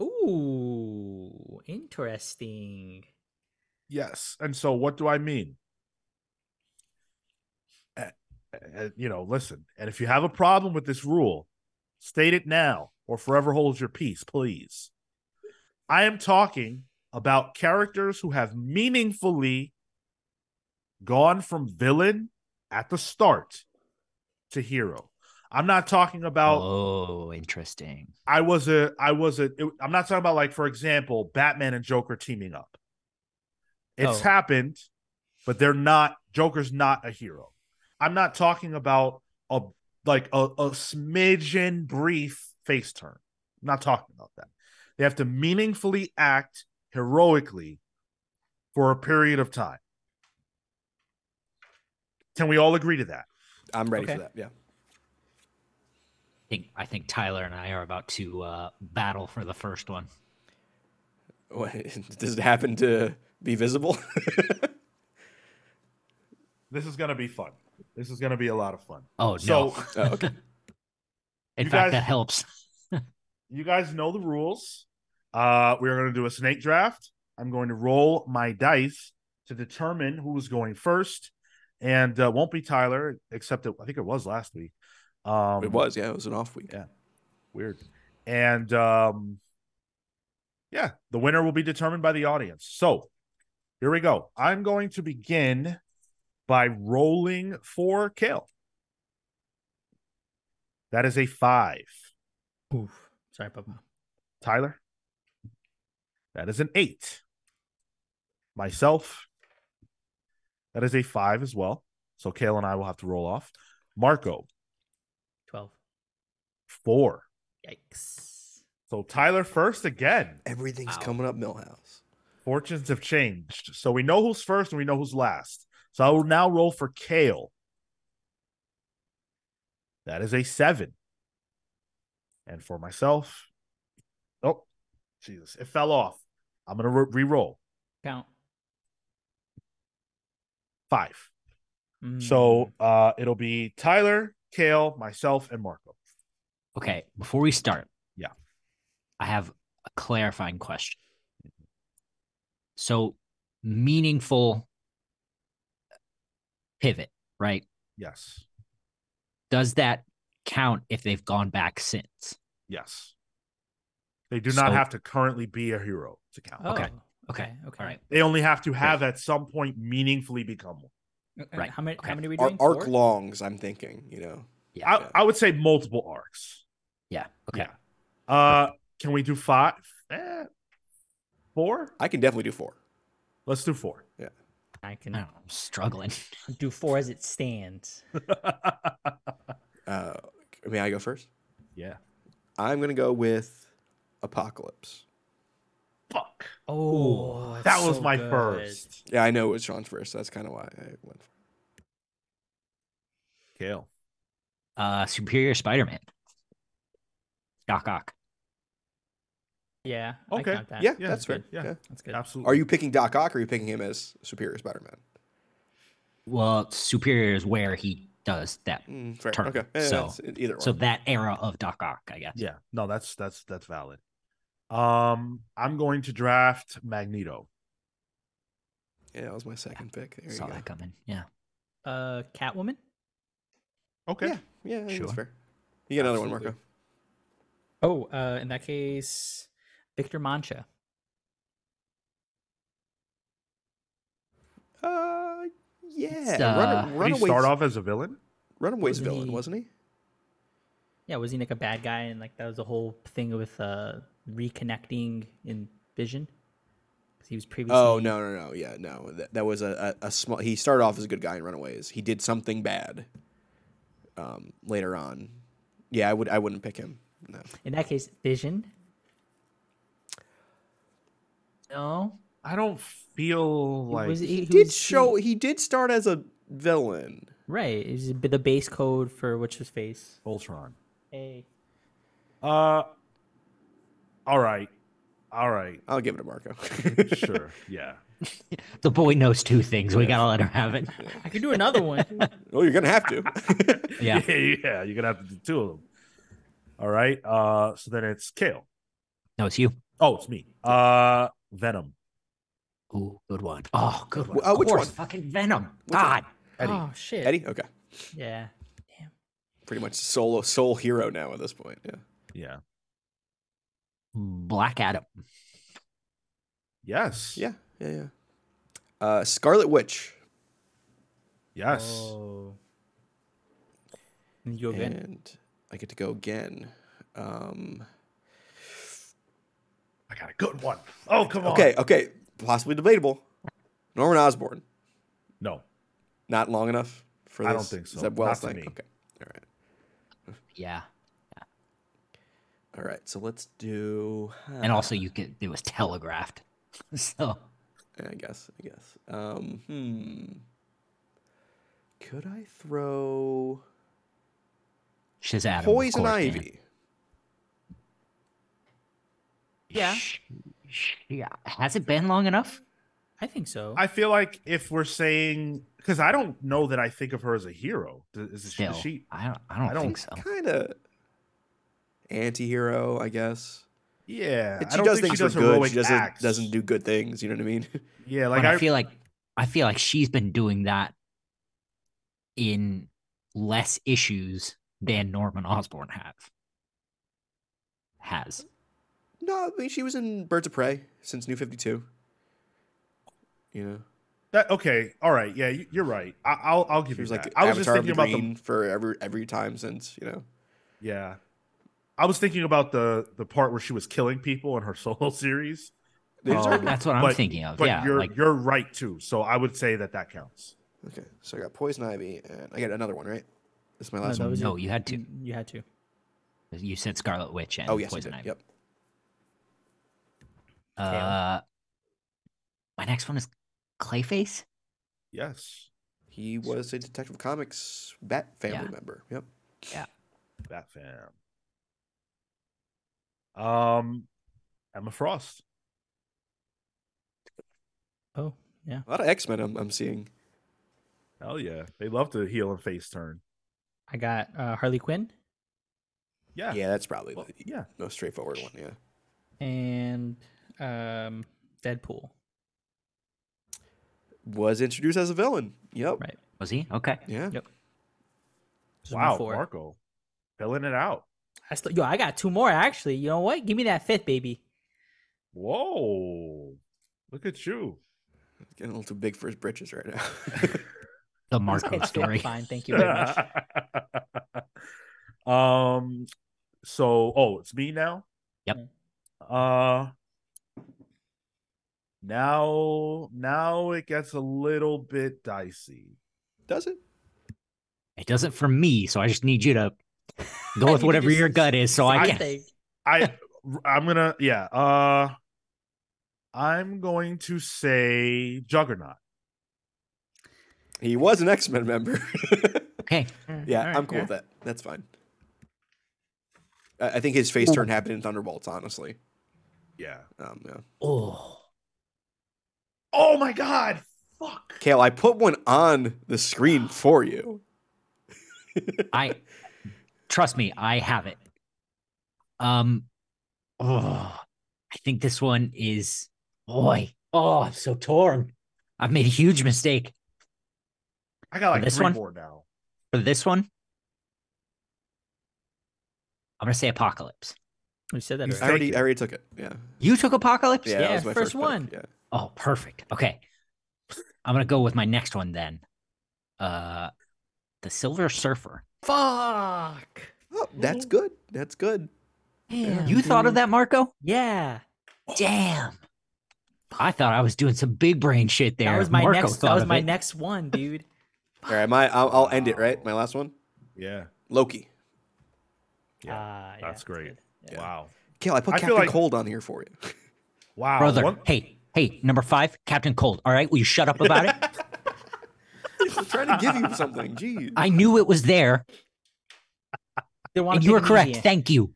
Ooh, interesting. Yes. And so what do I mean? Uh, you know, listen, and if you have a problem with this rule, state it now or forever hold your peace, please. I am talking about characters who have meaningfully gone from villain at the start to hero. I'm not talking about oh, interesting. I was a I was a I'm not talking about like for example Batman and Joker teaming up. It's Oh. happened, but they're not Joker's not a hero. I'm not talking about a like a, a smidgen brief face turn. I'm not talking about that. They have to meaningfully act heroically for a period of time. Can we all agree to that? I'm ready Okay. for that. Yeah. I think I think Tyler and I are about to uh, battle for the first one. What, does it happen to be visible? This is gonna be fun. This is gonna be a lot of fun. Oh So no! oh, okay. In fact, guys- that helps. you guys know the rules. Uh, we're going to do a snake draft. I'm going to roll my dice to determine who is going first, and uh, won't be Tyler, except it, I think it was last week. Um, it was. Yeah, it was an off week. Yeah. weird, and um, yeah, the winner will be determined by the audience. So here we go. I'm going to begin by rolling for Kale. That is a five. Oof. Sorry, Papa. Tyler. That is an eight. Myself. That is a five as well. So Kale and I will have to roll off. Marco, 12. four. Yikes. So Tyler first again. Everything's Wow. coming up Milhouse. Fortunes have changed. So we know who's first and we know who's last. So I will now roll for Kale. That is a seven. And for myself, oh, Jesus, it fell off. I'm going to re roll Count. five. So Mm. uh it'll be Tyler, Kale, myself, and Marco. Okay, before we start, Yeah. I have a clarifying question. So, meaningful pivot, right? Yes. Does that count if they've gone back since? Yes. They do not have to currently be a hero to count. Oh, okay, okay, okay. All right. They only have to have at some point meaningfully become one. And Right, How many? okay. How many are we Ar- doing? arc Four? longs, I'm thinking, you know. Yeah. I, Yeah. I would say multiple arcs. yeah. Okay. Yeah. Uh can we do five? Eh, four? I can definitely do four. Let's do four. Yeah. I can I'm struggling. do four as it stands. Uh, may I go first? yeah. I'm gonna go with Apocalypse. Fuck. Oh, that was so my good. first. Yeah, I know it was Sean's first. That's kind of why I went. For Kale. Uh, Superior Spider-Man. Doc Ock. Yeah. Okay. I count that. yeah, yeah, that's fair. Yeah. Yeah. that's good. Absolutely. Are you picking Doc Ock or are you picking him as Superior Spider-Man? Well, Superior is where he does that. Mm, fair. Turn. Okay. Eh, So- it's either one. So that era of Doc Ock, I guess. Yeah. No, that's that's that's valid. Um, I'm going to draft Magneto. yeah, that was my second pick. There you Saw go. that coming. Yeah. Uh, Catwoman. Okay. Yeah, yeah, I Sure. that's fair. You get another one, Marco. Oh, uh, in that case, Victor Mancha. Uh, yeah. It's, Run- uh, Did he Runaways, start off as a villain? Runaways Wasn't villain, he- wasn't he? Yeah, was he like a bad guy? And like that was the whole thing with uh reconnecting in Vision. 'Cause he was previously. Oh no, no, no. Yeah, no. That, that was a, a, a small. He started off as a good guy in Runaways. He did something bad. Um, later on, yeah, I would. I wouldn't pick him. No. In that case, Vision. No. I don't feel like was, he, He he did show. He did start as a villain. right. Is it was a bit the base code for which his face. Voltron. Hey. Uh all right. All right. I'll give it to Marco. Sure. Yeah. The boy knows two things. We gotta let him have it. I could do another one. well, you're gonna have to. Yeah. yeah, yeah. You're gonna have to do two of them. All right. Uh so then it's Kale. No, it's you. Oh, it's me. Uh Venom. Ooh, good one. Oh, good one. Uh, Of which course, one? Fucking Venom. Which one? God. Eddie. Oh shit. Eddie. Okay. Yeah. Damn. Pretty much solo sole hero now at this point. Yeah. Yeah. Black Adam. Yes. Yeah. Yeah. Yeah. Uh, Scarlet Witch. Yes. Oh. And you go again. And I get to go again. Um, I got a good one. Oh, come on. okay. Okay. Possibly debatable. Norman Osborn. No. Not long enough for this. I don't think so. Is that well Not to me. Okay. All right. Yeah. All right. So let's do. And also, you could. It was telegraphed. so I guess. I guess. Um, hmm. Could I throw Shazam. Poison course, man. Ivy? Yeah. Sh- sh- Yeah. Has it been long enough? I think so. I feel like if we're saying because I don't know that I think of her as a hero. Does- Is, Still, is she? I don't. I don't, I don't- think so. Kind of anti-hero, I guess. Yeah. And I she don't does think things she does for good. She doesn't, acts. doesn't do good things. You know what I mean? Yeah, Like like I, I, feel like I feel like she's been doing that in less issues than Norman Osborn have. Has. No, I mean she was in Birds of Prey since New Fifty Two. You know, that okay. All right. Yeah, you- you're right. I, I'll I'll give she you was that. like I was just Avatar thinking the about the for every every time since you know. yeah. I was thinking about the the part where she was killing people in her solo series. There's Um, That's what I'm but- thinking of. But yeah. you're like you're right too. So I would say that that counts. Okay, so I got Poison Ivy, and I got another one, right? This is my last that one. no, you had two. You- You had two. You said Scarlet Witch and Oh yes, Poison. Ivy. Yep. Uh, my next one is Clayface. Yes. He was a Detective Comics Bat family Yeah. member. Yep. Yeah. Bat fam. Um, Emma Frost. Oh yeah. A lot of X Men I'm, I'm seeing. Hell yeah. They love to heel and face turn. I got uh, Harley Quinn Yeah. Yeah, that's probably Well, the yeah. no straightforward one. Yeah. and um, Deadpool. Was introduced as a villain. Yep. Right. Was he? Okay. Yeah. Yep. Those Wow, four. Marco. Filling it out. I still, yo, I got two more actually. You know what? Give me that fifth, baby. Whoa. Look at you. It's Getting a little too big for his britches right now. The Marco It's story. fine. Thank you very much. um so oh it's me now Yep. uh now now it gets a little bit dicey Does it? It doesn't for me, so I just need you to go with whatever your gut is, so I I can. think. i i'm gonna yeah uh i'm going to say juggernaut He was an X Men member. Okay. yeah, Alright, I'm cool yeah. with that. That's fine. I, I think his face turn happened in Thunderbolts. Honestly. yeah Um, yeah. Oh, oh my god fuck Kale, I put one on the screen for you. I trust me, I have it. Um, oh, I think this one is boy. Oh, I'm so torn. I've made a huge mistake i got like This three one? more now for this one. I'm gonna say Apocalypse. We said that You I already. already. I already took it. Yeah. You took Apocalypse. Yeah, that Yeah, was my first pick. one. Yeah. Oh, perfect. Okay. I'm gonna go with my next one then. Uh the Silver Surfer. Fuck. Oh, that's good. That's good. Damn, You thought of that, Marco? Yeah. Damn. I thought I was doing some big brain shit there. That was my Marco next. That was my it. next one, dude. All right, my I'll, I'll end it right. My last one, yeah Loki. Yeah, Ah, yeah, that's great good. Yeah. wow Kale, I put I Captain like- Cold on here for you. wow Brother, One- hey, hey, number five, Captain Cold. All right, will you shut up about it? I'm trying to give you something. Jeez. I knew it was there, and you were correct. easy- Thank you.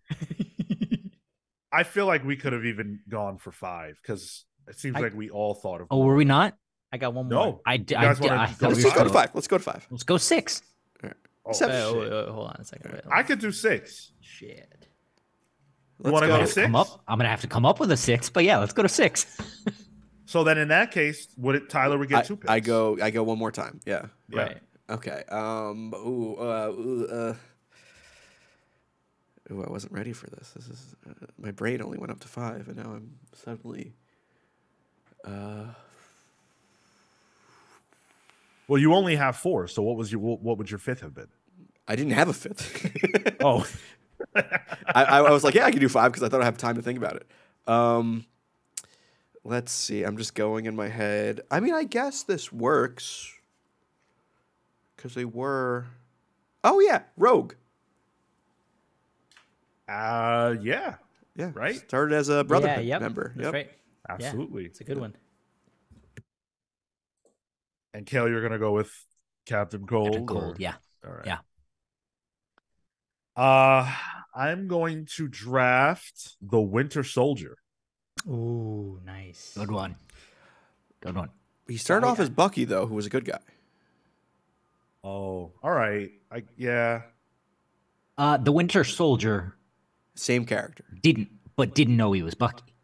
I feel like we could have even gone for five because it seems I- like we all thought of. Oh, were we not? I got one more. No, I, d- You I, guys wanna I go Let's we just go to five. Let's go to five. Let's go six. Oh, Seven. Wait, wait, wait, hold on a second. Wait, I could do six. Shit. Let's wanna I'm go gonna to have to come six? up. I'm gonna have to come up with a six, but yeah, let's go to six. So then, in that case, would it Tyler would get I, two picks? I go. I go one more time. Yeah. Yeah. Right. Okay. Um. Ooh. Uh. Ooh, uh. Ooh, I wasn't ready for this. This is uh, my brain only went up to five, and now I'm suddenly. Uh. Well, you only have four. So what was your what what would your fifth have been? I didn't have a fifth. Oh, I, I, I was like, yeah, I can do five because I thought I have time to think about it. Um, let's see. I'm just going in my head. I mean, I guess this works because they were. Oh yeah, Rogue. uh, yeah, Yeah, Right? Started as a brotherhood yeah, yep, member. That's Yep. right. absolutely. It's a good one. And Kale, you're gonna go with Captain Cold. Captain or- Cold, yeah. All right. Yeah. Uh, I'm going to draft the Winter Soldier. Ooh, nice. Good one. Good one. He started I- off as Bucky though, who was a good guy. Oh, all right. I yeah. Uh, the Winter Soldier Same character. didn't, but didn't know he was Bucky.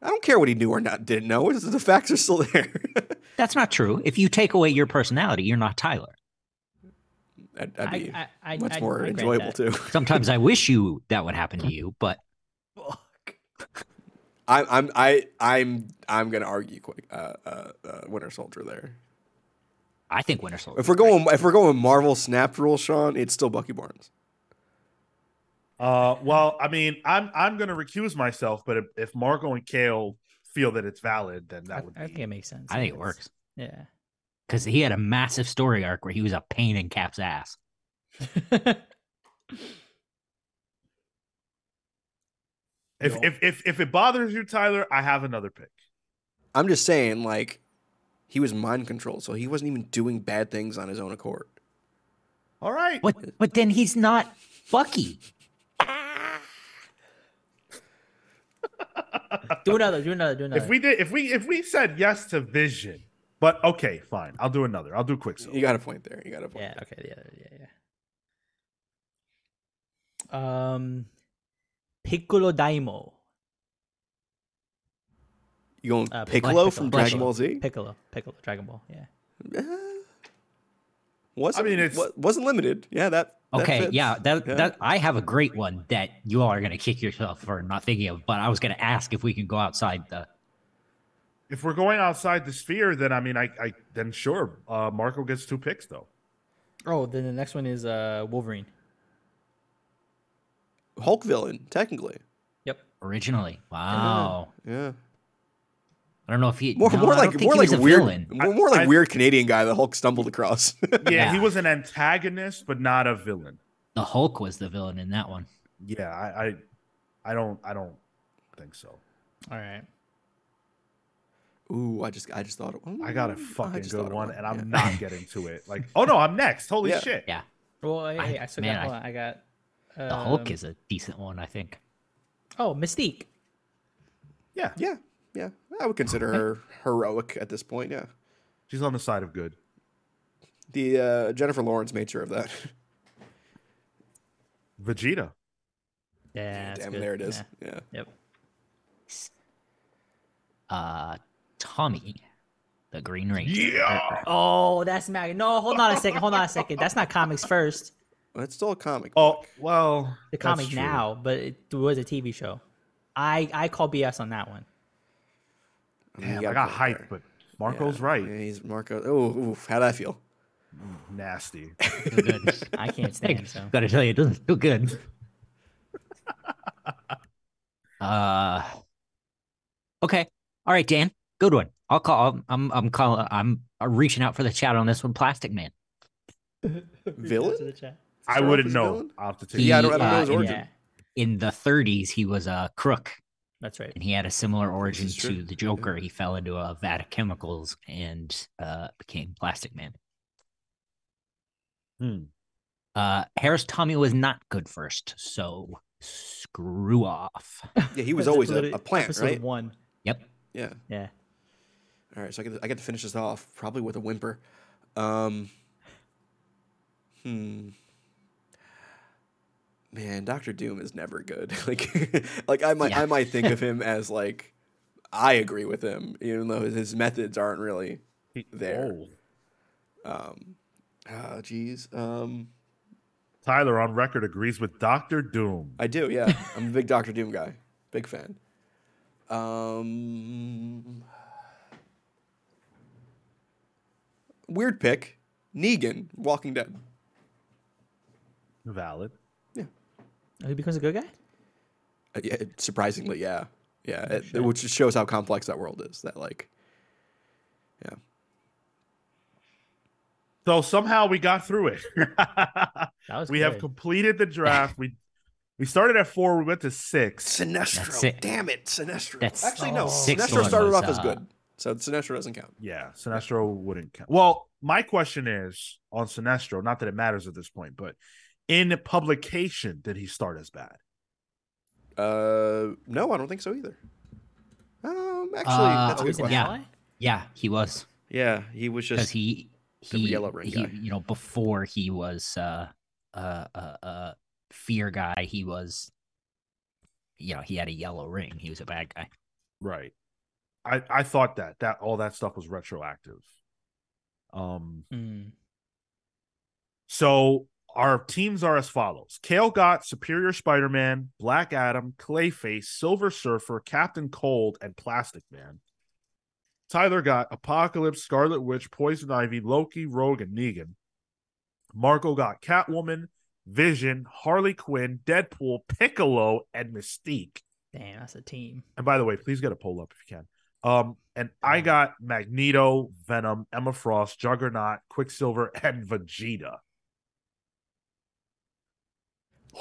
I don't care what he knew or not didn't know. The facts are still there. That's not true. If you take away your personality, you're not Tyler. That'd, that'd be I, I, I, much I- more I enjoyable too. Sometimes I wish you that would happen to you, but I'm I'm I I'm I'm gonna argue quick. Uh, uh, uh, Winter Soldier there. I think Winter Soldier. If we're going if we're going Marvel snap rule, Sean, it's still Bucky Barnes. Uh, well, I mean, I'm I'm gonna recuse myself, but if, if Marco and Kale feel that it's valid, then I, that would I think it makes sense. I think it works Yeah. Because he had a massive story arc where he was a pain in Cap's ass. If, Yo. if if if it bothers you, Tyler, I have another pick. I'm just saying, like, he was mind controlled, so he wasn't even doing bad things on his own accord. All right. But but then he's not Bucky. do another. Do another. Do another. If we did, if we if we said yes to Vision, But okay, fine. I'll do another. I'll do Quicksilver. You got a point there. You got a point. Yeah. there. Okay. Yeah. Yeah. Yeah. Um, Piccolo Daimao. You going Uh, Piccolo Black from Piccolo. Dragon Ball Z? Piccolo. Piccolo. Dragon Ball. Yeah. Eh, wasn't, I mean, it's- wasn't limited. Yeah, that. that Okay, fits. yeah, that Yeah. that I have a great one that you all are gonna kick yourself for not thinking of, but I was gonna ask if we can go outside the If we're going outside the sphere, then I mean, I, I then sure, uh, Marco gets two picks though. Oh, then the next one is uh Wolverine. Hulk villain, technically. Yep. originally. Wow. Yeah. I don't know if he More, no, more like more like a weird, villain. more, more like I- weird Canadian guy that Hulk stumbled across. Yeah, Yeah. he was an antagonist, but not a villain. The Hulk was the villain in that one. Yeah, I, I, I don't, I don't think so. All right. Ooh, I just I just thought. I got a Ooh, I fucking good thought of one, and I'm yeah. not getting to it. Like, oh no, I'm next. Holy Yeah. shit! Yeah. Well, hey, I, I still man, got. I- I got. The Hulk um, is a decent one, I think. Oh, Mystique. Yeah, Yeah, yeah. I would consider her heroic at this point. Yeah. she's on the side of good. The uh, Jennifer Lawrence made sure of that. Vegeta. Yeah. that's Damn, good. there it is. Yeah. Yeah. Yep. Uh Tommy, the Green Ranger. Yeah. Oh, that's Mag. No, hold on a second. Hold on a second. That's not comics first. Well, it's still a comic. Oh book. well, The that's comic now, but it was a TV show. I I call BS on that one. I Damn, got I a got point hype, there. but Marco's Yeah, right. Yeah, he's Marco. Oh, how'd I feel? Nasty. Good. I can't stand so. Gotta tell you, it doesn't feel good. uh okay. All right, Dan. Good one. I'll call I'm I'm calling I'm reaching out for the chat on this one. Plastic Man. Villain? To the chat. I wouldn't know. villain? I'll have to take. Yeah, I don't, I don't know his in- origin. Yeah, In the 30s, he was a crook that's right. and he had a similar origin to the Joker. He fell into a vat of chemicals and uh, became Plastic Man. Hmm. Uh, Harris Tommy was not good first, so screw off. Yeah, he was always a, a plant, right? One. Yep. Yeah. Yeah. All right, so I get to, I get to finish this off probably with a whimper. Um, hmm. Man, Doctor Doom is never good. like, like I might Yeah. I might think of him as like I agree with him, even though his, his methods aren't really there. Oh. Um, ah, jeez. Um, Tyler on record agrees with Doctor Doom. I do. Yeah, I'm a big Doctor Doom guy. Big fan. Um, weird pick. Negan, Walking Dead. Valid. Yeah. Oh, he becomes a good guy. Uh, yeah, surprisingly, yeah, yeah, it, which just shows how complex that world is. That like, yeah, So somehow we got through it. That was. we have completed the draft. We we started at four. We went to six. Sinestro. Damn it, Sinestro. That's- Actually no. Oh. Sixth Sinestro started was, off as uh, good, so Sinestro doesn't count. Yeah, Sinestro wouldn't count. Well, my question is on Sinestro. Not that it matters at this point, but in publication, did he start as bad? Uh, no, I don't think so either. Um, actually, Uh, that's a good he's an question. Yeah. Yeah, he was Yeah, he was because just he the he, yellow ring he guy. you know before he was uh uh uh, uh fear guy he was you know he had a yellow ring he was a bad guy Right. I I thought that that all that stuff was retroactive. Um. Mm. So our teams are as follows: Kale got Superior Spider-Man, Black Adam, Clayface, Silver Surfer, Captain Cold, and Plastic Man. Tyler got Apocalypse, Scarlet Witch, Poison Ivy, Loki, Rogue, and Negan. Marco got Catwoman, Vision, Harley Quinn, Deadpool, Piccolo, and Mystique. Damn, that's a team. And by the way, please get a poll up if you can. Um, and I got Magneto, Venom, Emma Frost, Juggernaut, Quicksilver, and Vegeta.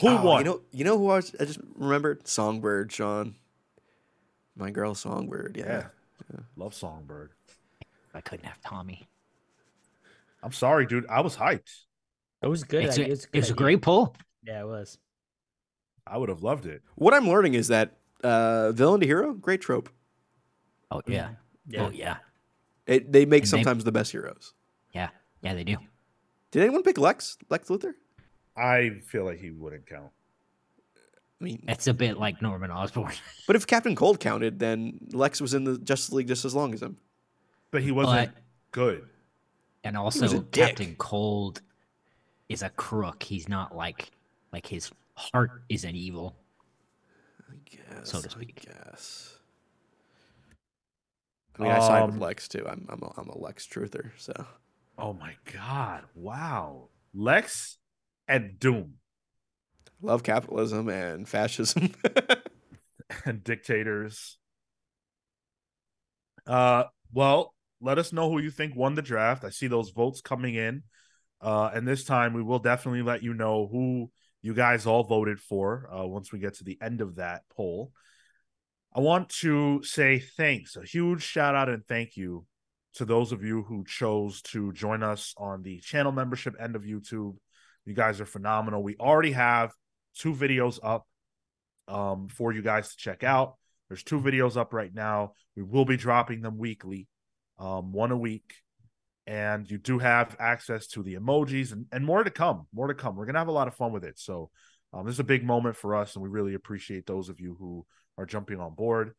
Who Oh, won? You know, you know who I, was, I just remembered? Songbird, Sean. My girl, Songbird. Yeah. yeah. Love Songbird. i couldn't have tommy I'm sorry, dude. I was hyped. It was good. it's a, It's it good was a great pull Yeah, it was. I would have loved it. What I'm learning is that uh, villain to hero, great trope. Oh yeah mm-hmm. Yeah. oh yeah It, they make And they- sometimes the best heroes. Yeah, yeah, they do. Did anyone pick Lex? Lex Luthor? I feel like he wouldn't count. I mean, It's a bit like Norman Osborn. but if Captain Cold counted, then Lex was in the Justice League just as long as him. But he wasn't But- good. and was a also dick. Captain Cold is a crook. He's not like like his heart isn't evil. I guess. So to I speak. guess. I mean, I side with Um, Lex too. I'm I'm a, I'm a Lex truther. So Oh my god! Wow, Lex and Doom love capitalism and fascism. and dictators. Uh, well, let us know who you think won the draft. I see those votes coming in. Uh, and this time we will definitely let you know who you guys all voted for uh, once we get to the end of that poll. I want to say thanks, a huge shout out and thank you to those of you who chose to join us on the channel membership end of YouTube. You guys are phenomenal. We already have two videos up um, for you guys to check out. There's two videos up right now. We will be dropping them weekly, um, one a week. And you do have access to the emojis and, and more to come. More to come. We're going to have a lot of fun with it. So, um, this is a big moment for us, and we really appreciate those of you who are jumping on board.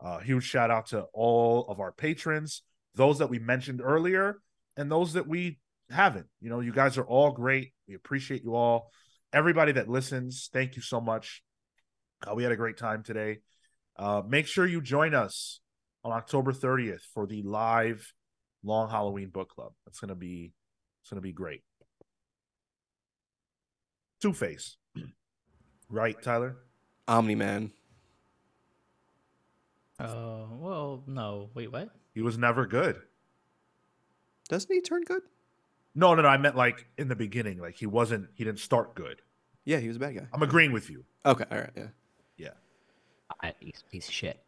Uh, huge shout out to all of our patrons, those that we mentioned earlier, and those that we haven't. You know, you guys are all great. We appreciate you all. Everybody that listens, thank you so much. Uh, we had a great time today. Uh, make sure you join us on October 30th for the live long Halloween book club. It's gonna be it's gonna be great. Two Face, right, Tyler? Omni Man. Oh well, no. Wait, what? He was never good. Doesn't he turn good? No, no, no. I meant like in the beginning, like he wasn't. He didn't start good. Yeah, he was a bad guy. I'm agreeing with you. Okay, all right, yeah. Yeah. I, he's a piece of shit.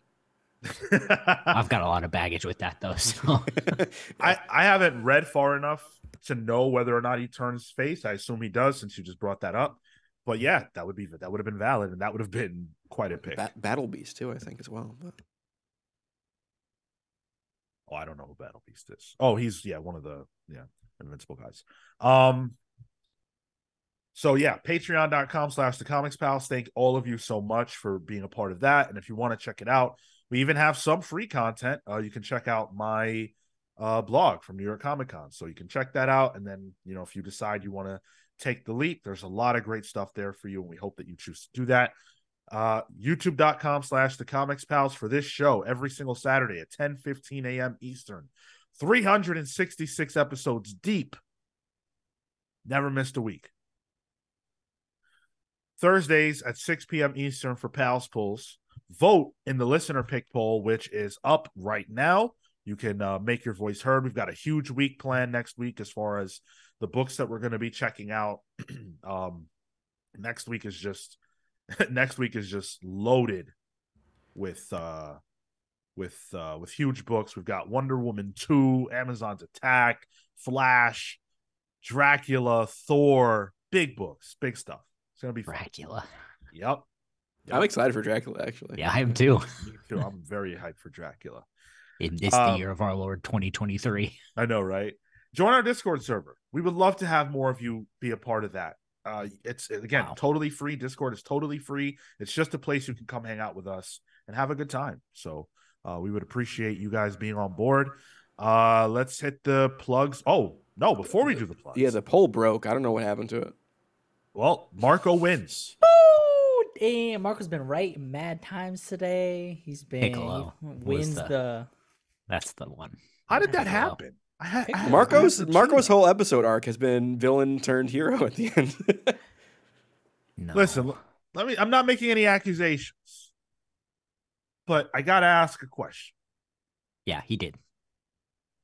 I've got a lot of baggage with that though. So I, I haven't read far enough to know whether or not he turns face. I assume he does since you just brought that up. But yeah, that would be that would have been valid, and that would have been quite a pick. Ba- Battle Beast too, I think as well. But Oh, I don't know who Battle Beast is. Oh, he's yeah, one of the yeah, invincible guys. Um so yeah, patreon.com slash the comics pals. Thank all of you so much for being a part of that. And if you want to check it out, we even have some free content. Uh you can check out my uh blog from New York Comic Con. So you can check that out. And then, you know, if you decide you want to take the leap, there's a lot of great stuff there for you. And we hope that you choose to do that uh youtube.com slash the comics pals for this show every single saturday at 10 15 a.m eastern. 366 episodes deep. Never missed a week. Thursdays at 6 p.m eastern for pals pulls vote in the listener pick poll which is up right now. You can uh, make your voice heard. We've got a huge week planned next week as far as the books that we're going to be checking out. Um next week is just next week is just loaded with uh with uh with huge books. We've got Wonder Woman 2, Amazons Attack, Flash, Dracula, Thor, big books, big stuff. It's gonna be fun. Dracula. Yep. I'm excited for Dracula actually. Yeah, I am too. Me too. I'm very hyped for Dracula. In this Um, the year of our Lord 2023. I know, right? Join our Discord server. We would love to have more of you be a part of that. Uh, it's again Wow. totally free. Discord is totally free. It's just a place you can come hang out with us and have a good time. So uh, we would appreciate you guys being on board. Uh, let's hit the plugs. Oh no! Before we do the plugs, Yeah, the poll broke. I don't know what happened to it. well, Marco wins. Oh, damn! Marco's been right mad times today. He's been Piccolo he wins the- the. That's the one. How did that Piccolo. happen? I I Marco's I had the Marco's whole episode arc has been villain turned hero at the end. No. Listen, let me. I'm not making any accusations, but I gotta ask a question. Yeah, he did.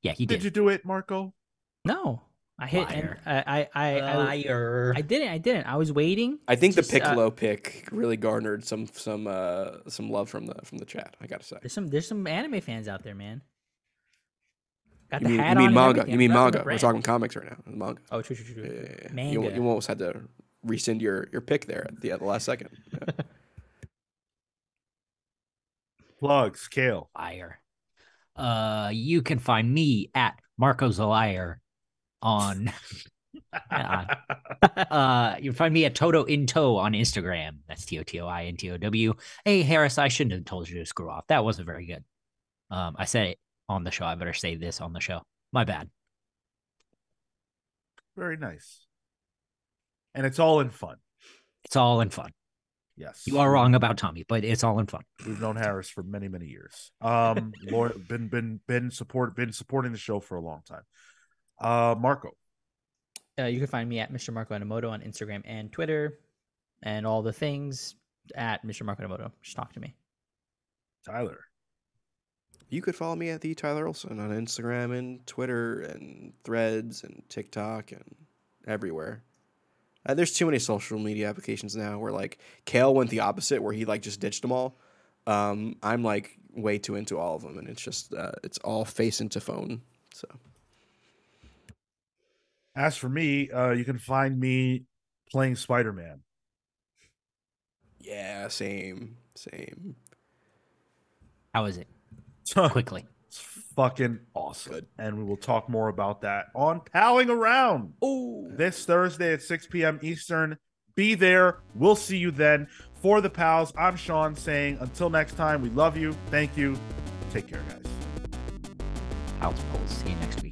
Yeah, he Did did. you do it, Marco? No, I hit. Liar. I, I, I, I, Liar. I didn't. I didn't. I was waiting. I think the Just, uh, Piccolo pick really garnered some some uh some love from the from the chat. I gotta say. There's some. There's some anime fans out there, man. Got You mean, hat you mean on manga? You mean I'm repping the manga? We're talking comics right now. Manga. Oh, true, true, true, Yeah, yeah, yeah. Manga. You, you almost had to rescind your your pick there at the, at the last second. Yeah. Plugs, Kale. Liar. Uh, you can find me at Marco Zalier on. Uh, you can find me at Toto in Tow on Instagram. That's T O T O I N T O W. Hey Harris, I shouldn't have told you to screw off. That wasn't very good. Um, I said it on the show. I better say this on the show. My bad. Very nice. And it's all in fun. It's all in fun. Yes. You are wrong about Tommy, but it's all in fun. We've known Harris for many, many years. Um, Laura, been been been support been supporting the show for a long time. Uh, Marco. Uh, you can find me at Mr. Marco Enomoto on Instagram and Twitter, and all the things at Mr. Marco Enomoto. Just talk to me. Tyler. You could follow me at the Tyler Olson on Instagram and Twitter and Threads and TikTok and everywhere. Uh, there's too many social media applications now where like Kale went the opposite, where he like just ditched them all. Um, I'm like way too into all of them, and it's just uh, it's all face into phone. So As for me, uh, you can find me playing Spider Man. yeah, same, same. How is it? Quickly. It's fucking awesome. Good. And we will talk more about that on Powing Around Oh, this Thursday at 6 p.m. Eastern. Be there. We'll see you then. For the pals, I'm Sean saying until next time, we love you. Thank you. Take care, guys. Pals pulls. See you next week.